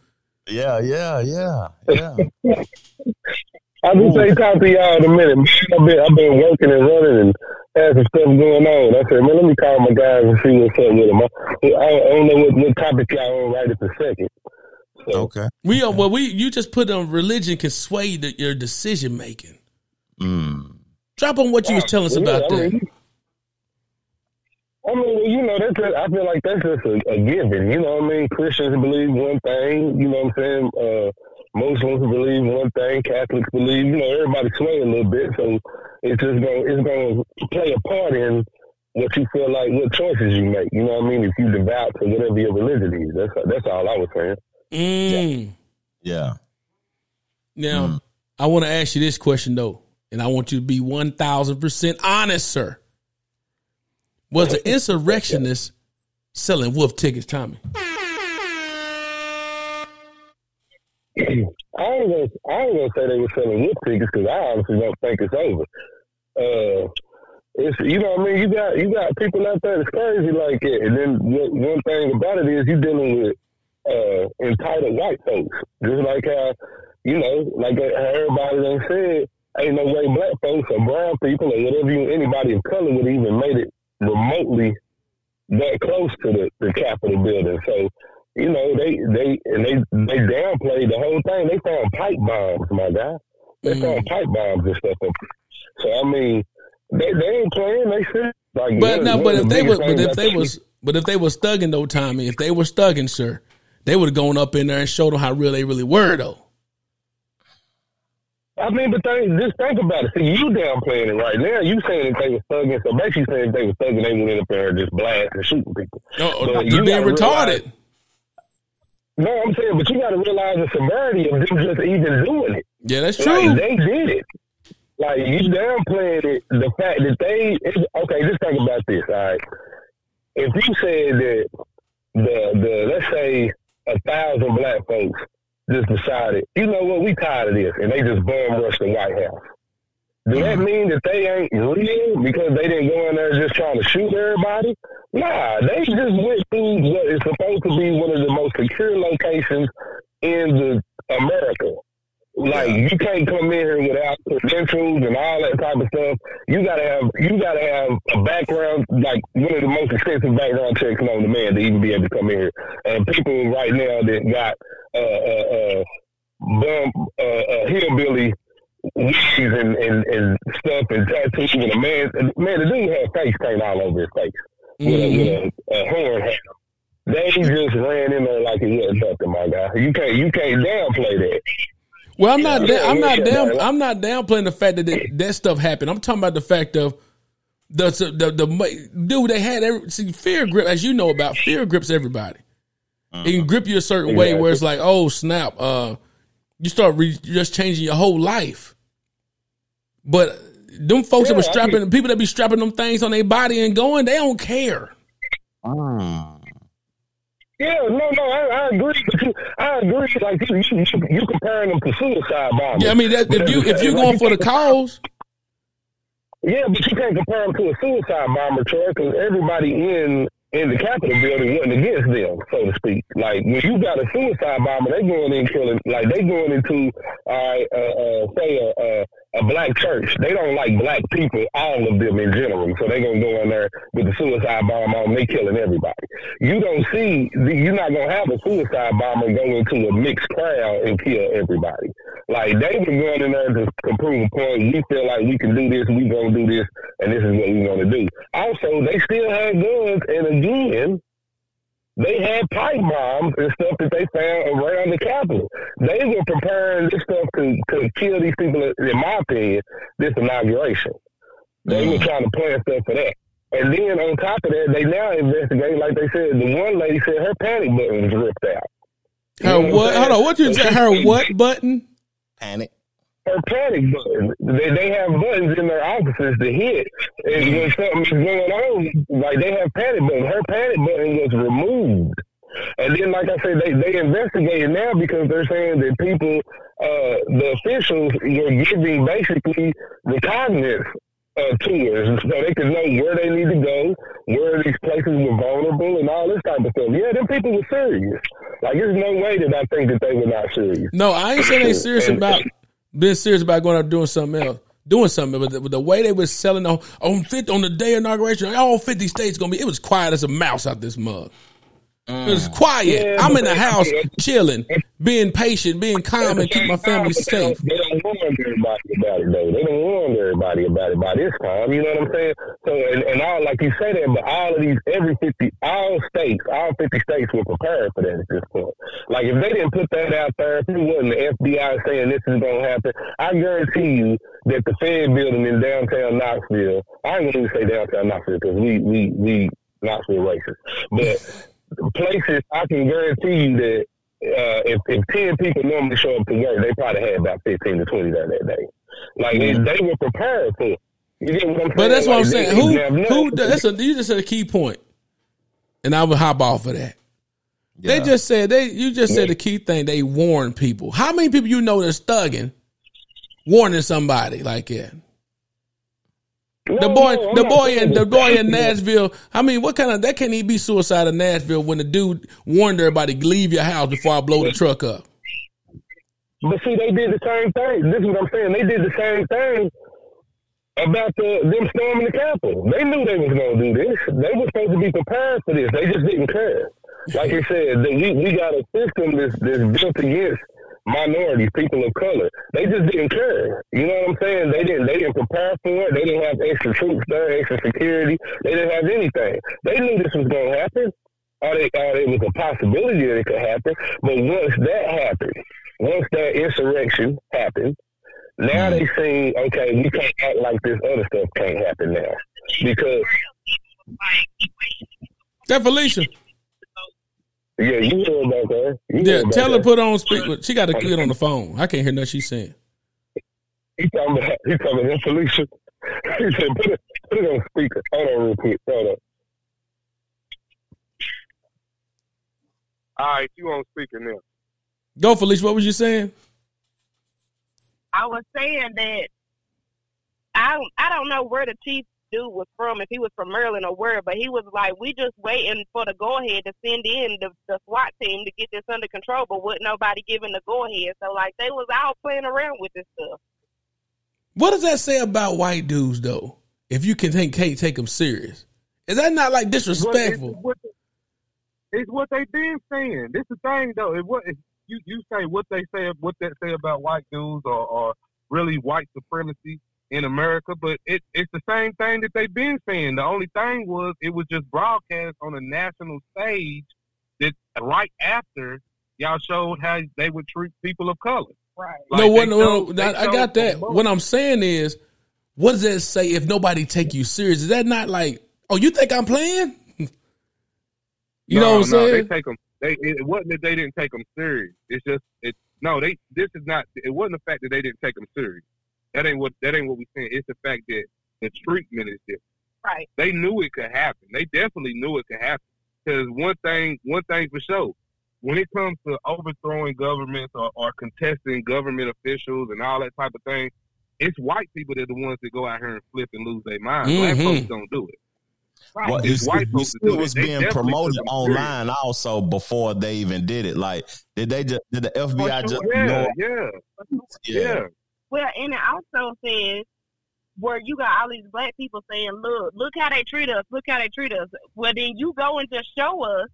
Yeah, yeah, yeah, yeah. I just say talk to y'all in a minute. Man, I've been I've been working and running and had some stuff going on. I said, man, let me call my guys and see what's up with them. I, I, I don't know what, what topic y'all on right at the second. Okay. We are well we you just put on religion can sway the, your decision making. Mm. Drop on what you was telling us Yeah, about I that. mean, I mean, well, you know, that's just, I feel like that's just a, a given. You know what I mean? Christians believe one thing. You know what I'm saying? Uh, Muslims believe one thing. Catholics believe. You know, everybody sway a little bit. So it's just going it's going to play a part in what you feel like, what choices you make. You know what I mean? If you devout to whatever your religion is, that's that's all I was saying. Mm. Yeah. Now, I want to ask you this question though, and I want you to be one thousand percent honest, sir. Was the insurrectionist selling wolf tickets, Tommy? I ain't gonna, I ain't gonna say they were selling whip tickets because I honestly don't think it's over. Uh, it's you know what I mean. You got you got people out there that's crazy like it, and then one one thing about it is you're dealing with uh, entitled white folks, just like how you know, like everybody done said, ain't no way black folks or brown people or whatever you anybody of color would even made it remotely that close to the, the Capitol building. So you know, they they and they they downplayed the whole thing. They found pipe bombs, my guy. They mm. found pipe bombs and stuff. Up. So I mean, they they ain't playing. They should like. But no, but if the they was, but if they was, but if they was thugging though, Tommy, if they were thugging, sir, they would have gone up in there and showed them how real they really were, though. I mean, but think, just think about it. See, you downplaying it right now. You saying that they were thugging, so basically saying if they were thugging, they went up there and just blast and shooting people. But you being retarded. realize- no, I'm saying, but you got to realize the severity of them just even doing it. Yeah, that's Like, true. they did it. Like you downplaying it, the fact that they okay. Just think about this. All right, if you said that the the let's say a thousand black folks just decided, you know what, we tired of this, and they just bum rush the White House. Does that mean that they ain't real because they didn't go in there just trying to shoot everybody? Nah, they just went through what is supposed to be one of the most secure locations in the America. Like you can't come in here without credentials and all that type of stuff. You gotta have you gotta have a background like one of the most extensive background checks known to man to even be able to come in here. And people right now that got uh uh uh bum uh, uh hillbilly wigs and, and, and stuff and tattoos and a man man the dude had face paint all over his face with, a, with a, a horn hat. They just ran in there like it wasn't nothing, my guy. You can't you can't downplay that. Well, I'm not. Yeah, da- I'm not yeah, down. man. I'm not downplaying the fact that that, that stuff happened. I'm talking about the fact of the the the, the dude they had. Every, see, fear grip, as you know about, fear grips everybody. It can grip you a certain way where it's like, oh snap, uh, you start re- just changing your whole life. But them folks that Yeah, were strapping, mean- people that be strapping them things on their body and going, they don't care. Mm. Yeah, no, no, I, I agree. I agree. Like you, you, you comparing them to suicide bombers. Yeah, I mean, that, if you if you're going for the cause, Yeah, but you can't compare them to a suicide bomber, Troy, because everybody in in the Capitol building wasn't against them, so to speak. Like when you got a suicide bomber, they going in killing, like they going into, uh, uh, uh say a, a black church. They don't like black people, all of them in general. So they gonna go in there with the suicide bomber on. They killing everybody. You don't see, you're not gonna have a suicide bomber go into a mixed crowd and kill everybody. Like they were going in there to, prove a point. We feel like we can do this. We gonna do this, and this is what we gonna do. Also, they still had guns, and again, they had pipe bombs and stuff that they found around the Capitol. They were preparing this stuff to, to kill these people, in my opinion, this inauguration. They were trying to plan stuff for that. And then on top of that, they now investigate, like they said, the one lady said her panic button was ripped out. You Her know what? I'm Hold on. What you saying? say? Her what button? Panic. Her panic button. They, they have buttons in their offices to hit. And when something is going on, like they have panic buttons. Her panic button was removed. And then, like I said, they, they investigated now because they're saying that people, uh, the officials were giving basically recognizance uh, tours so they could know where they need to go, where these places were vulnerable, and all this type of stuff. Yeah, them people were serious. Like, there's no way that I think that they were not serious. No, I ain't saying they serious And- about being serious about going out doing something else, doing something. But the, the way they were selling on on 50, on the day of inauguration, all fifty states gonna be. It was quiet as a mouse out this mug. It was quiet. Yeah, I'm in the house chilling, being patient, being calm, and keep my family safe. They don't warn everybody about it though. They don't warn everybody about it by this time. You know what I'm saying? So and, and all like you say that, but all of these every fifty all states, all fifty states were prepared for that at this point. Like if they didn't put that out there, if it wasn't the FBI saying this is gonna happen, I guarantee you that the Fed building in downtown Knoxville, I ain't gonna even say downtown Knoxville because we we we Knoxville racist, but places I can guarantee you that uh, if, if 10 people normally show up to work, they probably had about 15 to 20 there that day. Like, they, they were prepared for it. You get what I'm saying? But that's what I'm saying. they- Who they have no- who? That's a, you just said a key point, and I would hop off of that. They just said they. You just said the key thing. They warn people. How many people you know that's thugging, warning somebody like that? The boy, no, the boy in the boy in Nashville. I mean, what kind of that can't even be suicide in Nashville when the dude warned everybody leave your house before I blow the truck up. But see, they did the same thing. This is what I'm saying. They did the same thing about the them storming the Capitol. They knew they was going to do this. They were supposed to be prepared for this. They just didn't care. Like I said, that we, we got a system that's, that's built against minorities, people of color. They just didn't care. You know what I'm saying? They didn't. They didn't prepare for it. They didn't have extra troops there, extra security. They didn't have anything. They knew this was going to happen. Or, they, or it was a possibility that it could happen. But once that happened, once that insurrection happened, now mm-hmm. they see, okay, we can't act like this other stuff can't happen now. Because, That Felicia. Yeah, you know about that. You Yeah, about tell her put on speaker. She got to get on the phone. I can't hear nothing she's saying. He talking about, he talking about that Felicia. He said, put it, put it on speaker. Hold on real quick. Hold on. All right, you on speaker now. Go, Felicia. What was you saying? I was saying that I I don't know where the chief dude was from, if he was from Maryland or where, but he was like, we just waiting for the go ahead to send in the, the SWAT team to get this under control, but with nobody giving the go ahead. So like they was out playing around with this stuff. What does that say about white dudes though? If you can take can't take them serious, is that not like disrespectful? What, it's, what, it's what they been saying. This is the thing though. It what if you you say what they say what they say about white dudes or, or really white supremacy in America, but it it's the same thing that they've been saying. The only thing was it was just broadcast on a national stage that right after y'all showed how they would treat people of color. Right. no, what, no, no, I, I got that. What I'm saying is, what does that say if nobody take you serious? Is that not like, oh, you think I'm playing? You know what I'm no, saying? They take them. They it wasn't that they didn't take them serious. It's just it. No, they. This is not. It wasn't the fact that they didn't take them serious. That ain't what. That ain't what we saying. It's the fact that the treatment is different. Right. They knew it could happen. They definitely knew it could happen. Because one thing, one thing for sure, when it comes to overthrowing governments or, or contesting government officials and all that type of thing, it's white people that are the ones that go out here and flip and lose their mind. Black Mhm. folks don't do it. Well, It's it's, white it folks that still do it. was They being definitely promoted took them serious. online also before they even did it. Like, did they just did the FBI just yeah, know? yeah, Yeah. Well, and it also says where you got all these black people saying, "Look, look how they treat us. Look how they treat us." Well, then you go and just show us.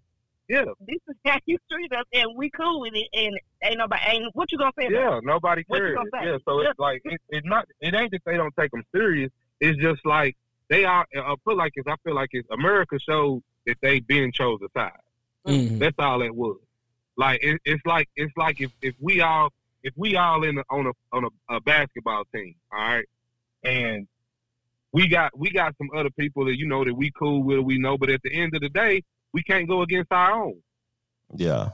Yeah. This is how you treat us, and we cool with it. And ain't nobody. Ain't what you gonna say? Yeah, it? nobody What you cares. gonna say? Yeah, so it's like it, it's not. It ain't that they don't take them serious. It's just like they are. I feel like it's. I feel like it's America showed that they been chose a side. Mhm. That's all it was. Like it, it's like it's like if, if we all if we all in a, on a on a, a basketball team, all right, and we got we got some other people that you know that we cool with, we know, but at the end of the day, we can't go against our own. Yeah.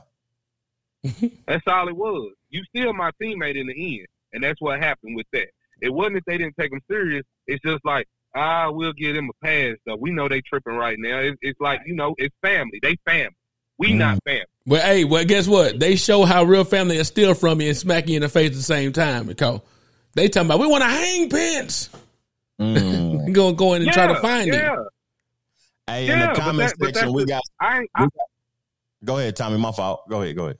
That's all it was. You still my teammate in the end, and that's what happened with that. It wasn't that they didn't take them serious. It's just like ah, we'll give them a pass. Though we know they tripping right now. It, it's like you know, it's family. They family. We not family. Well, hey, well, guess what? They show how real family is steal from you and smack you in the face at the same time. Because they talking about we want to hang Pence. Mm. Gonna go in and try to find yeah. him. Hey, Yeah, in the comment that- section, we got. I. I, we got- Go ahead, Tommy. My fault. Go ahead. Go ahead.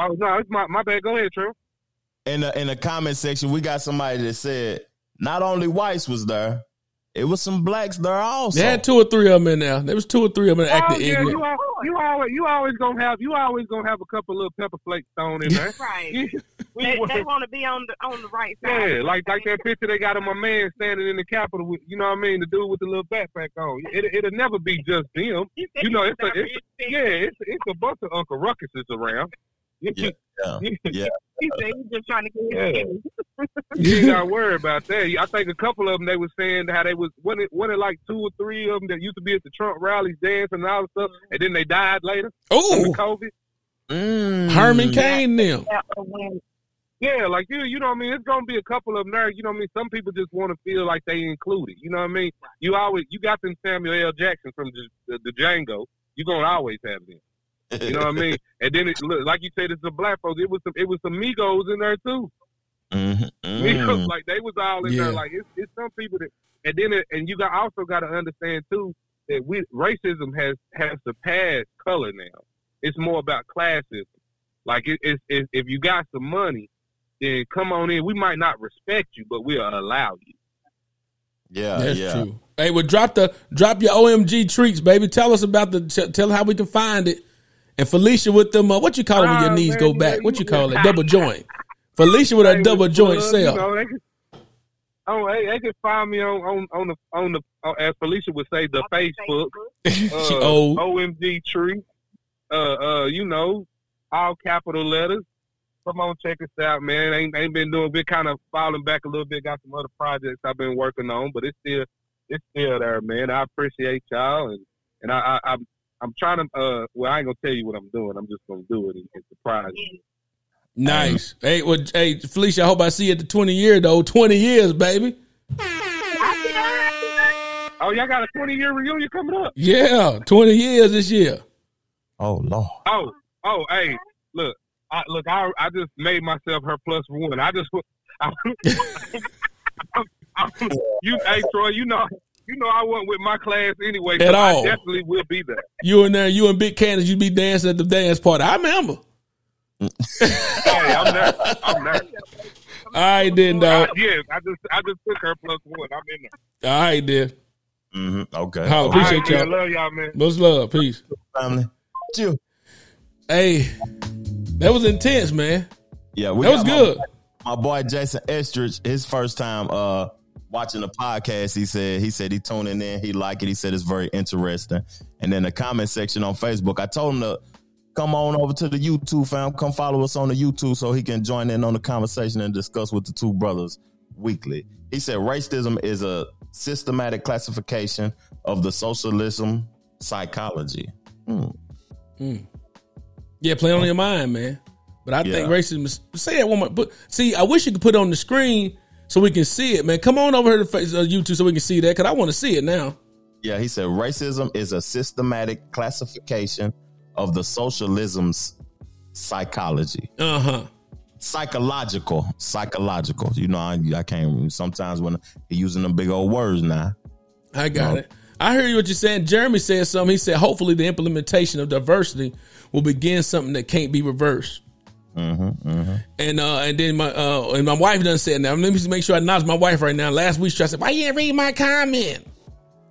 oh no, it's my my bad. Go ahead, True. In the in the comment section, we got somebody that said not only whites was there, it was some blacks there also. They had two or three of them in there. There was two or three of them Oh acting yeah, ignorant. you, al- you always you always gonna have you always gonna have a couple little pepper flakes thrown in there. Right. We they, want- they want to be on the on the right side. Yeah, like like that picture they got of my man standing in the Capitol with, you know what I mean, the dude with the little backpack on. It, it'll never be just them. You know, it's a, it's a yeah, it's it's a bunch of Uncle Ruckuses around. Yeah, yeah, yeah. He said he's just trying to get Yeah. his You ain't got to worry about that. I think a couple of them they was saying how they was wasn't it, wasn't it like two or three of them that used to be at the Trump rallies dancing and all that stuff, and then they died later. Oh, under COVID. Mm. Herman Cain them. Yeah, like you, you know what I mean. It's gonna be a couple of them there. You know what I mean. Some people just want to feel like they included. You know what I mean. You always you got them Samuel L. Jackson from the, the, the Django. You're gonna always have them. You know what I mean. And then it, look, like you said, it's the black folks. It was some it was some Migos in there too. Mhm. Migos, Mm. like they was all in Yeah. there. Like it's, it's some people that, and then it, and you got also got to understand too that we racism has has surpassed color now. It's more about classism. Like it, it's it's if you got some money, then come on in. We might not respect you, but we'll allow you. Yeah, That's yeah. true. Hey, well, drop the drop your OMG treats, baby. Tell us about the t- tell how we can find it. And Felicia with them, uh, what you call it when your Ah, knees man, go back? What you you- call it? Double joint. Felicia with a double joint blood, cell. You know, they can, oh, hey, they can find me on on on the on the uh, as Felicia would say the Facebook. Uh, She old. OMG tree. Uh, uh, you know, all capital letters. Come on, check us out, man. Ain't ain't been doing. Been kind of falling back a little bit. Got some other projects I've been working on, but it's still it's still there, man. I appreciate y'all, and and I, I I'm I'm trying to. Uh, well, I ain't gonna tell you what I'm doing. I'm just gonna do it and, and surprise you. Nice. Hey, well, hey, Felicia, I hope I see you at the 20 year though. 20 years, baby. Oh, y'all got a 20 year reunion coming up. Yeah, 20 years this year. Oh Lord. Oh, oh, hey, look, I, look, I, I just made myself her plus one. I just, I, I'm, I'm, you, hey, Troy, you know, you know, I went with my class anyway, so At I all. definitely will be there. You in there, you and Big Candace, you'd be dancing at the dance party. I remember. Hey, I'm there. I'm there. All right, then, dog. I, yeah, I just, I just took her plus one. I'm in there. All right, then. Mm-hmm. Okay. Holla, appreciate All right, y'all. man, love y'all, man. Much love. Peace. Family. Chill. Hey, that was intense, man. Yeah, we That was got my- good. My, boy Jason Estridge, his first time uh watching the podcast, he said he said he tuning in, he liked it, he said it's very interesting. And then the comment section on Facebook, I told him to come on over to the YouTube fam, come follow us on the YouTube so he can join in on the conversation and discuss with the two brothers weekly. He said racism is a systematic classification of the socialism psychology. Hmm. Mm. Yeah, play on your mind, man. But I think racism is say that one more. But see, I wish you could put it on the screen so we can see it, man. Come on over here to face, uh, YouTube so we can see that because I want to see it now. Yeah, he said racism is a systematic classification of the socialism's psychology. Uh huh. Psychological, psychological. You know, I, I can't. Sometimes when he using them big old words now. I got No. it. I heard what you're saying. Jeremy said something. He said, hopefully, the implementation of diversity will begin something that can't be reversed. Mm-hmm, mm-hmm. And uh, and then my uh, and my wife done said now. Let me just make sure I acknowledge my wife right now. Last week, I said, "Why you ain't read my comment?"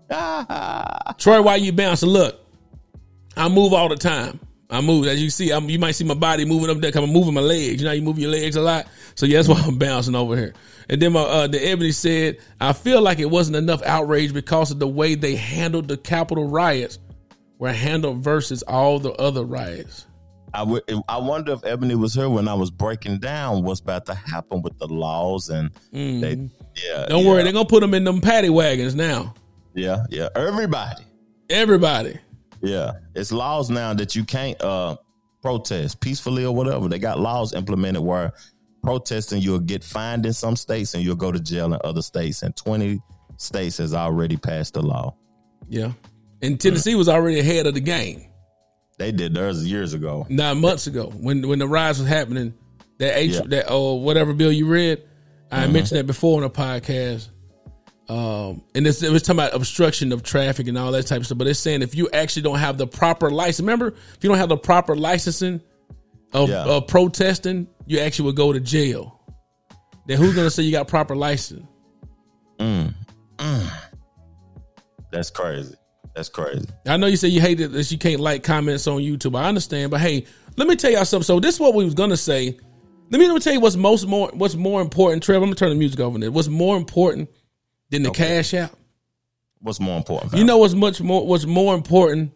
Troy, why you bouncing? Look, I move all the time. I move as you see. I'm, you might see my body moving up there. Cause I'm moving my legs. You know, how you move your legs a lot. So yeah, that's why I'm bouncing over here. And then my uh, the Ebony said, I feel like it wasn't enough outrage because of the way they handled the Capitol riots. were handled versus all the other riots. I would. I wonder if Ebony was here when I was breaking down what's about to happen with the laws and they. Yeah. Don't yeah, worry, they're gonna put them in them paddy wagons now. Yeah, yeah. Everybody. Everybody. Yeah, it's laws now that you can't uh protest peacefully or whatever. They got laws implemented where protesting you'll get fined in some states and you'll go to jail in other states. And twenty states has already passed the law. Yeah. And Tennessee was already ahead of the game. They did theirs years ago. nine months ago when when the rise was happening. That H Yeah. that oh whatever bill you read, I Mhm. mentioned that before on a podcast. Um, and this, it was talking about obstruction of traffic and all that type of stuff. But it's saying if you actually don't have the proper license, remember, if you don't have the proper licensing of, Yeah. of protesting, you actually would go to jail. Then who's gonna say you got proper license? Mm. Mm. That's crazy. That's crazy. I know you say you hate it that you can't like comments on YouTube. I understand, but hey, let me tell y'all something. So this is what we was gonna say. Let me let me tell you what's most more what's more important, Trevor. I'm gonna turn the music over there. What's more important than the cash out? What's more important? You know what's much more what's more important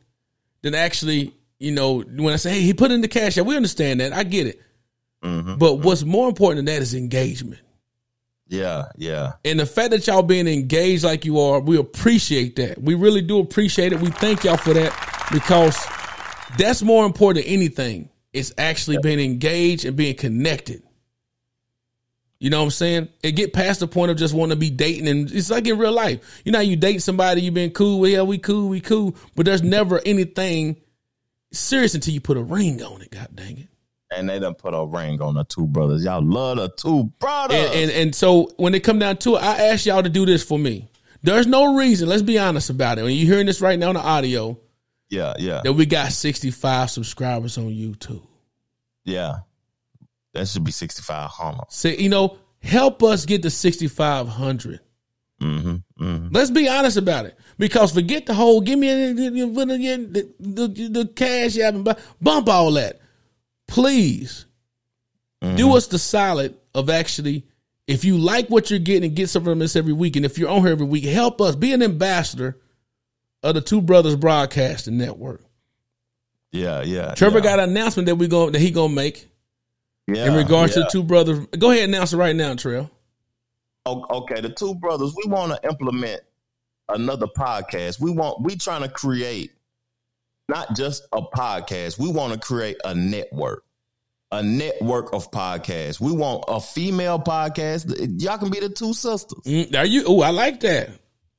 than actually, you know, when I say, hey, he put in the cash out, we understand that. I get it. Mhm. But what's more important than that is engagement. Yeah, yeah. And the fact that y'all being engaged like you are, we appreciate that. We really do appreciate it. We thank y'all for that because that's more important than anything. It's actually being engaged and being connected. You know what I'm saying? It get past the point of just wanting to be dating and it's like in real life. You know, you date somebody, you've been cool, well, yeah, we cool, we cool, but there's never anything serious until you put a ring on it, god dang it. And they done put a ring on the two brothers. Y'all love the two brothers. And, and and so when it come down to it, I ask y'all to do this for me. There's no reason. Let's be honest about it. When you're hearing this right now on the audio, yeah, yeah, that we got 65 subscribers on YouTube. yeah. That should be sixty five hundred. Say, you know, help us get to 6,500. Mm-hmm. mm-hmm. Let's be honest about it. Because forget the whole give me the, the, the, cash and bu- bump all that. Please do mm-hmm. us the solid of actually, if you like what you're getting and get something from us every week, and if you're on here every week, help us be an ambassador of the Two Brothers Broadcasting Network. Yeah, yeah. Trevor yeah. got an announcement that we going that he gonna make yeah, in regards to the two brothers. Go ahead and announce it right now, Trail. Okay, the two brothers, we want to implement another podcast. We want we trying to create not just a podcast. We want to create a network. A network of podcasts. We want a female podcast. Y'all can be the two sisters. Mm, are you? Oh, I like that.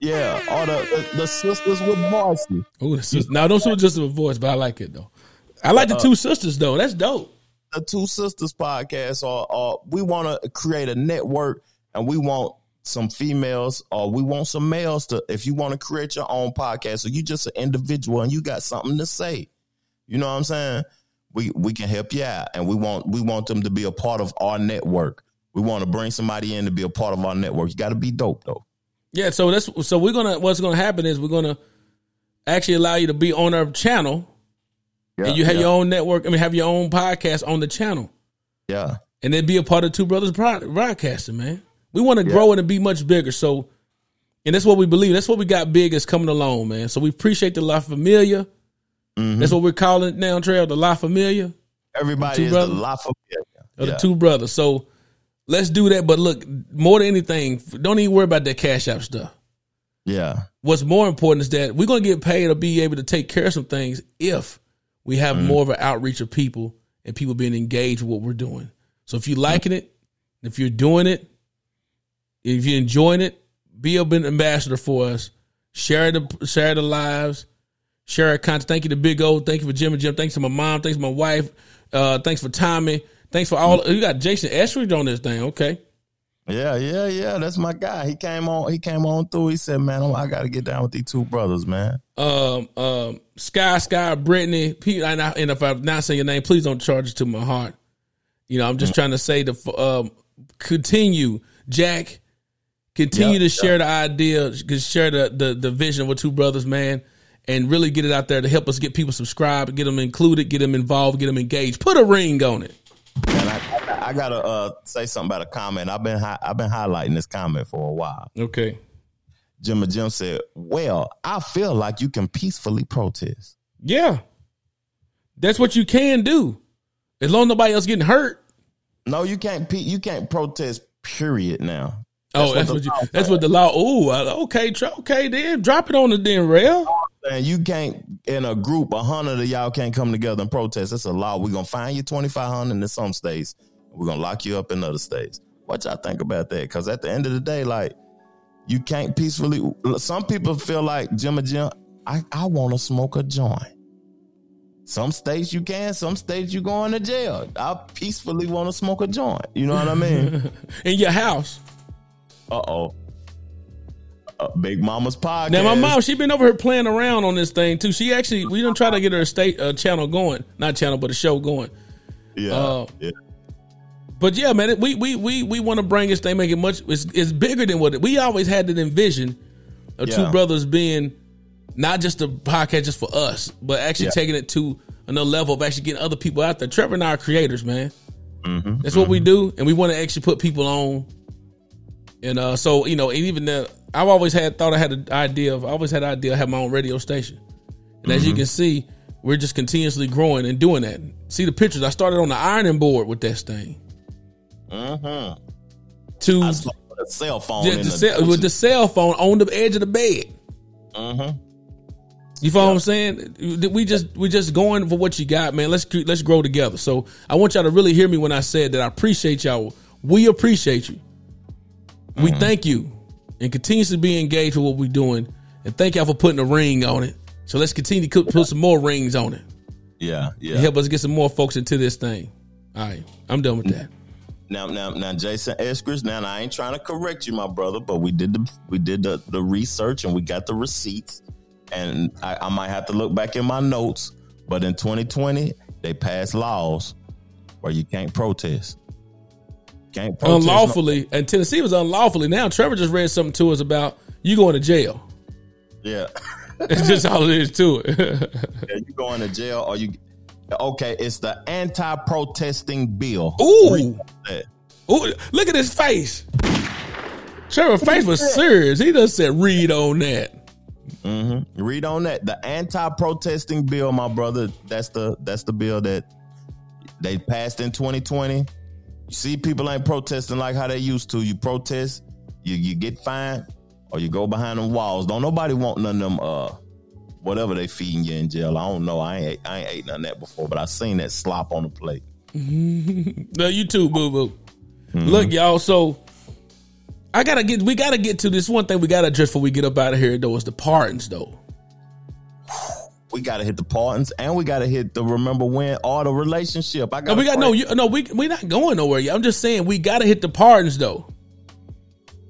Yeah, or the the, the sisters with varsity. Oh, now don't do just a voice, but I like it though. I like the Uh, two sisters though. That's dope. the two sisters podcast or, or we want to create a network and we want some females or we want some males to if you want to create your own podcast or you just an individual and you got something to say. You know what i'm saying? We we can help you out and we want we want them to be a part of our network. We want to bring somebody in to be a part of our network. You got to be dope though. Yeah, so that's so we're gonna what's gonna happen is we're gonna actually allow you to be on our channel, yeah, and you have yeah, your own network. I mean, have your own podcast on the channel, yeah. And then be a part of Two Brothers Broad- Broadcasting. Man, we want to grow it and be much bigger. So, and that's what we believe. That's what we got big is coming along, man. So we appreciate the La Familia. Mhm. That's what we're calling it now, Trail. The La Familia. everybody is brothers? the la familia Yeah. the two brothers. So let's do that. But look, more than anything, don't even worry about that cash app stuff. yeah What's more important is that we're going to get paid to be able to take care of some things if we have more of an outreach of people and people being engaged with what we're doing. So if you're liking it, if you're doing it, if you're enjoying it, be an ambassador for us. Share the share the lives, share our content. Thank you to Big O. Thank you for Jim and Jim. Thanks to my mom. Thanks to my wife. Uh, thanks for Tommy. Thanks for all. You got Jason Eskridge on this thing. Okay. Yeah, yeah, yeah. That's my guy. He came on. He came on through. He said, "Man, I got to get down with these two brothers, man." um, um, Sky, Sky, Brittany, Pete, and, I, and if I'm not saying your name, please don't charge it to my heart. You know, I'm just trying to say to um, continue, Jack, continue Yeah, to share the idea, share the, the the vision of what two brothers, man, and really get it out there to help us get people subscribed, get them included, get them involved, get them engaged. Put a ring on it. And I, I, gotta uh, say something about a comment. I've been hi- I've been highlighting this comment for a while. Okay. Jim and Jim said, "Well, I feel like you can peacefully protest." Yeah. That's what you can do. As long as nobody else getting hurt. No, you can't. pe- You can't protest. Period. Now. Oh, that's the what you. That's what the law. Oh, okay, okay. Then drop it on the then rail. And you can't in a group, a hundred of y'all can't come together and protest. That's a law. We're gonna find you twenty five hundred in some states. We're gonna lock you up in other states. What y'all think about that? Because at the end of the day, like you can't peacefully. Some people feel like Jim and Jim. I I want to smoke a joint. Some states you can. Some states you going to jail. I peacefully want to smoke a joint. You know what I mean? in your house. Uh oh. Uh, Big Mama's podcast. Now my mom, she been over here playing around on this thing too. She actually, we done try to get her state uh, channel going, not channel, but a show going. Yeah. Uh, yeah. But yeah, man, we we we we want to bring this thing, make it much. It's, it's bigger than what it, we always had that envision of two brothers being not just a podcast just for us, but actually Yeah. taking it to another level of actually getting other people out there. Trevor and I are creators, man. Mm-hmm. That's what we do, and we want to actually put people on. And uh, so you know, and even the I've always had thought I had an idea of I always had an idea of having my own radio station. And as you Mhm. can see, we're just continuously growing and doing that. See the pictures. I started on the ironing board with this thing. Mm-hmm. To I cell phone the the cell, with the cell phone on the edge of the bed. Mm-hmm. You follow what I'm saying? We just we just going for what you got, man. Let's let's grow together. So I want y'all to really hear me when I said that I appreciate y'all. We appreciate you. We Mm-hmm. thank you, and continues to be engaged with what we're doing. And thank y'all for putting a ring on it. So let's continue to put some more rings on it. Yeah, yeah. Help us get some more folks into this thing. All right, I'm done with that. Now, now, now, Jason Eskridge. Now, I ain't trying to correct you, my brother, but we did the we did the, the research and we got the receipts. And I, I might have to look back in my notes, but in 2020 they passed laws where you can't protest. Can't protest no- Unlawfully, and Tennessee was unlawfully. Now Trevor just read something to us about you going to jail. yeah, It's just all it is to it. yeah, you going to jail or you? Okay, it's the anti-protesting bill. Ooh. Ooh, look at his face. Trevor's face was serious. He just said, "Read on that." Mm-hmm. Read on that. The anti-protesting bill, my brother. That's the that's the bill that they passed in 2020. You see, people ain't protesting like how they used to. You protest, you you get fined, or you go behind them walls. Don't nobody want none of them. Uh, whatever they feeding you in jail. I don't know. I ain't I ain't ate none of that before, but I seen that slop on the plate. no, you too, boo boo. Look, y'all. So I gotta get. We gotta get to this one thing. We gotta address before we get up out of here. Though is the pardons, though. We gotta hit the pardons, and we gotta hit the remember when all the relationship. I No, got we got no. You, no, we we not going nowhere yet. I'm just saying we gotta hit the pardons though.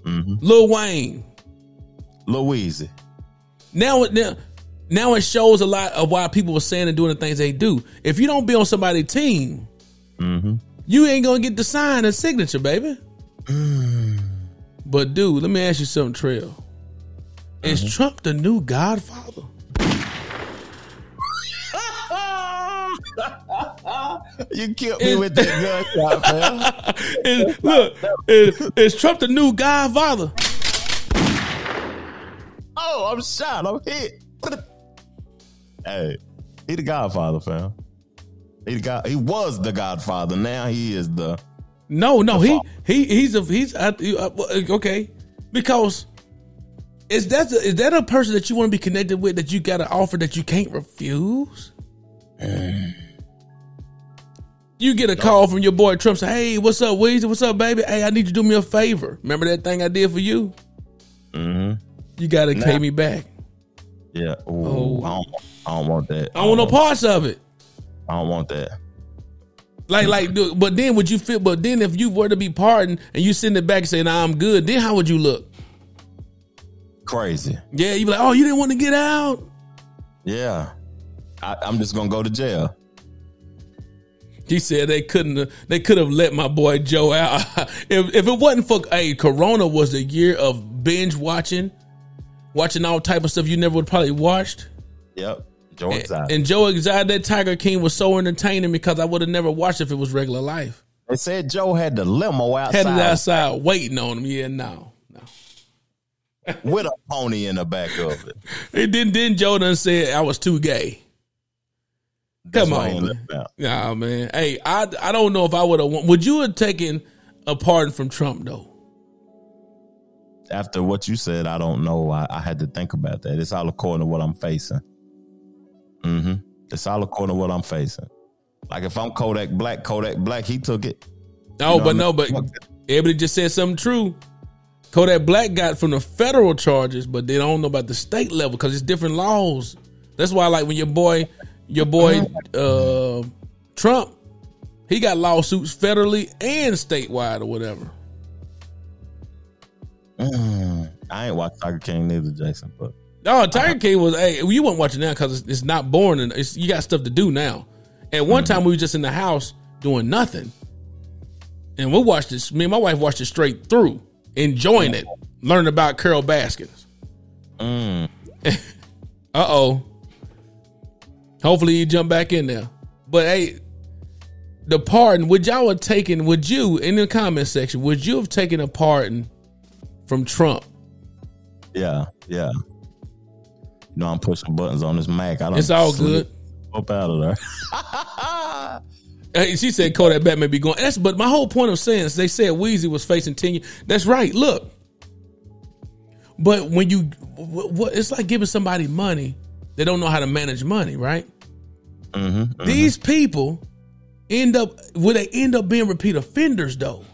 Mm-hmm. Lil Wayne, Louise. Now, it- now, now it shows a lot of why people are saying and doing the things they do. If you don't be on somebody's team, Mm-hmm. you ain't gonna get the sign and signature, baby. Mm. But dude, let me ask you something, Trail. Is mm-hmm. Trump the new Godfather? You killed me with that gunshot, man. Is- look, is, is Trump the new Godfather? Oh, I'm shot. I'm hit. Hey, he the Godfather, fam. He the God. He was the Godfather. Now he is the. No, no, he he he's a he's uh, uh, okay because is that the, is that a person that you want to be connected with that you got an offer that you can't refuse? You get a call from your boy Trump say, "Hey, what's up, Weezy? What's up, baby? Hey, I need you to do me a favor. Remember that thing I did for you? Mm-hmm. You got to Nah. pay me back. Yeah. Ooh, I, don't, I don't want that. I don't want no parts of it. I don't want that. Like, like, dude, but then would you feel? But then if you were to be pardoned and you send it back and say, "Nah, I'm good," then how would you look? Crazy. Yeah, you'd be like, "Oh, you didn't want to get out." Yeah. I, I'm just gonna go to jail. He said they couldn't. They could have let my boy Joe out. if if it wasn't for hey, Corona was a year of binge watching, watching all type of stuff you never would probably watched. Yep. Joe And, Exotic. and Joe Exotic, that Tiger King was so entertaining because I would have never watched if it was regular life. They said Joe had the limo outside Had it outside waiting on him. Yeah, no. with a pony in the back of it. It didn't. Then Joe done said I was too gay. That's Come on, man. Nah, man. Hey, I I don't know if I would have. Would you have taken a pardon from Trump though? After what you said, I don't know. I, I had to think about that. It's all according to what I'm facing. Mm-hmm. It's all according to what I'm facing. Like if I'm Kodak Black, Kodak Black, he took it. No, You know but I no, but everybody just said something true. Kodak Black got from the federal charges, but they don't know about the state level because it's different laws. That's why, like when your boy, your boy uh, Trump, he got lawsuits federally and statewide or whatever. Mm, I ain't watched Tiger King neither, Jason. But No, Tiger King was. Hey, you weren't watching it now because it's, it's not boring and it's, you got stuff to do now. At one time, we were just in the house doing nothing, and we watched this. Me and my wife watched it straight through, enjoying it, learning about Carole Baskins. mm, Uh oh. Hopefully, you jump back in there. But hey, the pardon. Would y'all have taken? Would you in the comment section? Would you have taken a pardon from Trump? yeah, yeah. You know I'm pushing buttons on this Mac. I don't. It's all good. Up out of there. Hey, she said Kodak Black may be going. That's but my whole point of saying is they said Weezy was facing ten years. That's right. Look, but when you, what, what it's like giving somebody money, they don't know how to manage money, right? Mm-hmm, These people end up will they end up being repeat offenders though?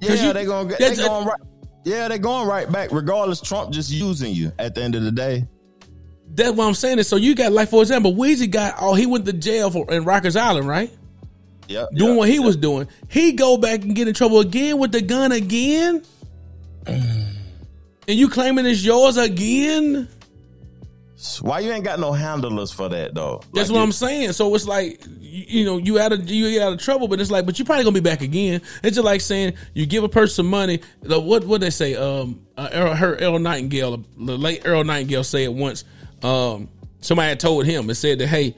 Yeah, you- they gonna get. that's- They going right. Yeah, they going right back. Regardless, Trump just using you at the end of the day. That's what I'm saying. Is so you got like for example, Weezy got oh he went to jail for in Rikers Island, right? Yep. Doing what he was doing. He go back and get in trouble again with the gun again. and you claiming it's yours again? Why you ain't got no handlers for that though? That's Like what it- I'm saying. So it's like you, you know you out of you get out of trouble, but it's like but you probably gonna be back again. It's just like saying you give a person money. the- What what they say? Um, uh, Earl, her Earl Nightingale, the late Earl Nightingale said once. Um, somebody had told him and said that hey,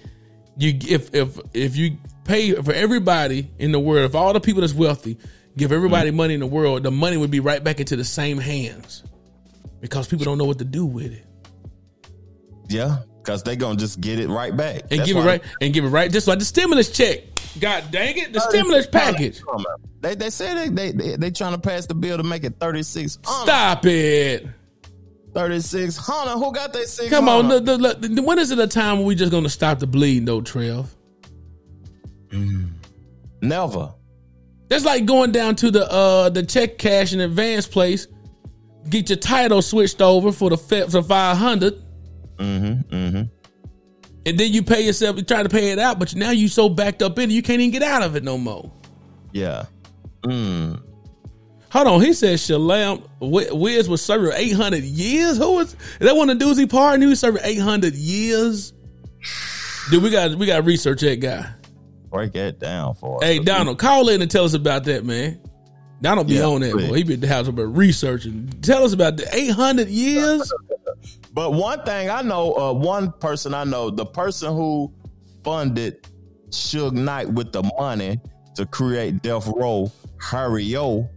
you if if if you pay for everybody in the world, if all the people that's wealthy give everybody money in the world, the money would be right back into the same hands because people don't know what to do with it. Yeah, because they gonna just get it right back and That's give it right and give it right just like the stimulus check. God dang it, the stimulus package. They they say they they they, trying to pass the bill to make it thirty six. Stop it. Thirty six hundred. Who got that six? Come on, the, the, the- when is it a time when we just gonna stop the bleeding though, Trev? Never. That's like going down to the uh the check cash and advance place, get your title switched over for the for five hundred, Mm-hmm. Mm-hmm. and then you pay yourself. You try to pay it out, but now you so backed up in it, you can't even get out of it no more. Yeah. Mm. Hold on, he says Sholam Wi- Wiz was serving eight hundred years. Who was is that? One of the dudes he pardoned? He was serving eight hundred years. Dude, we got we got to research that guy. Break that down for us. Hey Donald, call in and tell us about that, man. Donald be Yeah, on that, please. boy. He be at the house about researching. Tell us about the eight hundred years. But one thing I know, uh, one person I know, the person who funded Suge Knight with the money to create Death Row, Harry O,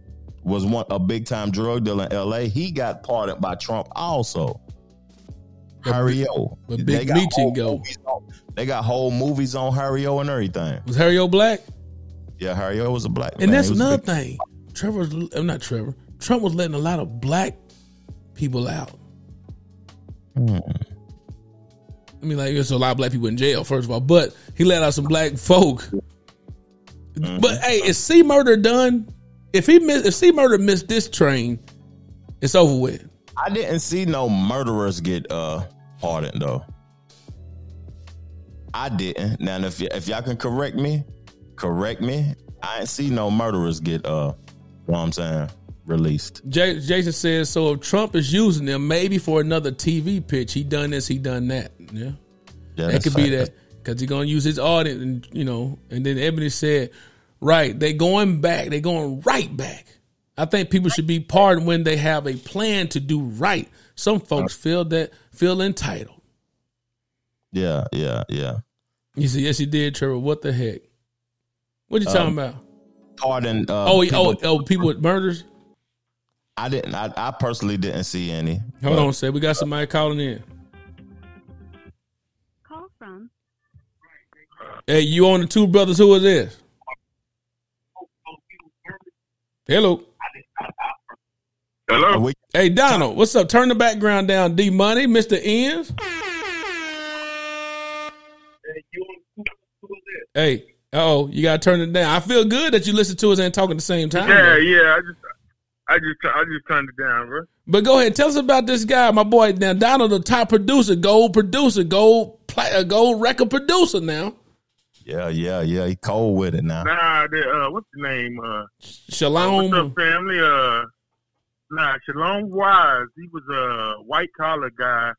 was one a big time drug dealer in L.A. He got pardoned by Trump also. Harry O. but Big Meech go. on- They got whole movies on Harry O and everything. Was Harry O black? Yeah, Harry O was a black man. And that's was a another big- thing. Trevor, I'm not Trevor. Trump was letting a lot of black people out. Hmm. I mean, like there's a lot of black people in jail, first of all, but he let out some black folk. Mm-hmm. But hey, is C murder done? If he miss, if C murder missed this train, it's over with. I didn't see no murderers get uh pardoned though. I didn't. Now if y- if y'all can correct me, correct me. I ain't see no murderers get uh you know what I'm saying released. J- Jason says so. If Trump is using them, maybe for another TV pitch, he done this, he done that. Yeah, Yeah, that could be that because he gonna use his audience, and you know. And then Ebony said, right, they going back, they going right back. I think people should be pardoned when they have a plan to do right. Some folks feel that feel entitled. Yeah, yeah, yeah. You see, yes, he did, Trevor. What the heck? What you Um, talking about? Pardon. Uh, oh, people- oh, oh, people with murders. I didn't. I, I personally didn't see any. Hold but- on, say we got somebody calling in. Call from Hey, you on the two brothers? Who is this? Hello. Hello. Hey, Donald, what's up? Turn the background down. D Money, Mr. Ends. Hey, oh, you gotta turn it down. I feel good that you listen to us and talking at the same time. Yeah, though. yeah. I just, I just, I just turned it down, bro. But go ahead, tell us about this guy, my boy. Now, Donald, the top producer, gold producer, gold play, uh, gold record producer. Now, Yeah, yeah, yeah. He cold with it now. Nah, the, uh, what's the name? Uh, Sholam. what's up, family? Uh, nah, Sholam Weiss. He was a white collar guy.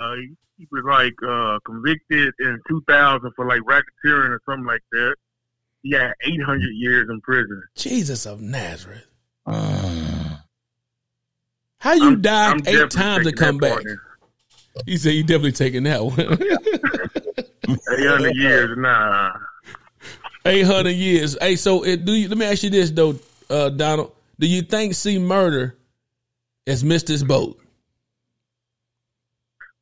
Uh, he, he was like uh convicted in 2000 for like racketeering or something like that. He had 800 years in prison. Jesus of Nazareth. How you I'm- died I'm eight times to come back? He said he definitely taking that one. 800 years, nah. Eight hundred years. Hey, so it, do you? Let me ask you this though, uh, Donald. Do you think C Murder has missed his boat?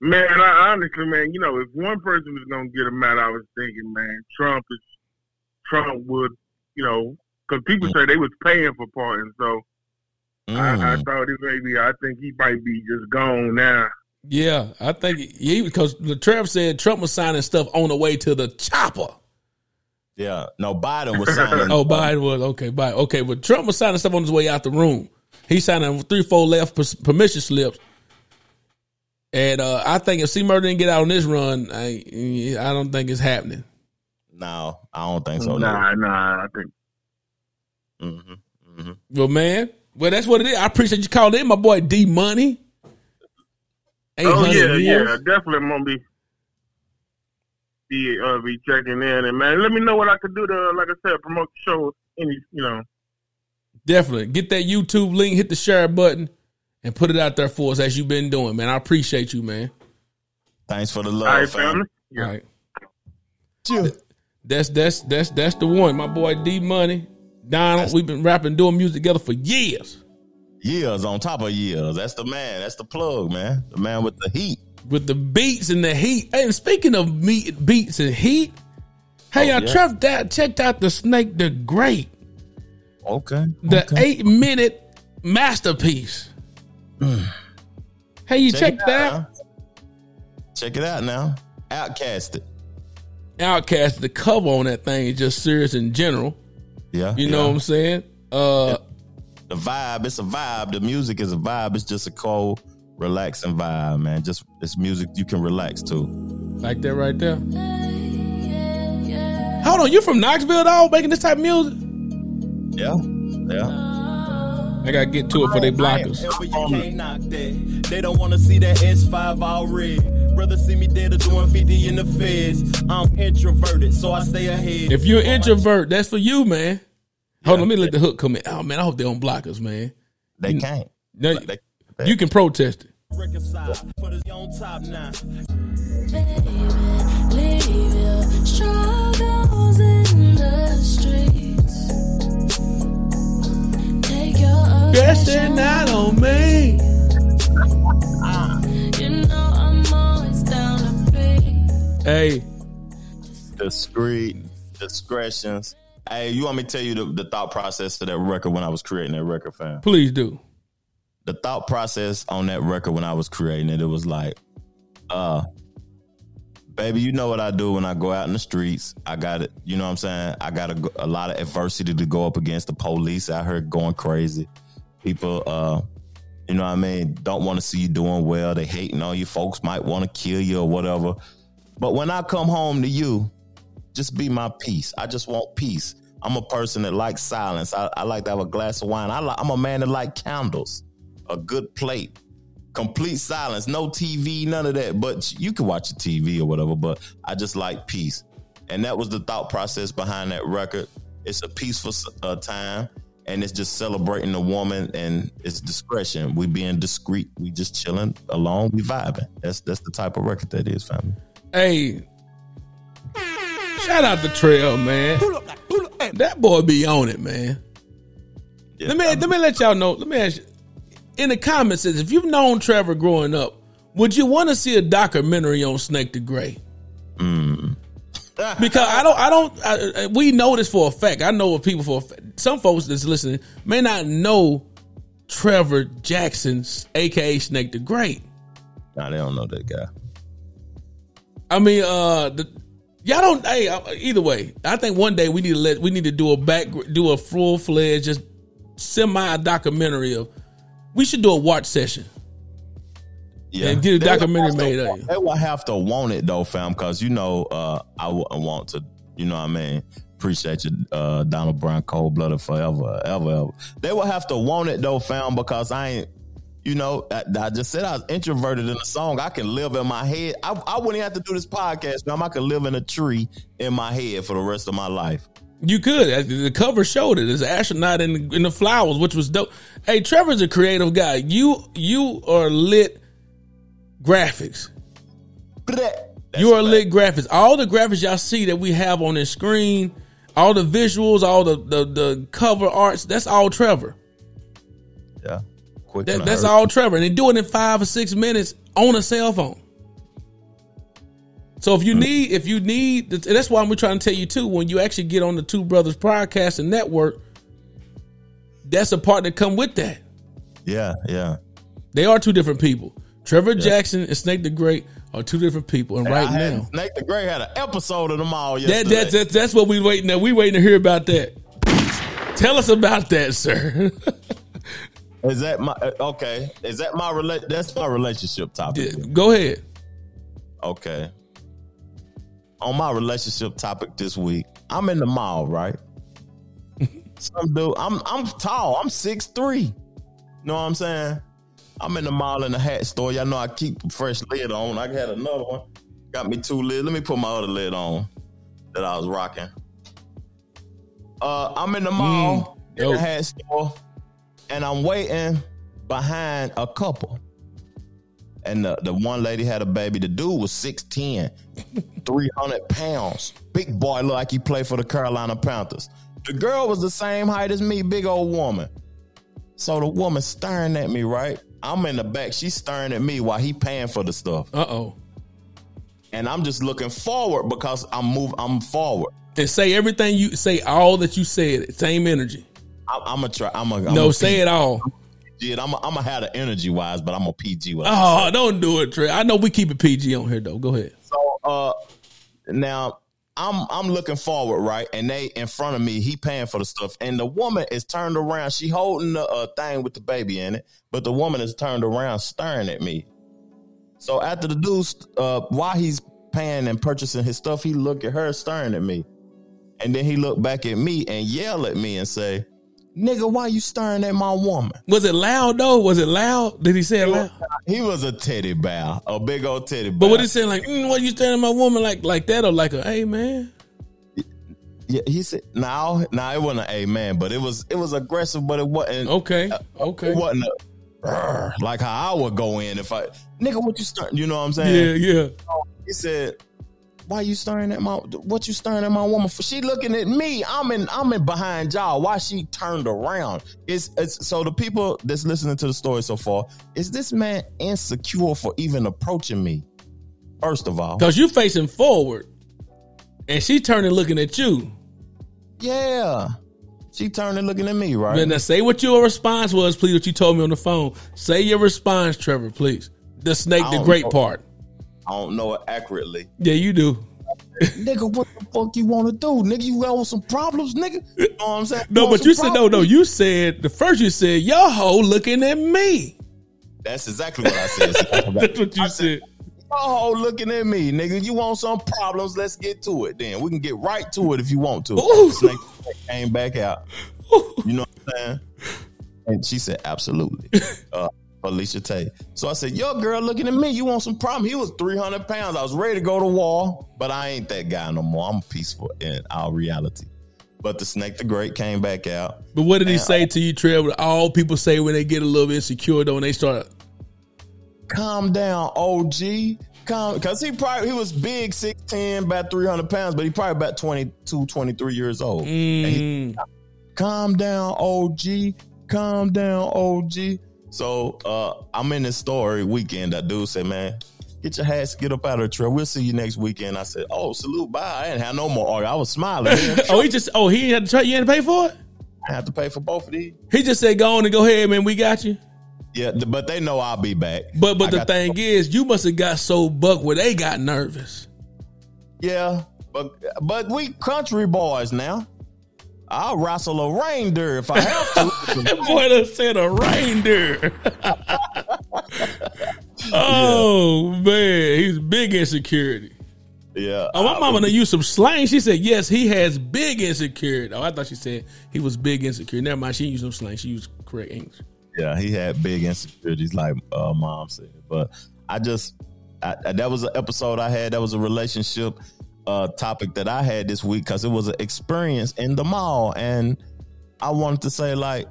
Man, I, honestly, man, you know, if one person was gonna get him out, I was thinking, man, Trump is Trump would, you know, because people say they was paying for pardon, so I, I thought it maybe I think he might be just gone now. Yeah, I think he because Trev said Trump was signing stuff on the way to the chopper. Yeah. No, Biden was signing. oh, Biden was okay. Biden okay, but Trump was signing stuff on his way out the room. He signing three, four left permission slips. And uh, I think if C Murder didn't get out on this run, I I don't think it's happening. No, I don't think so. Nah, nah, I think. Mm-hmm. Well, man, well that's what it is. I appreciate you calling in, my boy D Money. Oh 800 yeah, years. yeah, definitely gonna be be uh, be checking in, and man, let me know what I could do to, like I said, promote the show. Any, you know, Definitely. Get that YouTube link, hit the share button, and put it out there for us as you've been doing, man. I appreciate you, man. Thanks for the all love, right, fam. family. All right. That's that's that's that's the one. My boy D Money. Donald, we've been rapping, doing music together for years. Years on top of years. That's the man. That's the plug, man. The man with the heat. With the beats and the heat. Hey, and speaking of meat, beats and heat, hey, Oh, I yeah. Trev that checked out the Snake the Great, Okay. the okay. eight minute masterpiece. hey, you Check checked that? out. Check it out now. Outcast it. Outcast, the cover on that thing is just serious in general. Yeah. You know what I'm saying? Uh, The vibe, it's a vibe. The music is a vibe. It's just a cold, relaxing vibe, man. Just it's music you can relax to. like that right there. Hold on, you from Knoxville, dog, making this type of music? Yeah. Yeah. I gotta get to it for they blockers. But you can't knock that. They don't wanna see that S5 all red. Brother see me dead or doing 50 in the feds. I'm introverted, so I stay ahead. If you're an introvert, that's for you, man. Hold on, let me let the hook come in. Oh man, I hope they don't block us, man. They can't. No, you can protest it. Reconcile, put us on top now. Leave your struggles in the streets. Take your Guessing out on me. Hey, Discreet, discretions. Hey, you want me to tell you the, the thought process of that record when I was creating that record, fam? please do. the thought process on that record when I was creating it, it was like, uh, baby, you know what I do when I go out in the streets. I got it. You know what I'm saying? I got a, a lot of adversity to go up against the police out here going crazy. People, uh, you know what I mean, don't want to see you doing well. They hating on you. Folks might want to kill you or whatever. But when I come home to you, just be my peace. I just want peace. I'm a person that likes silence. I, I like to have a glass of wine. I like, I'm a man that like candles, a good plate, complete silence, no TV, none of that. But you can watch your TV or whatever. But I just like peace, and that was the thought process behind that record. It's a peaceful uh, time, and it's just celebrating the woman and it's discretion. We being discreet. We just chilling alone. We vibing. That's that's the type of record that is, family. Hey, shout out to Trail, man. That boy be on it, man. let me let me let y'all know. Let me ask you in the comments says if you've known Trevor growing up, would you want to see a documentary on Snake the Great? Mm. because I don't, I don't. I, I- we know this for a fact. I know of people for a fact. some folks that's listening may not know Trevor Jackson's, aka Snake the Great. Nah, they don't know that guy. I mean, uh, the, y'all don't. Hey, uh, either way, I think one day we need to let we need to do a back, do a full fledged, just semi documentary of. We should do a watch session. Yeah, And get a They documentary to- made. They will have to want it though, fam, because you know uh, I wouldn't want to. You know what I mean? Appreciate you, uh, Donald Brown, cold blooded forever, ever, ever. They will have to want it though, fam, because I ain't. You know, I, I just said I was introverted in the song. I can live in my head. I, I wouldn't have to do this podcast, fam. I could live in a tree in my head for the rest of my life. You could. Uh, The cover showed it. There's an astronaut in in the flowers, which was dope. Hey, Trevor's a creative guy. You you are lit graphics. you are lit graphics. All the graphics y'all see that we have on the screen, all the visuals, all the the, the cover arts, that's all Trevor. Yeah. Quick That, that's all Trevor. And they do it in five or six minutes on a cell phone. So if you mm. need, if you need, and that's why we're trying to tell you too. When you actually get on the Two Brothers Podcast and Network, that's a part that come with that. Yeah, yeah. They are two different people. Trevor Jackson and Snake the Great are two different people. And Hey, right had- now, Snake the Great had an episode of them all that, yesterday. that, that, that's what we waiting. That we waiting to hear about that. Tell us about that, sir. Is that my uh, okay? Is that my rela- That's my relationship topic. Go ahead. Okay. On my relationship topic this week, I'm in the mall, right? Some dude, I'm I'm tall. I'm 6'3". Know what I'm saying? I'm in the mall in the hat store. Y'all know I keep a fresh lid on. I had another one. Got me two lids. Let me put my other lid on that I was rocking. Uh, I'm in the mall in the hat store, and I'm waiting behind a couple. And the, the one lady had a baby. The dude was 6'10, 300 pounds. Big boy, look like he played for the Carolina Panthers. The girl was the same height as me, big old woman. So the woman staring at me, right? I'm in the back. She's staring at me while he paying for the stuff. Uh oh. And I'm just looking forward because I'm move. I'm forward. And say everything you say, all that you said, same energy. I, I'm gonna try. I'm gonna. no, say it all. Yeah, I'm. I'm gonna have the energy wise, but I'm a PG. With Oh, don't do it, Trey. I know we keep it PG on here though. Go ahead. So uh now I'm I'm looking forward, right? And they in front of me, he paying for the stuff. And the woman is turned around. She holding the uh, thing with the baby in it, but the woman is turned around staring at me. So after the dude uh while he's paying and purchasing his stuff, he look at her staring at me. And then he look back at me and yell at me and say, Nigga, why you staring at my woman? Was it loud though? Was it loud? Did he say it loud? He was a teddy bear, a big old teddy bear. But what he saying like, mm, what you staring at my woman like like that or like a hey man? Yeah, he said, "No, no, it wasn't an amen, but it was it was aggressive, but it wasn't okay, okay, it wasn't a, like how I would go in if I nigga, what you starting? You know what I'm saying? Yeah, yeah. He said, "Why you staring at my what you staring at my woman for? She looking at me. I'm in I'm in behind y'all. Why she turned around? It's it's so the people that's listening to the story so far is this man insecure for even approaching me? First of all, Cause you facing forward, and she turning looking at you. yeah, she turning looking at me, right? But now say what your response was, please. What you told me on the phone. Say your response, Trevor, please. The snake, the oh, great know. part. I don't know it accurately. Yeah, you do. nigga, what the fuck you want to do? Nigga, you got some problems, nigga? You know what I'm saying? No, want but you some said no, no. You said the first you said yo ho looking at me. That's exactly what I said. That's what you said. Oh, looking at me, nigga. You want some problems? Let's get to it. Then we can get right to it if you want to. Ooh. Snake came back out. You know what I'm saying? And she said, absolutely. Uh, Alicia Tate. So I said, yo, girl, looking at me. You want some problem? He was 300 pounds. I was ready to go to war, but I ain't that guy no more. I'm peaceful in our reality. But the Snake the Great came back out. But what did he And, say to you, Trevor? All people say when they get a little insecure, though, when they start. calm down, OG. Calm, because he probably he was big, 6'10, about 300 pounds, but he probably about 22, 23 years old. And he- mm. calm down, OG. Calm down, OG. So uh I'm in this store every weekend. That dude said, man, Get your ass, get up out of the truck. We'll see you next weekend. I said, oh, salute, bye. I didn't have no more argument. I was smiling. oh, he just oh he had to try. You had to pay for it. I have to pay for both of these. He just said, "Go on and go ahead, man. We got you." Yeah, but they know I'll be back. But but I the thing is, you must have got so buck where they got nervous. Yeah, but but we country boys now. I'll wrestle a reindeer if I have to. that boy done said a reindeer. oh man, he's big insecurity. Yeah. Oh, my mama done used some slang. She said, "Yes, he has big insecurity." Oh, I thought she said he was big insecure. Never mind. She didn't some slang. She used correct English. Yeah, he had big insecurities, like uh, mom said. But I just I, I- that was an episode I had. That was a relationship uh, topic that I had this week because it was an experience in the mall, and I wanted to say like,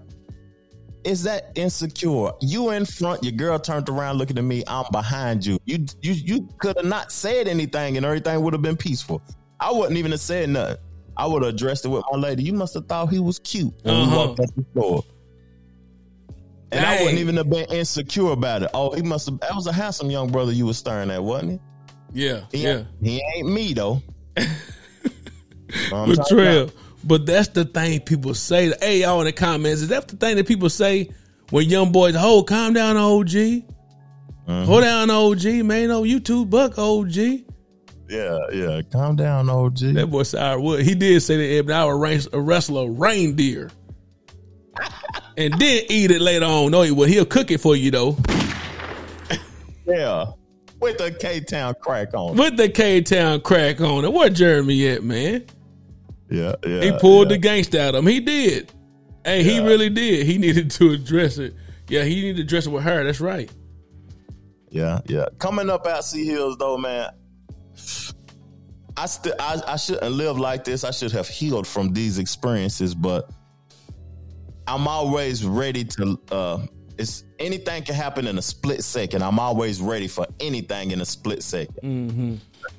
is that insecure? You in front, your girl turned around looking at me. I'm behind you. You you you could have not said anything, and everything would have been peaceful. I wouldn't even have said nothing. I would have addressed it with my lady. You must have thought he was cute when we Uh-huh. walked up the store. And I wouldn't even have been insecure about it. Oh, he must have. That was a handsome young brother you was staring at, wasn't Yeah, he? Yeah. Ain't, he ain't me though. I'm But talking Trail, but that's the thing people say. Hey, y'all in the comments, is that the thing that people say when young boys, oh, calm down, OG. Mm-hmm. Hold down, OG, man. No, you too, buck, OG. Yeah, yeah. Calm down, OG. That boy said I would. He did say that I would wrestle a reindeer. and then eat it later on. No, he will. He'll cook it for you, though. Yeah, with the K Town crack on. It. With the K Town crack on it. Where Jeremy at, man? Yeah, yeah. he pulled yeah. the gangsta out of him. He did. Hey, he really did. He needed to address it. Yeah, he needed to address it with her. That's right. Yeah, yeah. Coming up out Sea Hills though, man. I still I, I shouldn't live like this. I should have healed from these experiences, but I'm always ready to uh it's anything can happen in a split second. I'm always ready for anything in a split 2nd Mm-hmm.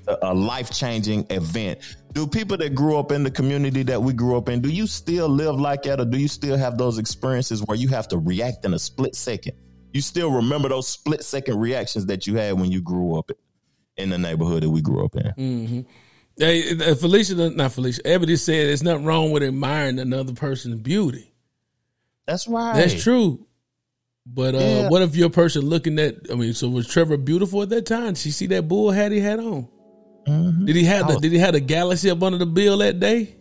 A, a life changing event. Do people that grew up in the community that we grew up in, do you still live like that, or do you still have those experiences where you have to react in a split second? You still remember those split second reactions that you had when you grew up in the neighborhood that we grew up in. Mm-hmm. Hey, uh, Felicia, not Felicia, Ebony said there's nothing wrong with admiring another person's beauty. That's right. That's true. But uh, Yeah. what if your person looking at? I mean, so was Trevor beautiful at that time? Did she see that bull hat he had on? Did he have the was- Did he have the galaxy up under the bill that day?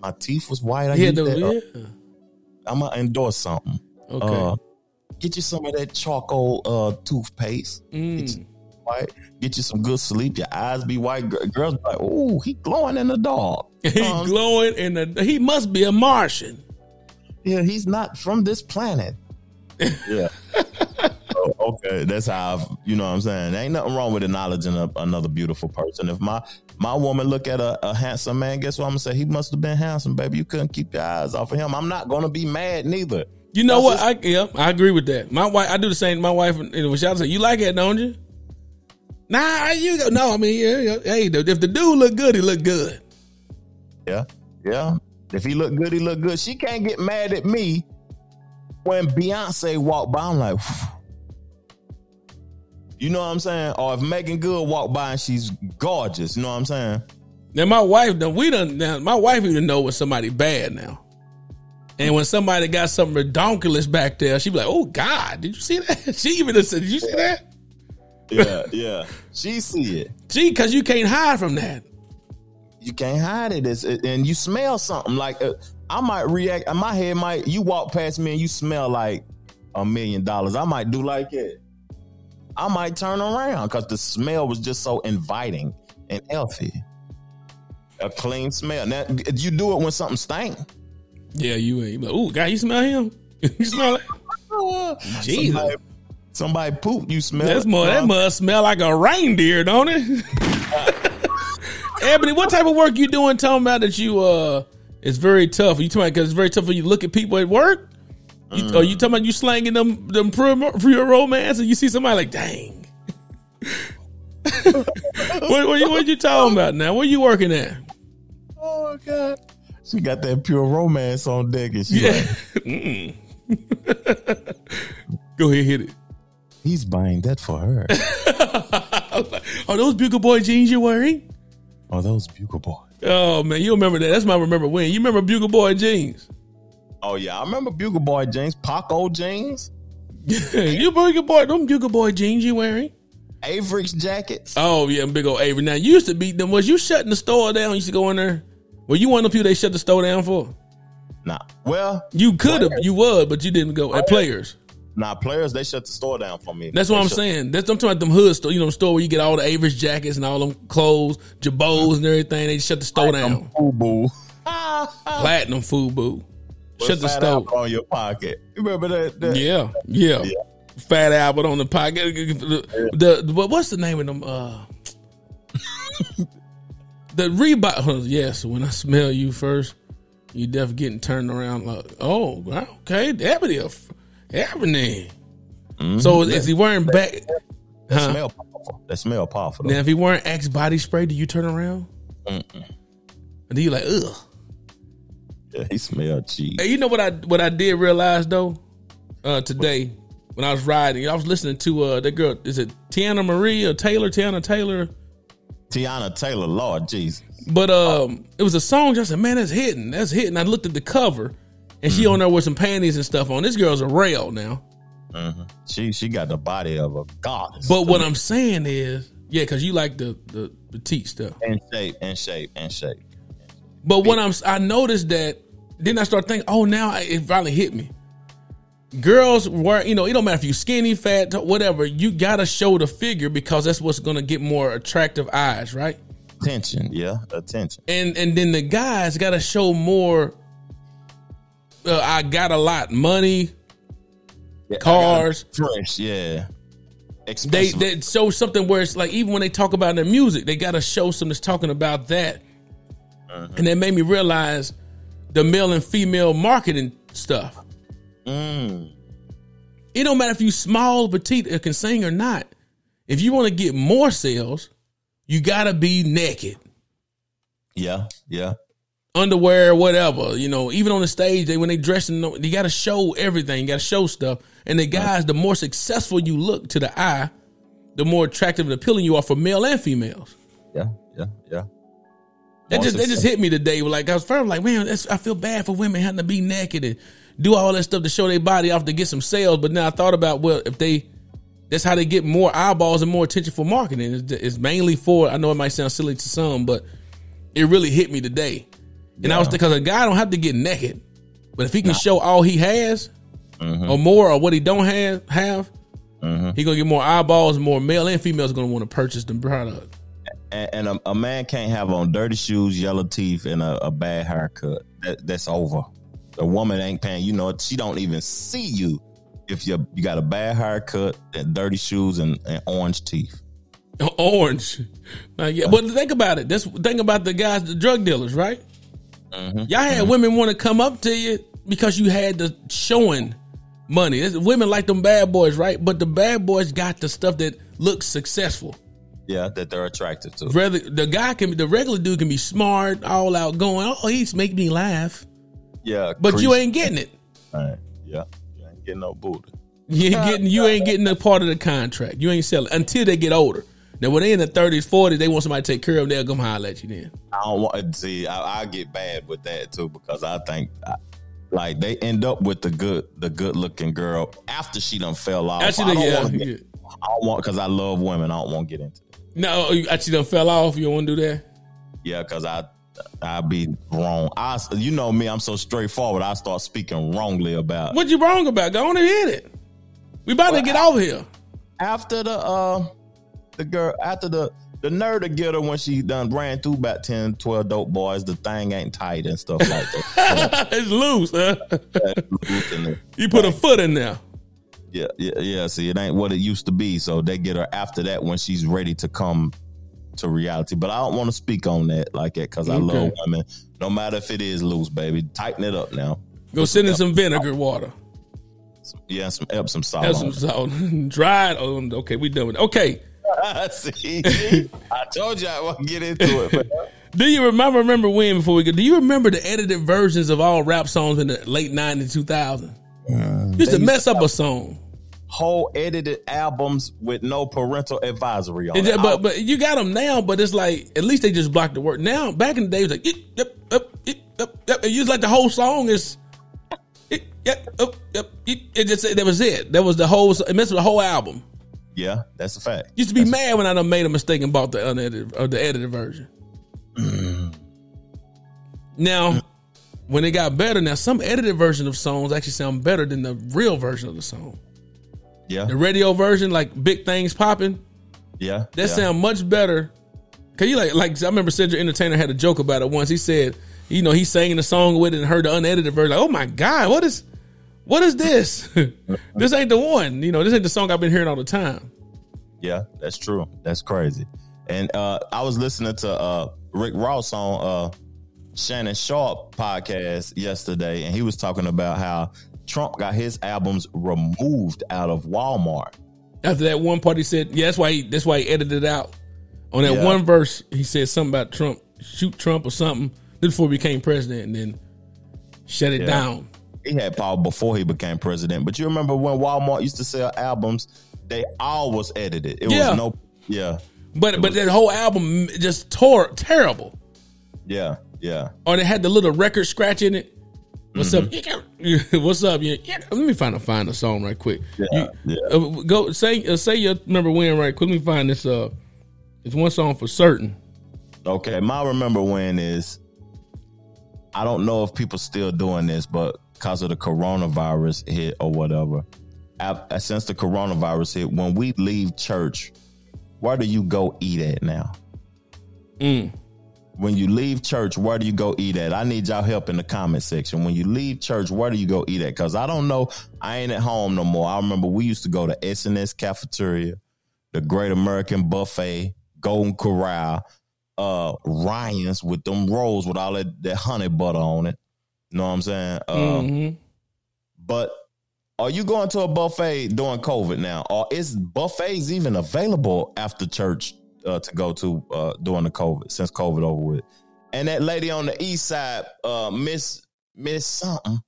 My teeth was white. I He had the- that, yeah. I'm gonna endorse something. Okay. Uh, get you some of that charcoal uh, toothpaste. Mm. Get, you, white. get you some good sleep. Your eyes be white. Girls be like, oh, he glowing in the dark." He Um, glowing in the. He must be a Martian. Yeah, he's not from this planet. Yeah. oh, okay, that's how I've, you know what I'm saying. There ain't nothing wrong with acknowledging a, another beautiful person. If my my woman look at a, a handsome man, guess what I'm gonna say? He must have been handsome, baby. You couldn't keep your eyes off of him. I'm not gonna be mad neither. You know what? That's I yeah, I agree with that. My wife, I do the same. My wife, you know, when she say, "You like it, don't you?" Nah, you go. No, I mean, yeah, yeah. Hey, if the dude look good, he look good. Yeah, yeah. If he look good, he look good. She can't get mad at me when Beyonce walked by. I'm like, you know what I'm saying? Or if Meagan Good walked by and she's gorgeous, you know what I'm saying? Now my wife, done, we done. Now my wife even know when somebody bad now. And when somebody got something redonkulous back there, she be like, "Oh God, did you see that?" She even said, "Did you see that?" Yeah, yeah. She see it. Gee, because you can't hide from that. You can't hide it. It's, it- and you smell something like uh, I might react. My head might. You walk past me and you smell like a million dollars. I might do like it. I might turn around because the smell was just so inviting and healthy. A clean smell. Now you do it when something stank. Yeah, you ain't. Like, Ooh, God, you smell him? you smell it? Jesus. Somebody, somebody poop. You smell. That's more. That must smell like a reindeer, don't it? Ebony, what type of work you doing? Talking about that you uh, it's very tough. You talking because it's very tough when you look at people at work. You, Mm. Are you talking about you slanging them them pure, pure romance and you see somebody like, dang. what, what, you, what you talking about now? Where you working at? Oh God. She got that pure romance on deck, and she Yeah. like, Mm. Go ahead, hit it. he's buying that for her. Are those Bugle Boy jeans you're wearing? Are those Bugle Boy? Oh man, you remember that? That's my remember when. You remember Bugle Boy jeans? Oh yeah, I remember Bugle Boy jeans, Paco jeans, you Bugle Boy, them Bugle Boy jeans you wearing? Avirex jackets. Oh yeah, big old Avery. Now you used to be them. Was you shutting the store down? You used to go in there. Were you one of the people they shut the store down for? Nah. Well, You could have, you would, but you didn't go. At players. Nah, players they shut the store down for me. That's what They I'm shut- saying. That's I'm talking about them hood store. You know, the store where you get all the Average jackets and all them clothes, jabos and everything. They shut the store down. Fubu. Platinum Fubu. Shut the Fat store. Albert on your pocket. You remember that? that? Yeah, yeah. Fat Albert on the pocket. The, the, but what's the name of them? Uh, the Reebok. Yes, when I smell you first, you definitely getting turned around. Like, oh, wow, okay, Ebony, Ebony. So is he wearing back? That Huh? smell powerful. That smell powerful. Now, if he wearing Axe body spray, do you turn around? Mm-mm. And then you like, ugh. Yeah, he smell cheap. Hey, you know what I what I did realize though, uh, today when I was riding, I was listening to uh that girl. Is it Teena Marie or Taylor? Teyana Taylor. Teyana Taylor, Lord Jesus. But um, it was a song. I said, man, that's hitting. That's hitting. I looked at the cover, and she on there with some panties and stuff on. This girl's a rail now. hmm She she got the body of a goddess. But what I'm saying is, yeah, because you like the the petite stuff. and shape, and shape, and shape. But what I'm, I noticed that then I start thinking, oh, now it finally hit me. Girls were, you know, it don't matter if you skinny, fat, whatever. You gotta show the figure because that's what's gonna get more attractive eyes, right? Attention, yeah, attention. And and then the guys gotta show more. Uh, I got a lot, money, Yeah, cars. fresh, yeah. They Expensive. they show something where it's like even when they talk about their music, they gotta show something that's talking about that. And that made me realize the male and female marketing stuff. Mm. It don't matter if you small, petite, or can sing or not. If you want to get more sales, you gotta be naked, Yeah, yeah. Underwear, whatever. You know, even on the stage, they when they dress, in, you gotta show everything. You gotta show stuff. And the guys, the more successful you look to the eye, the more attractive and appealing you are for male and females. Yeah, yeah, yeah. That More just that just hit me today. Like I was first like, man, that's, I feel bad for women having to be naked and do all that stuff to show their body off to get some sales. But now I thought about well, if they, that's how they get more eyeballs and more attention for marketing. It's, it's mainly for. I know it might sound silly to some, but it really hit me today. And I was because a guy don't have to get naked, but if he can show all he has Mm-hmm. or more or what he don't have have, he gonna get more eyeballs. More male and females gonna want to purchase the product. And, and a, a man can't have on dirty shoes, yellow teeth, and a, a bad haircut. That, that's over. The woman ain't paying. You know, she don't even see you if you you got a bad haircut, and dirty shoes, and, and orange teeth. Orange. Like, yeah, but think about it. This think about the guys, the drug dealers, right? Mm-hmm. Y'all had women want to come up to you because you had the showing money. This- Women like them bad boys, right? But the bad boys got the stuff that looks successful. Yeah, that they're attracted to. Rather, the guy can, the regular dude can be smart, all out going. Oh, he's make me laugh, Yeah, but you ain't getting it. Right. Yeah, you ain't getting no booty. You ain't getting, you ain't getting a part of the contract. You ain't selling until they get older. Now, when they in the thirties, forties, they want somebody to take care of them. They'll come holler at you then. I don't want to see. I, I get bad with that too because I think I, like they end up with the good, the good looking girl after she done fell off. Actually, I don't yeah, wanna yeah. I don't want because I love women. I don't want to get into. It. No, you actually done fell off. You don't want to do that. Yeah, because I I be wrong. I you know me. I'm so straightforward. I start speaking wrongly about What you wrong about? Go on and hit it. We about to get over here. after the uh the girl after the the nerd to get her when she done ran through about 10, 12 dope boys. The thing ain't tight and stuff like that. it's loose, huh? Loose in there. You put a foot in there. Yeah, yeah, yeah. See, it ain't what it used to be. So they get her after that when she's ready to come to reality. But I don't want to speak on that like that because I love women. No matter if it is loose, baby. Tighten it up now. Go send in some vinegar water. Yeah, some Epsom salt. Some salt. Dried. Oh, okay, we done with it. Okay. It. See, I told you I won't get into it. man. Do you remember remember when before we go? Do you remember the edited versions of all rap songs in the late 90s, 2000? Used to mess up a song. whole edited albums with no parental advisory on It it. just- but but you got them now, but it's like at least they just blocked the word. Now back in the day, it was like yep, yep, yep, yep, yep, yep. And you was like the whole song is yep, yep, yep, yep. It just that was it. That was the whole. It messed with the whole album. Yeah, that's a fact. Used to be mad when I done made a mistake and bought the unedited or the edited version. now, when it got better, now some edited version of songs actually sound better than the real version of the song. Yeah, The radio version, like big things popping, yeah. that yeah. sound much better. Cause you like like I remember Cedric Entertainer had a joke about it once. He said, you know, he sang the song with it and heard the unedited version. Like, oh my god, what is what is this? this ain't the one. You know, this ain't the song I've been hearing all the time. Yeah, that's true. That's crazy. And uh, I was listening to uh, Rick Ross on uh, Shannon Sharpe podcast yesterday, and he was talking about how Trump got his albums removed out of Walmart. After that one part, he said, yeah, that's why he that's why he edited it out. On that Yeah. one verse, he said something about Trump, shoot Trump or something. This before he became president, and then shut it Yeah. down. He had power before he became president. But you remember when Walmart used to sell albums, they all was edited. It Yeah. was no, yeah, But but that whole album just tore terrible. yeah, yeah. Or they had the little record scratch in it. What's Mm-hmm. up? What's up? Yeah, yeah. Let me find a find a song right quick. Yeah, You- yeah. uh, go say uh, say you remember when right quick. Let me find this. Uh, it's one song for certain. Okay, my remember when is I don't know if people still doing this, but because of the coronavirus hit or whatever, since the coronavirus hit, when we leave church, where do you go eat at now? Mm. When you leave church, where do you go eat at? I need y'all help in the comment section. When you leave church, where do you go eat at? Because I don't know. I ain't at home no more. I remember we used to go to S&S Cafeteria, the Great American Buffet, Golden Corral, uh, Ryan's with them rolls with all that, that honey butter on it. Know what I'm saying? Uh, Mhm. But are you going to a buffet during COVID now? Or is buffets even available after church uh, to go to uh, during the COVID, since COVID over with? And that lady on the east side, uh, Miss Miss something,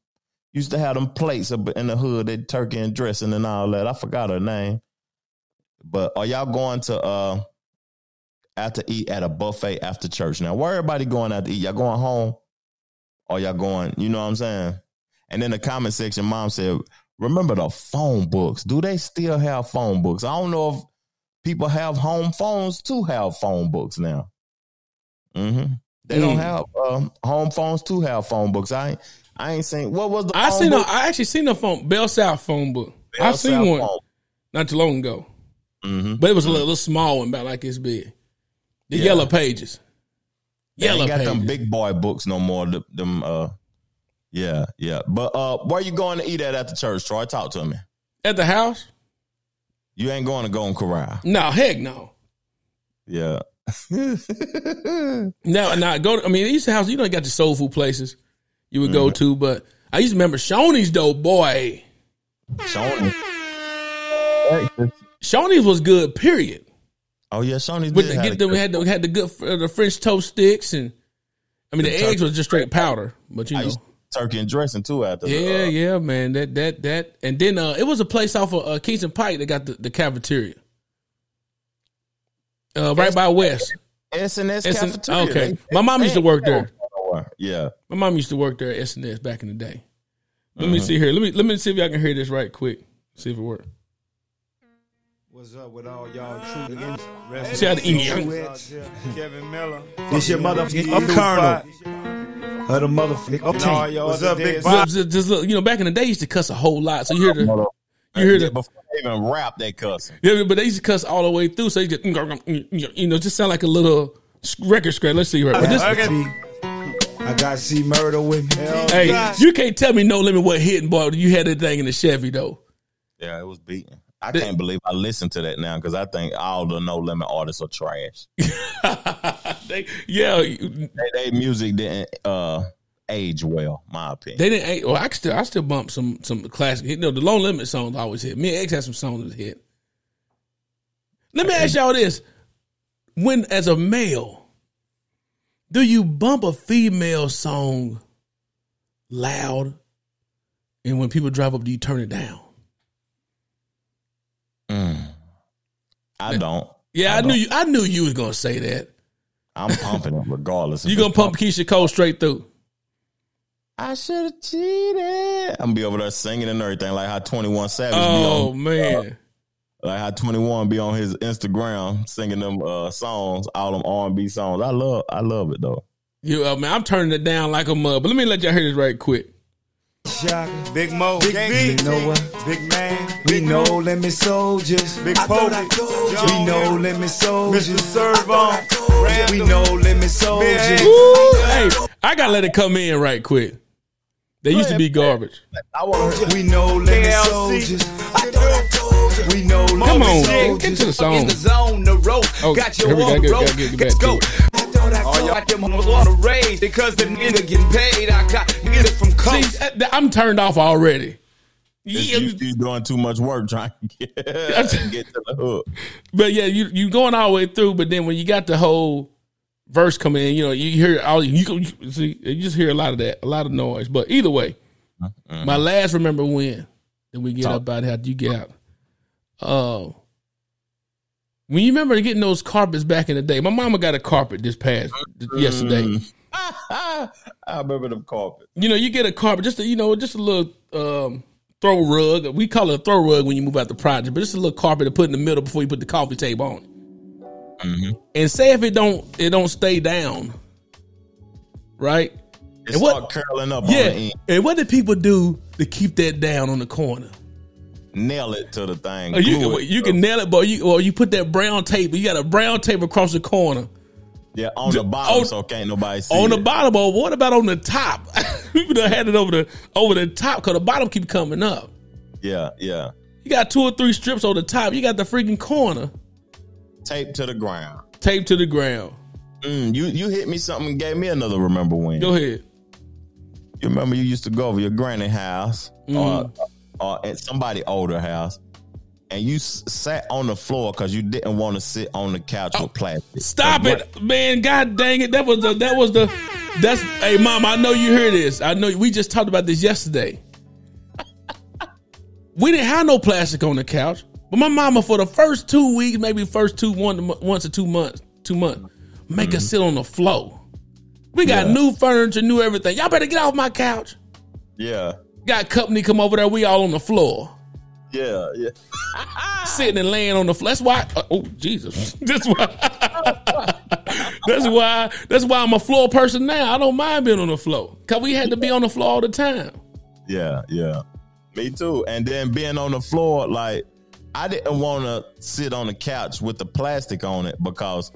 used to have them plates up in the hood, that turkey and dressing and all that. I forgot her name. But are y'all going to uh out to eat at a buffet after church? Now, where everybody going out to eat? Y'all going home? Or y'all going, you know what I'm saying? And in the comment section, mom said, remember the phone books. Do they still have phone books? I don't know if people have home phones to have phone books now. hmm They don't Mm. have um, home phones to have phone books. I ain't, I ain't seen what was the I phone seen. Book? I actually seen a phone Bell South phone book. Bell I seen South one phone. not too long ago, Mhm. but it was a little, little small one, about like this big. The Yeah. yellow pages. They Yellow ain't got pages. them big boy books no more. Them, uh, yeah, yeah. But uh, where you going to eat at at the church, Troy? Talk to me. At the house? You ain't going to Golden Corral. No, heck no. Yeah. Now, now go. To, I mean, these houses, you know, you got the soul food places you would Mm-hmm. go to, but I used to remember Shoney's though, boy. Shoney. Shoney's was good. Period. Oh yeah, With did the, get them, good- had the, had the good uh, the French toast sticks and I mean the, The eggs was just straight powder, but you know. turkey and dressing too after. Yeah, the, uh, yeah, man. That that that, and then uh, it was a place off of uh, Kingston Pike that got the, the cafeteria, uh, right by West. S and S cafeteria. Okay, They- my mom used to work there. Yeah. My mom used to work there at S and S back in the day. Let me Mhm. see here. Let me let me see if y'all can hear this right quick. See if it works. What's up with all y'all true mm. ins- rest See how the in Indian- peace, Kevin Miller. This your motherfucking up Colonel. Of the motherfucking up team. What's up, big Just, just- just look, you know, back in the day, they used to cuss a whole lot. So you hear the, you hear the, Before they even rap, they cuss. yeah, but they used to cuss all the way through. So you just, you know, just sound like a little record scratch. Let's see right. But this, I got C murder with me. hey, you can't tell me no limit what hitting boy. You had that thing in the Chevy though. Yeah, it was beating. I can't believe I listen to that now because I think all the No Limit artists are trash. They, yeah, they, they music didn't uh, age well, my opinion. They didn't. Age, Well, I still, I still bump some some classic. You know, the No Limit songs always hit. Mia X had some songs that hit. Let me ask y'all this: When, as a male, do you bump a female song loud, and when people drive up, do you turn it down? I don't. Yeah, I, knew you. I knew you was gonna say that. I'm pumping it regardless. if You gonna it's pump Keyshia Cole straight through? I should have cheated. I'm gonna be over there singing and everything like how 21 Savage. Oh, be on, man. uh, like how 21 be on his Instagram singing them uh, songs, all them R&B songs. I love, I love it though. You, uh, man, I'm turning it down like a mud. But let me let y'all hear this right quick. Big Mo, Big V, you know what? Big man, we No Limit soldiers. Big Pope, we No Limit soldiers. Mr. Serv-On, we No Limit soldiers. Ooh, hey, I gotta let it come in right quick. They used to be garbage. I want We No Limit soldiers. We know Come on, soldiers. get to the song. In the zone, the road. Oh, Got here your we go, on the gotta get- get Let's back go. to All y'all got them hoes on the raise because the nigga getting paid. I got niggas from coast. See, uh, I'm turned off already. It's you, you doing too much work trying to get, get to the hook. But yeah, you you going all the way through, but then when you got the whole verse coming in, you know, you hear all you, can- see you just hear a lot of that, a lot of noise. But either way, my last remember when, then we get Talk. up out how you get out. Uh, when you remember getting those carpets back in the day, my mama got a carpet this past yesterday. I remember them carpet. You know, you get a carpet, just a, you know, just a little um, throw rug. We call it a throw rug when you move out the project, but it's a little carpet to put in the middle before you put the coffee table on. it. Mm-hmm. And say if it don't, it don't stay down, right? It And start curling up on the Yeah. end. And what did people do to keep that down on the corner? Nail it to the thing. Or you, can, it. you can nail it, but you or you put that brown tape. You got a brown tape across the corner. Yeah, on the bottom, on- so can't nobody see on the bottom, but what about on the top? People done had it over the over the top because the bottom keep coming up. Yeah, yeah. You got two or three strips on the top. You got the freaking corner Tape to the ground. taped to the ground. Mm, you you hit me something and gave me another remember when. Go ahead. You remember you used to go over your granny house Mm. or, or at somebody older house, and you s- sat on the floor because you didn't want to sit on the couch with oh, plastic. Oh, Stop What- it, man! God dang it! That was the that was the that's. Hey, mom, I know you hear this. I know we just talked about this yesterday. we didn't have no plastic on the couch, but my mama for the first two weeks, maybe first two one once or two months, two months, make us mm-hmm. sit on the floor. We got Yeah. new furniture, new everything. Y'all better get off my couch. Yeah, Got company come over there. We all on the floor. Yeah, yeah. sitting and laying on the floor. That's why. uh, oh Jesus! That's why. that's why. That's why I'm a floor person now. I don't mind being on the floor because we had to be on the floor all the time. Yeah, yeah. Me too. And then being on the floor, like I didn't want to sit on the couch with the plastic on it because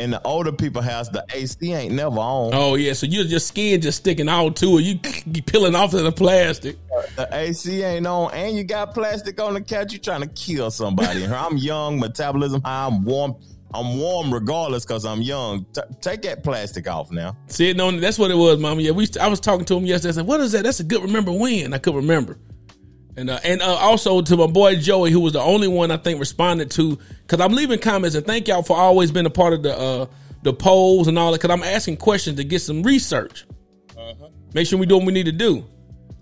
in the older people house, the AC ain't never on. Oh yeah, so your your skin just sticking out to it. You, you peeling off of the plastic. The AC ain't on, and you got plastic on the couch. You trying to kill somebody. I'm young, metabolism high. I'm warm. I'm warm regardless because I'm young. T- take that plastic off now. Sitting on it. That's what it was, mama. Yeah, we. I was talking to him yesterday. I said, "What is that? That's a good remember when." I could remember. And uh, and uh, also to my boy Joey, who was the only one I think responded to, because I'm leaving comments and thank y'all for always being a part of the uh, the polls and all that. Because I'm asking questions to get some research. Make sure we do what we need to do.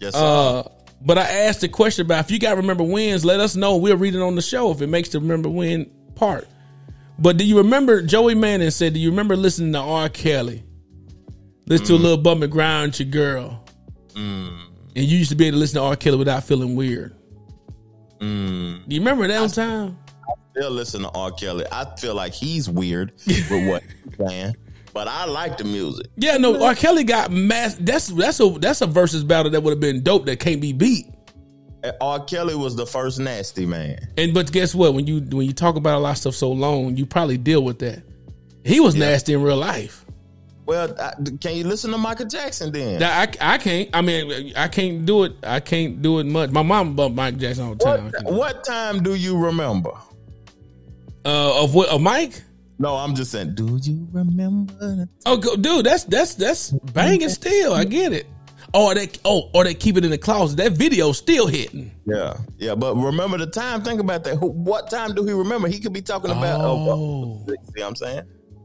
Yes, sir. Uh, but I asked the question about if you got remember wins, let us know. We'll read it on the show if it makes the remember win part. But do you remember Joey Manning said, Do you remember listening to R. Kelly? Listen to a little bump and grind your girl. And you used to be able to listen to R. Kelly without feeling weird. Mm. Do you remember that time? I still listen to R. Kelly. I feel like he's weird with what he's saying, but I like the music. Yeah, no, R. Kelly got mass. That's that's a that's a versus battle that would have been dope that can't be beat. And R. Kelly was the first nasty man. And but guess what? When you when you talk about a lot of stuff so long, you probably deal with that. He was nasty in real life. Well, I, can you listen to Michael Jackson then? I, I can't. I mean, I can't do it. I can't do it much. My mom bumped Michael Jackson all the time. What, what time do you remember? Uh, of what? Of Mike? No, I'm just saying. Do you remember? Oh, go, dude, that's that's that's banging still. I get it. Or they oh, or they keep it in the closet. That video still hitting. Yeah, yeah. But remember the time. Think about that. Who, what time do he remember? He could be talking about. Oh, see what I'm saying?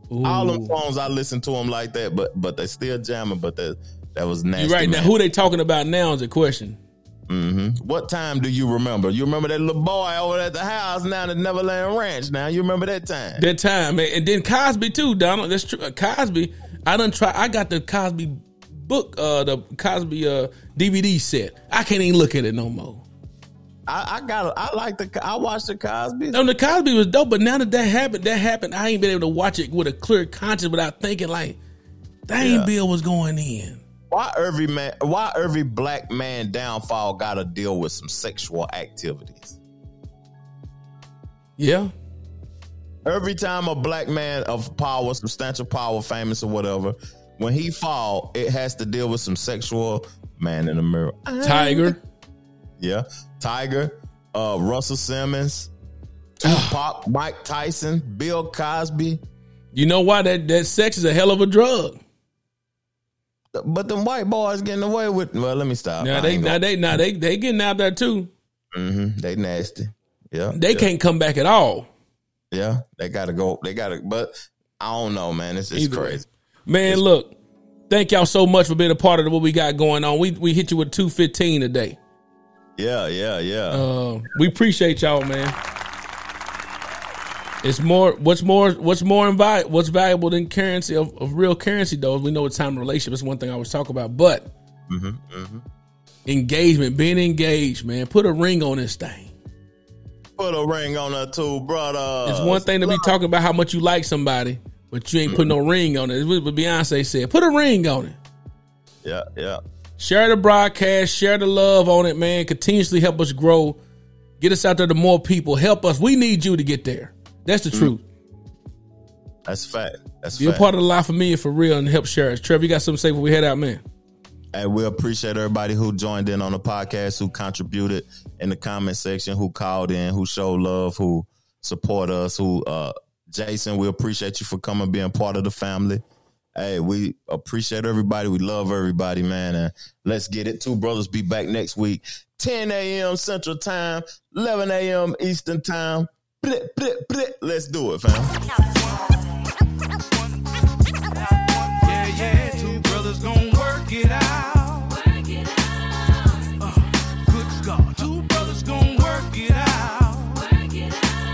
All them songs I listen to them like that, but but they still jamming. But that that was nasty. You right now. Who they talking about now is a question. Mm-hmm. What time do you remember? You remember that little boy over at the house now at Neverland Ranch? Now you remember that time? That time, man. and then Cosby too, Donald. That's true. Uh, Cosby, I done try. I got the Cosby book, uh, the Cosby uh DVD set. I can't even look at it no more. I, I got. I like the. I watched the Cosby. No, the Cosby was dope, but now that that happened, that happened. I ain't been able to watch it with a clear conscience without thinking like, dang, Yeah. Bill was going in. Why every man? Why every black man downfall got to deal with some sexual activities? Yeah. Every time a black man of power, substantial power, famous or whatever, when he fall, it has to deal with some sexual man in the mirror. Tiger. Yeah. Tiger, uh, Russell Simmons, Tupac, Mike Tyson, Bill Cosby. You know why that that sex is a hell of a drug. But them white boys getting away with. Well, let me stop. Now they now they now they they getting out there too. Mm-hmm. They nasty. Yeah. They yeah. can't come back at all. Yeah. They gotta go. They gotta. But I don't know, man. It's just Either way. crazy. Man, look, thank y'all so much for being a part of what we got going on. We we hit you with two fifteen today. Yeah. Yeah. Yeah. Uh, we appreciate y'all, man. It's more. What's more? What's more invi- What's valuable than currency of, of real currency? Though we know it's time relationship. It's one thing I always talk about, but mm-hmm, mm-hmm. engagement, being engaged, man. Put a ring on this thing. Put a ring on that too, brother. It's one thing to be talking about how much you like somebody, but you ain't putting no ring on it. It's what Beyonce said. Put a ring on it. Yeah. Yeah. Share the broadcast, share the love on it, man. Continuously help us grow. Get us out there to more people. Help us. We need you to get there. That's the truth. That's fact. That's a fact. part of the life of me for real and help share us. Trevor, you got something to say before we head out, man? And we appreciate everybody who joined in on the podcast, who contributed in the comment section, who called in, who showed love, who support us, who uh Jason, we appreciate you for coming being part of the family. Hey, we appreciate everybody. We love everybody, man. And let's get it. Two brothers be back next week. 10 a.m. Central Time, 11 a.m. Eastern Time. Bleh, bleh, bleh. Let's do it, fam. Yeah, yeah, two brothers gonna work it out. Uh, good God, two brothers gonna work it out.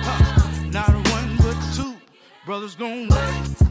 Uh, not one but two brothers gonna work. Not one.